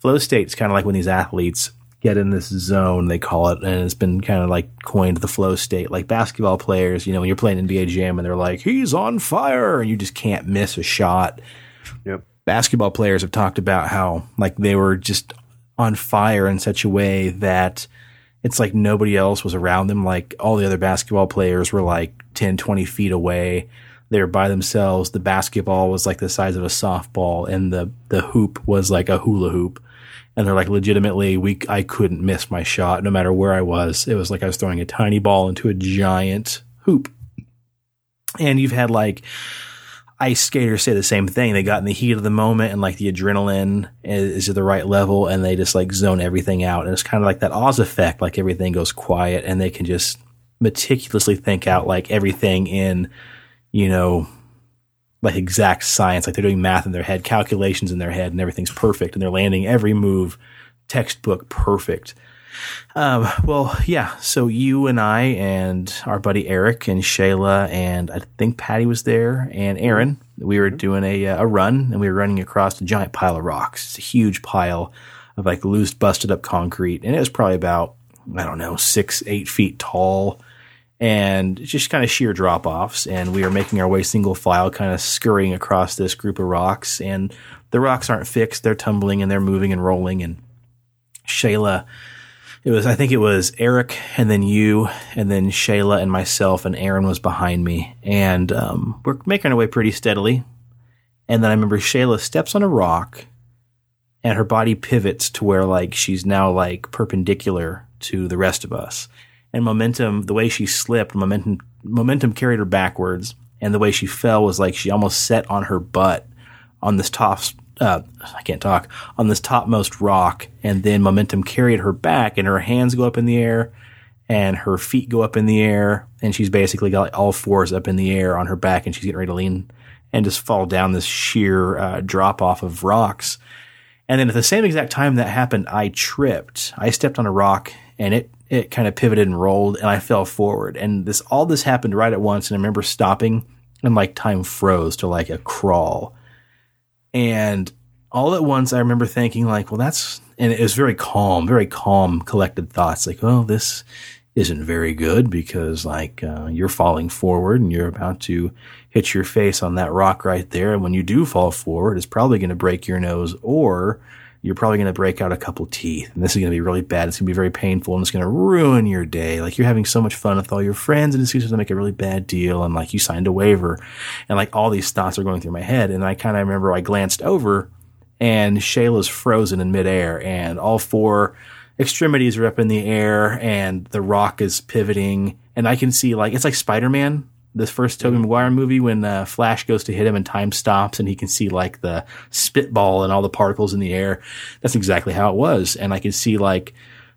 Flow state is kind of like when these athletes get in this zone, they call it, and it's been kind of like coined the flow state. Like basketball players, you know, when you're playing NBA Jam and they're like, he's on fire, and you just can't miss a shot. Yep. Basketball players have talked about how, like, they were just on fire in such a way that it's like nobody else was around them. Like, all the other basketball players were like 10, 20 feet away. They were by themselves. The basketball was like the size of a softball, and the, the hoop was like a hula hoop and they're like legitimately we I couldn't miss my shot no matter where I was. It was like I was throwing a tiny ball into a giant hoop. And you've had like ice skaters say the same thing. They got in the heat of the moment and like the adrenaline is, at the right level and they just like zone everything out. And it's kind of like that Oz effect, like everything goes quiet and they can just meticulously think out like everything in, you know, like exact science, like they're doing math in their head, calculations in their head, and everything's perfect, and they're landing every move textbook perfect. Um, well, yeah. So you and I and our buddy Eric and Shayla and I think Patty was there and Aaron. Mm-hmm. We were mm-hmm. doing a uh, a run and we were running across a giant pile of rocks. It's a huge pile of like loose, busted up concrete, and it was probably about I don't know six, eight feet tall and just kind of sheer drop offs. And we are making our way single file, kind of scurrying across this group of rocks. And the rocks aren't fixed; they're tumbling and they're moving and rolling. And Shayla, it was I think it was Eric, and then you, and then Shayla and myself, and Aaron was behind me, and um, we're making our way pretty steadily. And then I remember Shayla steps on a rock. And her body pivots to where like she's now like perpendicular to the rest of us and momentum, the way she slipped, momentum, momentum carried her backwards. And the way she fell was like she almost set on her butt on this top, uh, I can't talk, on this topmost rock. And then momentum carried her back and her hands go up in the air and her feet go up in the air. And she's basically got like all fours up in the air on her back and she's getting ready to lean and just fall down this sheer uh, drop off of rocks. And then at the same exact time that happened, I tripped. I stepped on a rock and it it kind of pivoted and rolled and I fell forward. And this all this happened right at once and I remember stopping and like time froze to like a crawl. And all at once I remember thinking like, well that's and it was very calm, very calm, collected thoughts like, oh, this isn't very good because like uh, you're falling forward and you're about to hit your face on that rock right there. And when you do fall forward it's probably going to break your nose or you're probably going to break out a couple teeth and this is going to be really bad. It's going to be very painful and it's going to ruin your day. Like you're having so much fun with all your friends and it's going to make a really bad deal. And like you signed a waiver and like all these thoughts are going through my head. And I kind of remember I glanced over and Shayla's frozen in midair and all four extremities are up in the air and the rock is pivoting. And I can see like, it's like Spider-Man this first Tobey Maguire movie when uh, Flash goes to hit him and time stops and he can see like the spitball and all the particles in the air. That's exactly how it was, and I can see like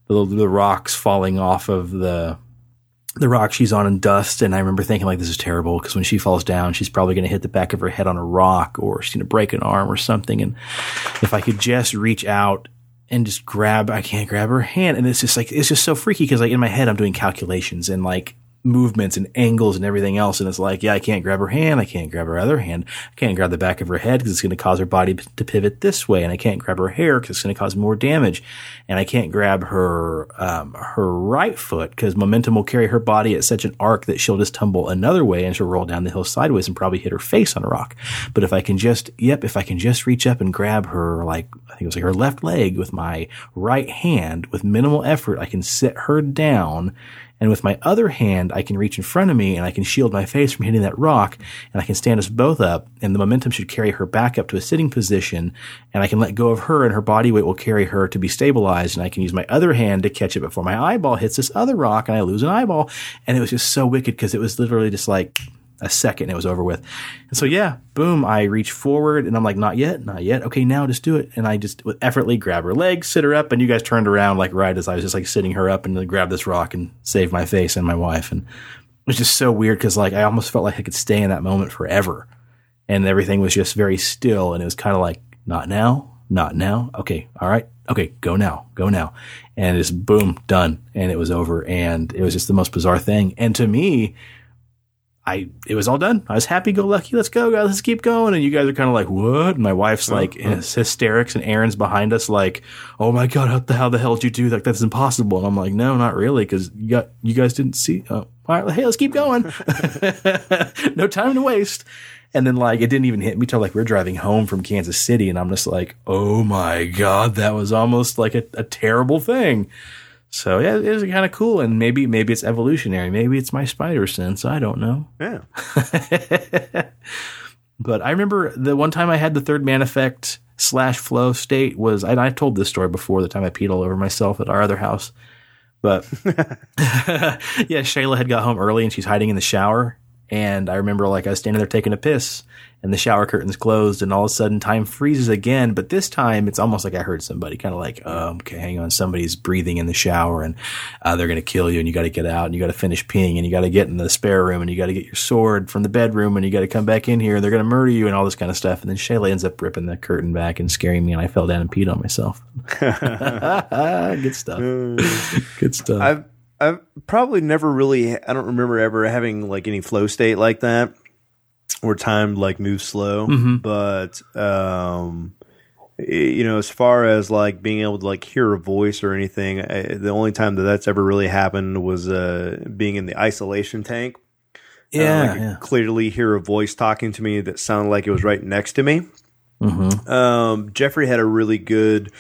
the, the rocks falling off of the the rock she's on in dust. And I remember thinking like this is terrible because when she falls down, she's probably going to hit the back of her head on a rock or she's going to break an arm or something. And if I could just reach out and just grab, I can't grab her hand. And it's just like, it's just so freaky because like in my head, I'm doing calculations and like movements and angles and everything else. And it's like, yeah, I can't grab her hand. I can't grab her other hand. I can't grab the back of her head because it's going to cause her body to pivot this way. And I can't grab her hair because it's going to cause more damage. And I can't grab her, um, her right foot because momentum will carry her body at such an arc that she'll just tumble another way and she'll roll down the hill sideways and probably hit her face on a rock. But if I can just, yep, if I can just reach up and grab her, like, I think it was like her left leg with my right hand with minimal effort, I can sit her down and with my other hand, I can reach in front of me and I can shield my face from hitting that rock and I can stand us both up and the momentum should carry her back up to a sitting position and I can let go of her and her body weight will carry her to be stabilized and I can use my other hand to catch it before my eyeball hits this other rock and I lose an eyeball. And it was just so wicked because it was literally just like, a second it was over with. And so yeah, boom, I reach forward and I'm like, not yet, not yet. Okay, now just do it. And I just with effortlessly grab her leg, sit her up, and you guys turned around like right as I was just like sitting her up and grab this rock and save my face and my wife. And it was just so weird because like I almost felt like I could stay in that moment forever, and everything was just very still, and it was kind of like not now, not now. Okay, all right, okay, go now, go now, and just boom, done, and it was over, and it was just the most bizarre thing. And to me, I it was all done. I was happy go lucky. Let's go, guys. Let's keep going. And you guys are kind of like, what? And my wife's like uh-huh. hysterics, and Aaron's behind us, like, oh my god, how the how the hell did you do that? That's impossible. And I'm like, no, not really, because you got you guys didn't see. Oh, all right, hey, let's keep going. (laughs) (laughs) no time to waste. And then like it didn't even hit me till like we are driving home from Kansas City, and I'm just like, oh my god, that was almost like a, a terrible thing. So yeah, it is kind of cool, and maybe maybe it's evolutionary. Maybe it's my spider sense. I don't know. Yeah. (laughs) but I remember the one time I had the third man effect slash flow state was I, I told this story before the time I peed all over myself at our other house. But (laughs) (laughs) yeah, Shayla had got home early and she's hiding in the shower. And I remember like I was standing there taking a piss and the shower curtains closed and all of a sudden time freezes again. But this time it's almost like I heard somebody kind of like, oh, okay, hang on. Somebody's breathing in the shower and uh, they're going to kill you and you got to get out and you got to finish peeing and you got to get in the spare room and you got to get your sword from the bedroom and you got to come back in here and they're going to murder you and all this kind of stuff. And then Shayla ends up ripping the curtain back and scaring me and I fell down and peed on myself. (laughs) (laughs) Good stuff. Good stuff. I've, I've probably never really, I don't remember ever having like any flow state like that where time like moves slow. Mm-hmm. But um, you know, as far as like being able to like hear a voice or anything, I, the only time that that's ever really happened was uh, being in the isolation tank. Yeah, uh, I could yeah. clearly hear a voice talking to me that sounded like it was right next to me. Mm-hmm. Um, Jeffrey had a really good,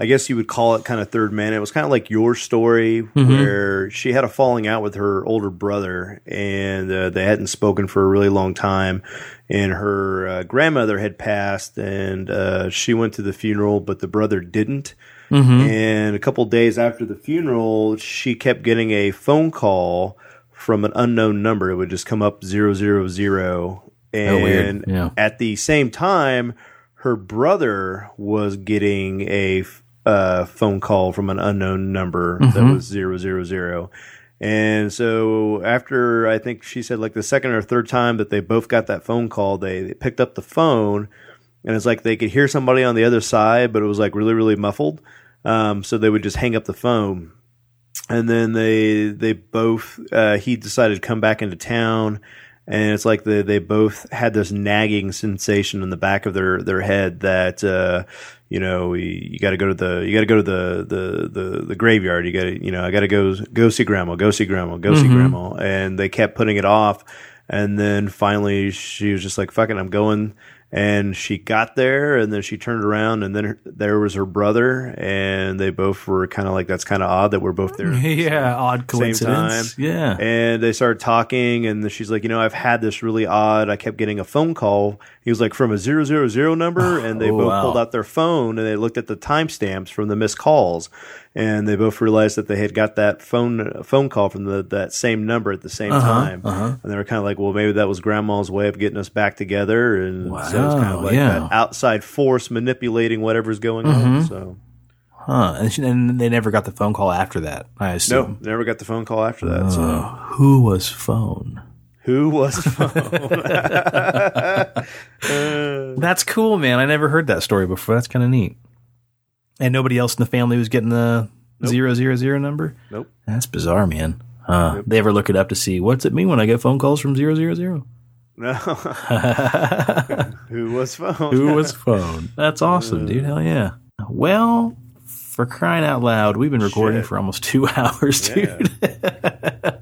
I guess you would call it kind of third man. It was kind of like your story where she had a falling out with her older brother and uh, they hadn't spoken for a really long time. And her uh, grandmother had passed and uh, she went to the funeral, but the brother didn't. And a couple days after the funeral, she kept getting a phone call from an unknown number. It would just come up zero zero zero. And weird. Yeah. at the same time, her brother was getting a uh, phone call from an unknown number that was zero zero zero. And so after I think she said like the second or third time that they both got that phone call, they, they picked up the phone and it's like they could hear somebody on the other side, but it was like really, really muffled. Um, so they would just hang up the phone. And then they they both uh, he decided to come back into town, and it's like they they both had this nagging sensation in the back of their their head that uh, you know you, you got to go to the you got to go to the, the the the graveyard. You got to you know I got to go go see grandma, go see grandma, go see grandma, and they kept putting it off. And then finally, she was just like, "Fucking, I'm going." And she got there, and then she turned around, and then her, there was her brother, and they both were kind of like, "That's kind of odd that we're both there." (laughs) yeah, odd same coincidence. time. Yeah. And they started talking, and she's like, you know, I've had this really odd. I kept getting a phone call. He was like from a zero zero zero number, (sighs) and they Oh, both wow. pulled out their phone and they looked at the timestamps from the missed calls, and they both realized that they had got that phone phone call from the, that same number at the same Uh-huh, time, and they were kind of like, well, maybe that was Grandma's way of getting us back together, and so it's kind of like yeah. that outside force manipulating whatever's going Mm-hmm. on. So Huh. And, she, and they never got the phone call after that, I no, assume. never got the phone call after that. So. Uh, who was phone? Who was phone? (laughs) That's cool, man. I never heard that story before. That's kind of neat. And nobody else in the family was getting the zero zero zero number. Nope. That's bizarre, man. Huh. They ever look it up to see what's it mean when I get phone calls from zero zero zero? No. (laughs) Who was phone? Who was phone? That's awesome, dude. Hell yeah. Well, for crying out loud, we've been recording Shit. for almost two (laughs) hours, Yeah. dude.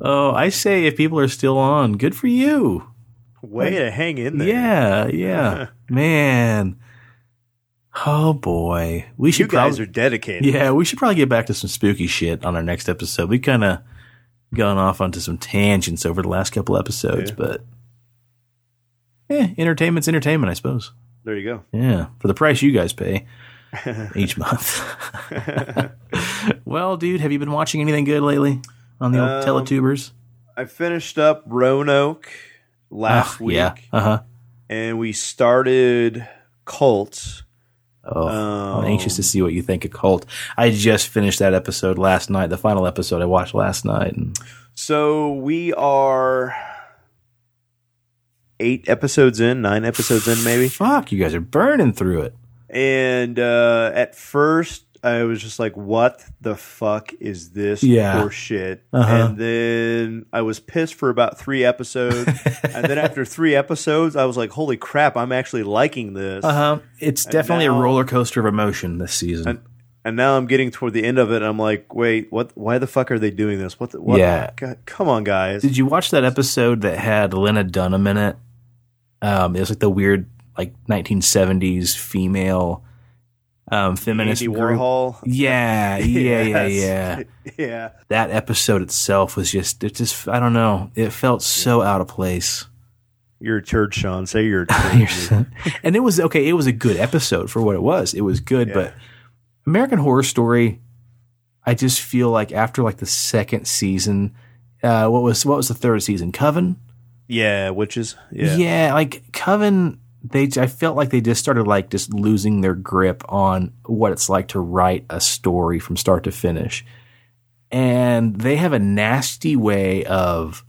oh, I say if people are still on, good for you. Way to hang in there. Yeah, yeah, (laughs) man. Oh boy, we should You guys probably are dedicated. yeah, we should probably get back to some spooky shit on our next episode. We kind of gone off onto some tangents over the last couple episodes, Yeah. but yeah, entertainment's entertainment, I suppose. There you go. Yeah, for the price you guys pay (laughs) each month. (laughs) well, dude, have you been watching anything good lately on the old Um, Teletubers? I finished up Roanoke last Ah, week, Yeah, uh huh. and we started Cult Oh, I'm anxious to see what you think of Cult. I just finished that episode last night, the final episode I watched last night. So we are eight episodes in, nine episodes in, maybe. fuck, you guys are burning through it. And uh, at first, I was just like, "What the fuck is this Yeah. shit?" Uh-huh. And then I was pissed for about three episodes, and then after (laughs) three episodes, I was like, "Holy crap! I'm actually liking this." Uh huh. It's definitely now- a roller coaster of emotion this season. And, and now I'm getting toward the end of it, and I'm like, "Wait, what? Why the fuck are they doing this? What? The, what Yeah. God, come on, guys!" Did you watch that episode that had Lena Dunham in it? Um, it was like the weird, like 1970s female um, feminist Andy group. Warhol. Yeah, (laughs) yeah, yeah, Yes. yeah. yeah. That episode itself was just, it just, I don't know. It felt so out of place. You're a turd, Shawn. Say you're a (laughs) turd. and it was okay. It was a good episode for what it was. It was good, Yeah. but American Horror Story. I just feel like after like the second season, uh, what was what was the third season? Coven. yeah, witches. Yeah. Yeah. like Coven. They I felt like they just started like just losing their grip on what it's like to write a story from start to finish, and they have a nasty way of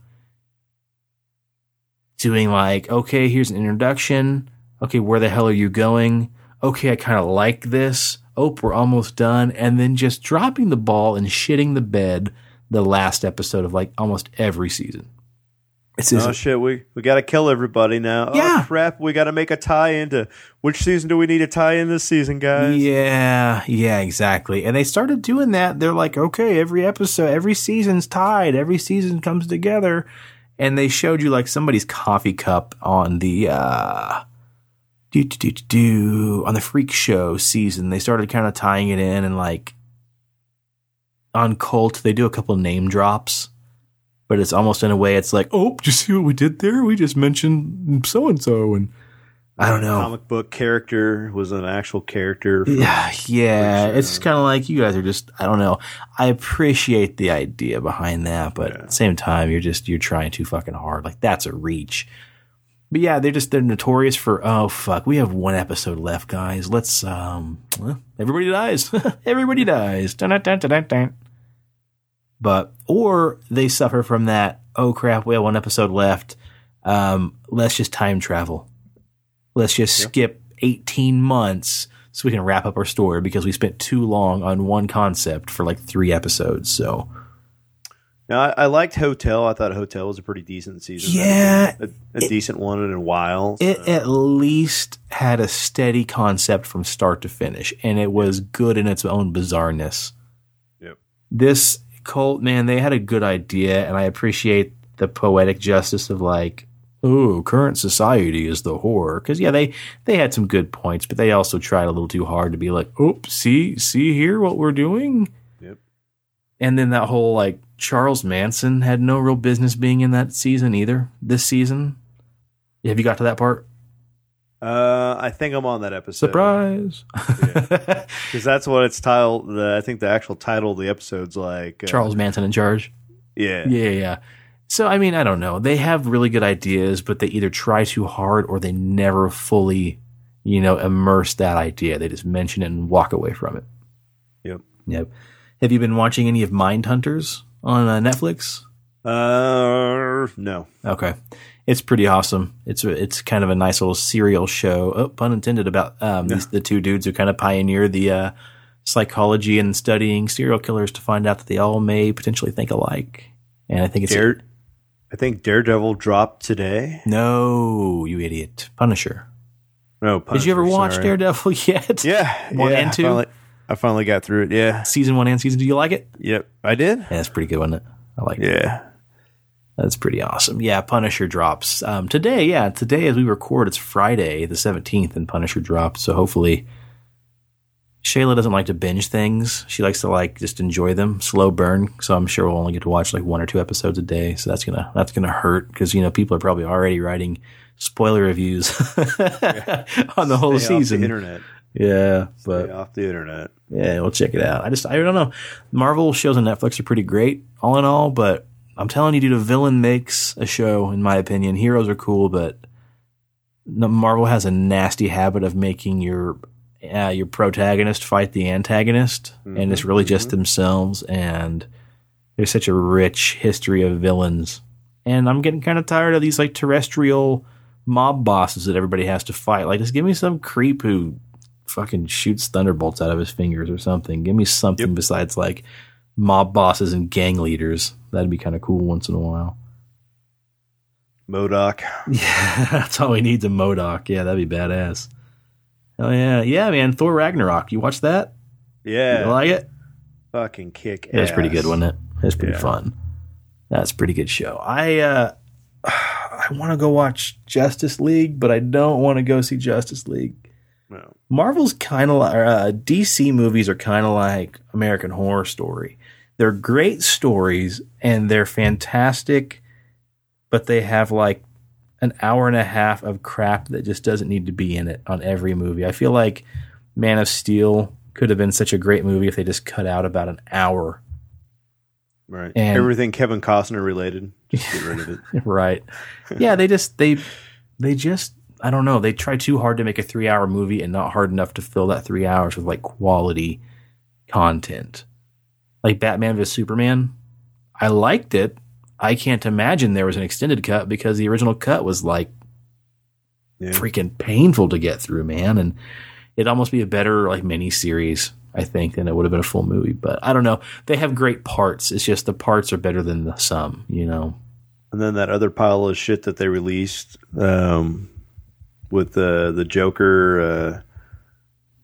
doing like, okay, here's an introduction. Okay, where the hell are you going? Okay, I kind of like this. Oh, we're almost done. And then just dropping the ball and shitting the bed the last episode of like almost every season. It's Oh shit, we we got to kill everybody now. Yeah. Oh crap, we got to make a tie into which season do we need to tie in this season, guys? Yeah, yeah, exactly. And they started doing that. They're like, okay, every episode, every season's tied, every season comes together. And they showed you like somebody's coffee cup on the uh do do do do, do on the freak show season. They started kind of tying it in and like on cult, they do a couple name drops. But it's almost in a way it's like, oh, did you see what we did there? We just mentioned so and so and I don't know. Comic book character was an actual character. from- Yeah, yeah. It's kind of like you guys are just. I don't know. I appreciate the idea behind that, but at the same time, you're just you're trying too fucking hard. Like that's a reach. But yeah, they're just they're notorious for oh fuck. We have one episode left, guys. Let's um. well, everybody dies. (laughs) everybody dies. Dun, dun, dun, dun, dun, dun. But or they suffer from that. Oh crap, we have one episode left. Um, let's just time travel. Let's just skip 18 months so we can wrap up our story because we spent too long on one concept for like three episodes. So Now, I, I liked Hotel. I thought Hotel was a pretty decent season. Yeah, a, a decent one in a while. it at least had a steady concept from start to finish, and it was good in its own bizarreness. Yep. This cult, man, they had a good idea, and I appreciate the poetic justice of like, oh, current society is the horror. Because yeah, they they had some good points, but they also tried a little too hard to be like, oh, see, see here what we're doing. Yep. And then that whole like Charles Manson had no real business being in that season either. This season, have you got to that part? Uh, I think I'm on that episode. Surprise! Because that's what it's titled. The, I think the actual title of the episode's like uh, Charles Manson in charge. Yeah. Yeah, yeah. So I mean, I don't know. They have really good ideas, but they either try too hard or they never fully, you know, immerse that idea. They just mention it and walk away from it. Yep. Yep. Have you been watching any of Mind Hunters on uh, Netflix? Uh, no. Okay, it's pretty awesome. It's it's kind of a nice little serial show. Oh, pun intended about um, these, the two dudes who kind of pioneer the uh, psychology and studying serial killers to find out that they all may potentially think alike. And I think it's Dare, I think Daredevil dropped today. no, you idiot, Punisher. No, Punisher, Did you ever watch sorry. Daredevil (laughs) yet? Yeah, One yeah, and two? I finally, I finally got through it. Yeah. season one and season two. You like it? Yep. I did. Yeah, that's pretty good, wasn't it? I like it. Yeah. That's pretty awesome. Yeah, Punisher drops um, today. Yeah, today as we record, it's Friday the seventeenth, and Punisher drops. So hopefully, Shayla doesn't like to binge things. She likes to like just enjoy them, slow burn. So I'm sure we'll only get to watch like one or two episodes a day. So that's gonna that's gonna hurt because you know people are probably already writing spoiler reviews (laughs) on the whole Stay off season. the internet. Yeah, but Stay off the internet. yeah, we'll check it out. I just I don't know. Marvel shows on Netflix are pretty great, all in all, but I'm telling you, dude, a villain makes a show, in my opinion. Heroes are cool, but Marvel has a nasty habit of making your uh, your protagonist fight the antagonist, and it's really just themselves. And there's such a rich history of villains, and I'm getting kind of tired of these like terrestrial mob bosses that everybody has to fight. Like, just give me some creep who fucking shoots thunderbolts out of his fingers or something. Give me something besides like mob bosses and gang leaders. That'd be kind of cool once in a while. MODOK. (laughs) Yeah, that's all we need to MODOK. Yeah, that'd be badass. Oh yeah, yeah, man. Thor Ragnarok. You watch that? Yeah. You like it? fucking kick. It was pretty good, wasn't it? It was pretty Yeah. fun. That's a pretty good show. I uh (sighs) I want to go watch Justice League, but I don't want to go see Justice League. No. Marvel's kind of like uh, DC movies are kind of like American Horror Story. They're great stories and they're fantastic, but they have like an hour and a half of crap that just doesn't need to be in it on every movie. I feel like Man of Steel could have been such a great movie if they just cut out about an hour. Right. And- Everything Kevin Costner related. Just get rid of it. (laughs) right. Yeah, they just they they just I don't know, they try too hard to make a 3-hour movie and not hard enough to fill that 3 hours with like quality content. Like Batman vs Superman, I liked it. I can't imagine there was an extended cut because the original cut was like Yeah. freaking painful to get through, man, and it'd almost be a better like mini series I think than it would have been a full movie, but I don't know. They have great parts. It's just the parts are better than the sum, you know. And then that other pile of shit that they released um, with the the Joker.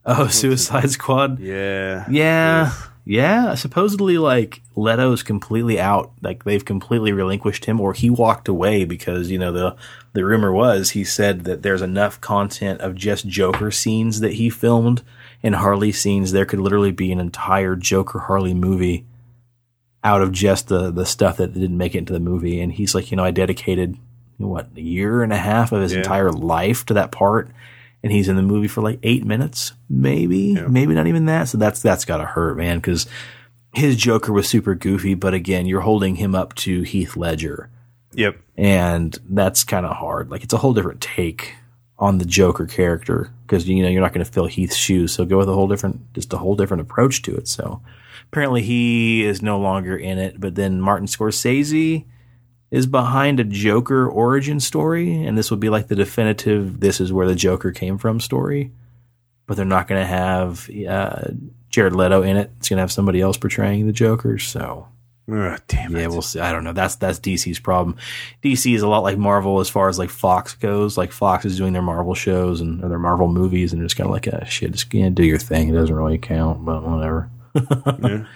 Oh, Suicide Squad. Uh, yeah. Yeah. Yeah. Supposedly, like, Leto's completely out. Like, they've completely relinquished him, or he walked away because, you know, the, the rumor was he said that there's enough content of just Joker scenes that he filmed and Harley scenes. There could literally be an entire Joker Harley movie out of just the, the stuff that didn't make it into the movie. And he's like, you know, I dedicated, what, a year and a half of his Yeah. entire life to that part and he's in the movie for like eight minutes, maybe, maybe not even that. So that's that's got to hurt, man, because his Joker was super goofy. But again, you're holding him up to Heath Ledger, Yep. and that's kind of hard. Like it's a whole different take on the Joker character because you know you're not going to fill Heath's shoes. So go with a whole different, just a whole different approach to it. So apparently he is no longer in it. But then Martin Scorsese is behind a Joker origin story, and this would be like the definitive "this is where the Joker came from" story. But they're not going to have uh, Jared Leto in it. It's going to have somebody else portraying the Joker. So damn it. yeah, we'll see. I don't know. That's that's DC's problem. DC is a lot like Marvel as far as like Fox goes. Like Fox is doing their Marvel shows and or their Marvel movies, and just kind of like, ah, shit, just yeah, do your thing. It doesn't really count, but whatever. (laughs)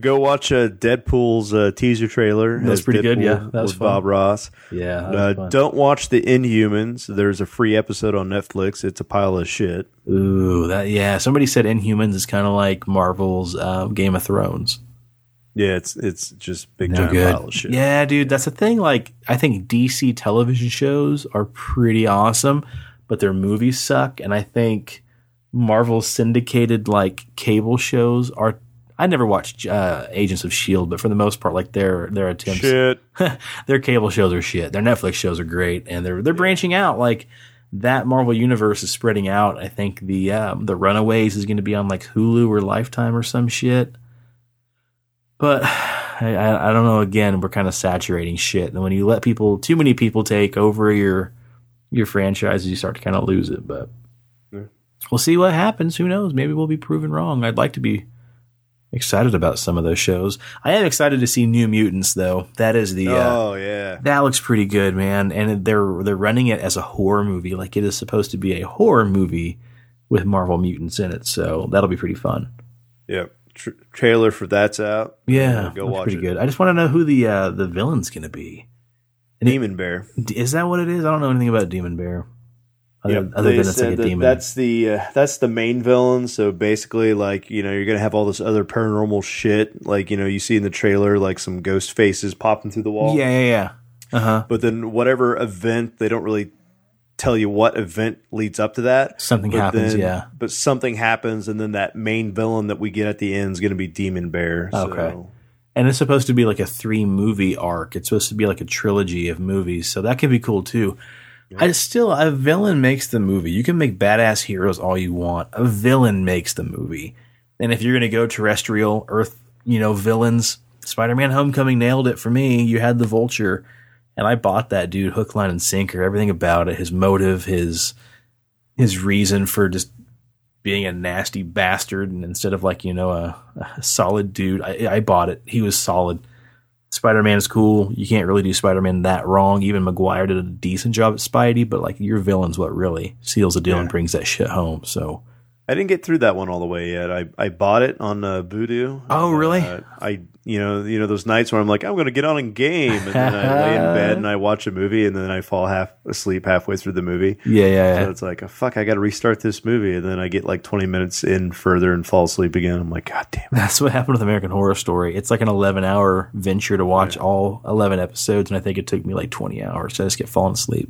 Go watch uh, Deadpool's uh, teaser trailer. That's pretty good, yeah. That was with fun. Bob Ross. Yeah, Uh, don't watch the Inhumans. There's a free episode on Netflix. It's a pile of shit. Ooh, that yeah. Somebody said Inhumans is kind of like Marvel's uh, Game of Thrones. Yeah, it's it's just big No giant good. pile of shit. Yeah, dude, that's the thing. Like, I think DC television shows are pretty awesome, but their movies suck. And I think Marvel syndicated like cable shows are. I never watched uh, Agents of Shield, but for the most part, like their their attempts, Shit. (laughs) their cable shows are shit. Their Netflix shows are great, and they're they're branching out. Like that Marvel universe is spreading out. I think the um, the Runaways is going to be on like Hulu or Lifetime or some shit. But (sighs) I, I, don't know. Again, we're kind of saturating shit, and when you let people, too many people take over your your franchises, you start to kind of lose it. But Yeah. we'll see what happens. Who knows? Maybe we'll be proven wrong. I'd like to be excited about some of those shows. I am excited to see New Mutants, though. That is the uh, Oh yeah. that looks pretty good, man. And they're they're running it as a horror movie, like it is supposed to be a horror movie with Marvel mutants in it. So that'll be pretty fun. Yep. Tr- trailer for that's out. Yeah, Uh, go watch pretty it. good. I just want to know who the uh, the villain's going to be. Demon Bear. Is that what it is? I don't know anything about Demon Bear. Other, Yep. other than it's like a that demon. That's the uh, that's the main villain. So basically, like you know, you're gonna have all this other paranormal shit. Like you know, you see in the trailer, like some ghost faces popping through the wall. yeah, yeah, yeah. Uh huh. But then whatever event, they don't really tell you what event leads up to that. Something But happens, then- yeah. But something happens, and then that main villain that we get at the end is going to be Demon Bear. So. Okay. And it's supposed to be like a three movie arc. It's supposed to be like a trilogy of movies. So that could be cool too. I still a villain makes the movie. You can make badass heroes all you want. A villain makes the movie. And if you're going to go terrestrial Earth, you know, villains, Spider-Man: Homecoming nailed it for me. You had the Vulture, and I bought that dude hook, line, and sinker. Everything about it, his motive, his his reason for just being a nasty bastard, and instead of like you know a, a solid dude, I, I bought it. He was solid. Spider Man is cool. You can't really do Spider Man that wrong. Even Maguire did a decent job at Spidey, but like your villain's what really seals the deal Yeah. and brings that shit home. So I didn't get through that one all the way yet. I, I bought it on uh, Vudu. Oh, really? Uh, I you know you know those nights where I'm like I'm going to get on a game and then I lay in bed and I (laughs) watch a movie and then I fall half asleep halfway through the movie. yeah, yeah, So it's like, oh, fuck, I got to restart this movie, and then I get like 20 minutes in further and fall asleep again. I'm like, God damn it! That's what happened with American Horror Story. It's like an 11 hour venture to watch all 11 episodes, and I think it took me like 20 hours. So I just get falling asleep.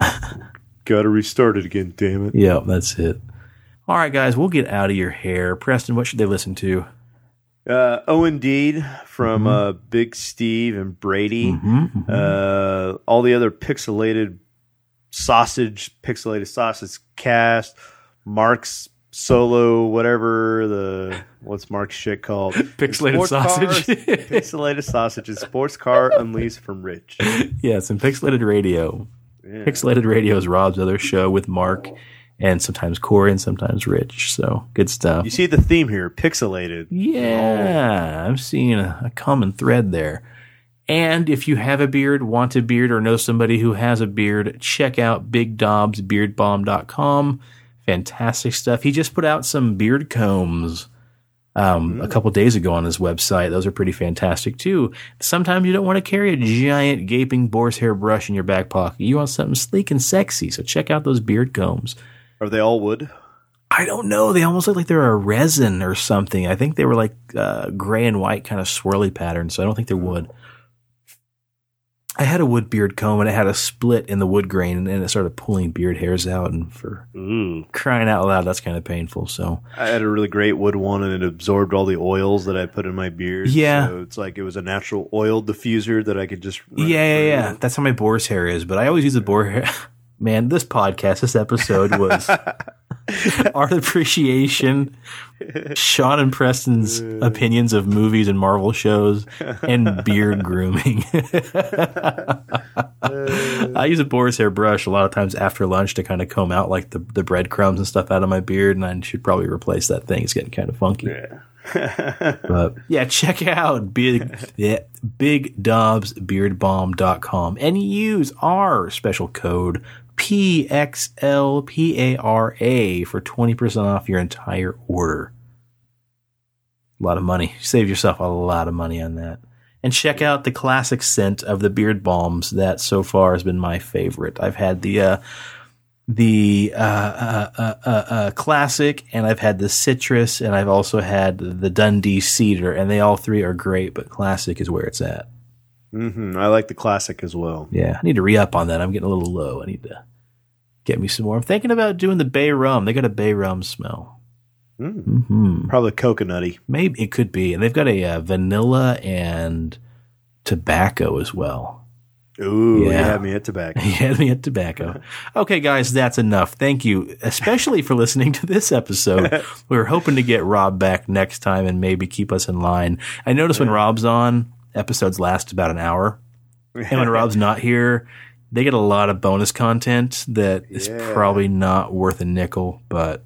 (laughs) Got to restart it again. Damn it! Yeah, that's it. All right, guys, we'll get out of your hair. Preston, what should they listen to? Uh, oh, indeed, from Mm-hmm. uh, Big Steve and Brady. Uh, all the other pixelated sausage, pixelated sausage cast, Mark's solo, whatever the what's Mark's shit called? (laughs) Pixelated cars, sausage. (laughs) pixelated sausage, and sports car unleashed from Rich. Yes, and Pixelated Radio. Yeah. Pixelated Radio is Rob's other show with Mark and sometimes Corey and sometimes Rich. So good stuff. You see the theme here, pixelated. Yeah, I'm seeing a, a common thread there. And if you have a beard, want a beard, or know somebody who has a beard, check out BigDobsBeardBalm.com. Fantastic stuff. He just put out some beard combs um, a couple days ago on his website. Those are pretty fantastic too. Sometimes you don't want to carry a giant gaping boar's hair brush in your back pocket. You want something sleek and sexy. So check out those beard combs. Are they all wood? I don't know. They almost look like they're a resin or something. I think they were like uh, gray and white kind of swirly patterns. So I don't think they're wood. I had a wood beard comb and it had a split in the wood grain and it started pulling beard hairs out. And for Ooh. crying out loud, that's kind of painful. So I had a really great wood one, and it absorbed all the oils that I put in my beard. Yeah. so it's like it was a natural oil diffuser that I could just. yeah, yeah, yeah. That's how my boar's hair is. But I always use a boar hair. (laughs) Man, this podcast, this episode was (laughs) art appreciation, Shawn and Preston's opinions of movies and Marvel shows, and beard grooming. I use a boar's hair brush a lot of times after lunch to kind of comb out like the, the breadcrumbs and stuff out of my beard, and I should probably replace that thing. It's getting kind of funky. Yeah. (laughs) But yeah, check out big yeah, bigdobsbeardbalm.com and use our special code PXLPARA for 20% off your entire order. A lot of money. Save yourself a lot of money on that. And check out the classic scent of the beard balms that so far has been my favorite. I've had the uh, the uh, uh, uh, uh, uh, classic, and I've had the citrus, and I've also had the Dundee cedar, and they all three are great, but classic is where it's at. Hmm I like the classic as well. Yeah, I need to re up on that. I'm getting a little low. I need to get me some more. I'm thinking about doing the bay rum. They got a bay rum smell. Mm. hmm Probably coconutty. Maybe it could be, and they've got a uh, vanilla and tobacco as well. Ooh, you Yeah. had me at tobacco. (laughs) He had me at tobacco. Okay, guys, that's enough. Thank you, especially for listening to this episode. we (laughs) were hoping to get Rob back next time and maybe keep us in line. I notice when Rob's on, episodes last about an hour. (laughs) And when Rob's not here, they get a lot of bonus content that is Yeah. probably not worth a nickel, but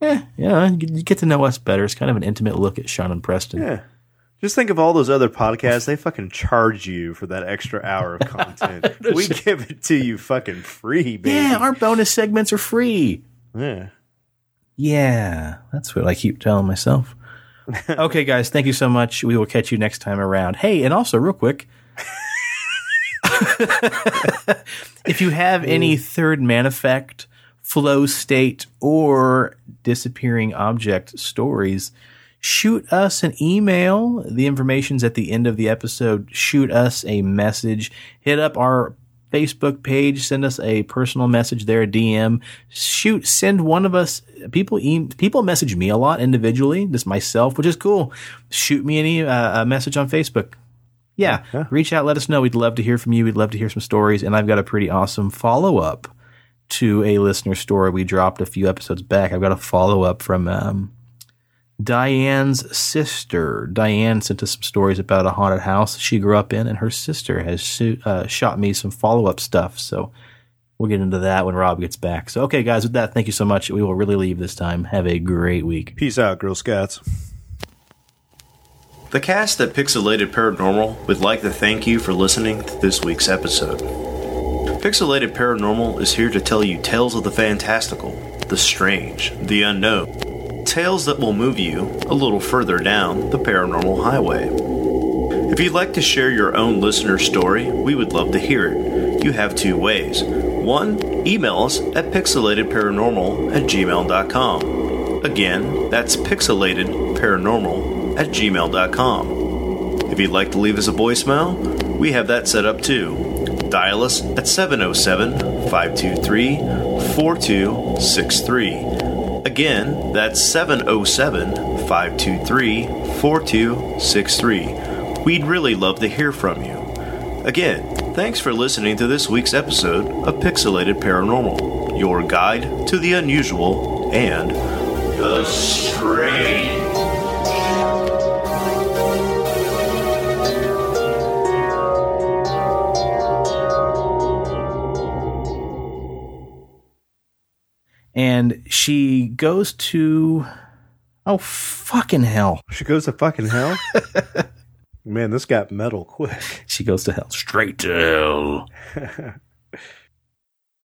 yeah, you you get to know us better. It's kind of an intimate look at Shawn and Preston. Yeah. Just think of all those other podcasts. They fucking charge you for that extra hour of (laughs) content. we give it to you fucking free, baby. Yeah, our bonus segments are free. yeah. Yeah, that's what I keep telling myself. (laughs) okay, guys, thank you so much. We will catch you next time around. Hey, and also, real quick, (laughs) if you have any third man effect, flow state, or disappearing object stories, shoot us an email. The information's at the end of the episode. Shoot us a message. Hit up our Facebook page. Send us a personal message there, DM. Shoot, send one of us. People e- people message me a lot individually, just myself, which is cool. Shoot me any uh, a message on Facebook. yeah, Yeah. reach out, let us know. We'd love to hear from you. We'd love to hear some stories. And I've got a pretty awesome follow up to a listener story we dropped a few episodes back. I've got a follow up from um, Diane's sister. Diane sent us some stories about a haunted house she grew up in, and her sister has su- uh, shot me some follow up stuff. So we'll get into that when Rob gets back. So, okay, guys, with that, thank you so much. We will really leave this time. Have a great week. Peace out, Girl Scouts. The cast at Pixelated Paranormal would like to thank you for listening to this week's episode. Pixelated Paranormal is here to tell you tales of the fantastical, the strange, the unknown. Tales that will move you a little further down the paranormal highway. If you'd like to share your own listener story, we would love to hear it. You have two ways. One, email us at pixelatedparanormal at gmail.com. Again, that's pixelatedparanormal at gmail.com. If you'd like to leave us a voicemail, we have that set up too. Dial us at 707 523 4263. Again, that's 707 523 4263. We'd really love to hear from you. Again, thanks for listening to this week's episode of Pixelated Paranormal, your guide to the unusual and the strange. And she goes to. Oh, fucking hell. She goes to fucking hell. (laughs) Man, this got metal quick. She goes to hell. Straight to hell. (laughs)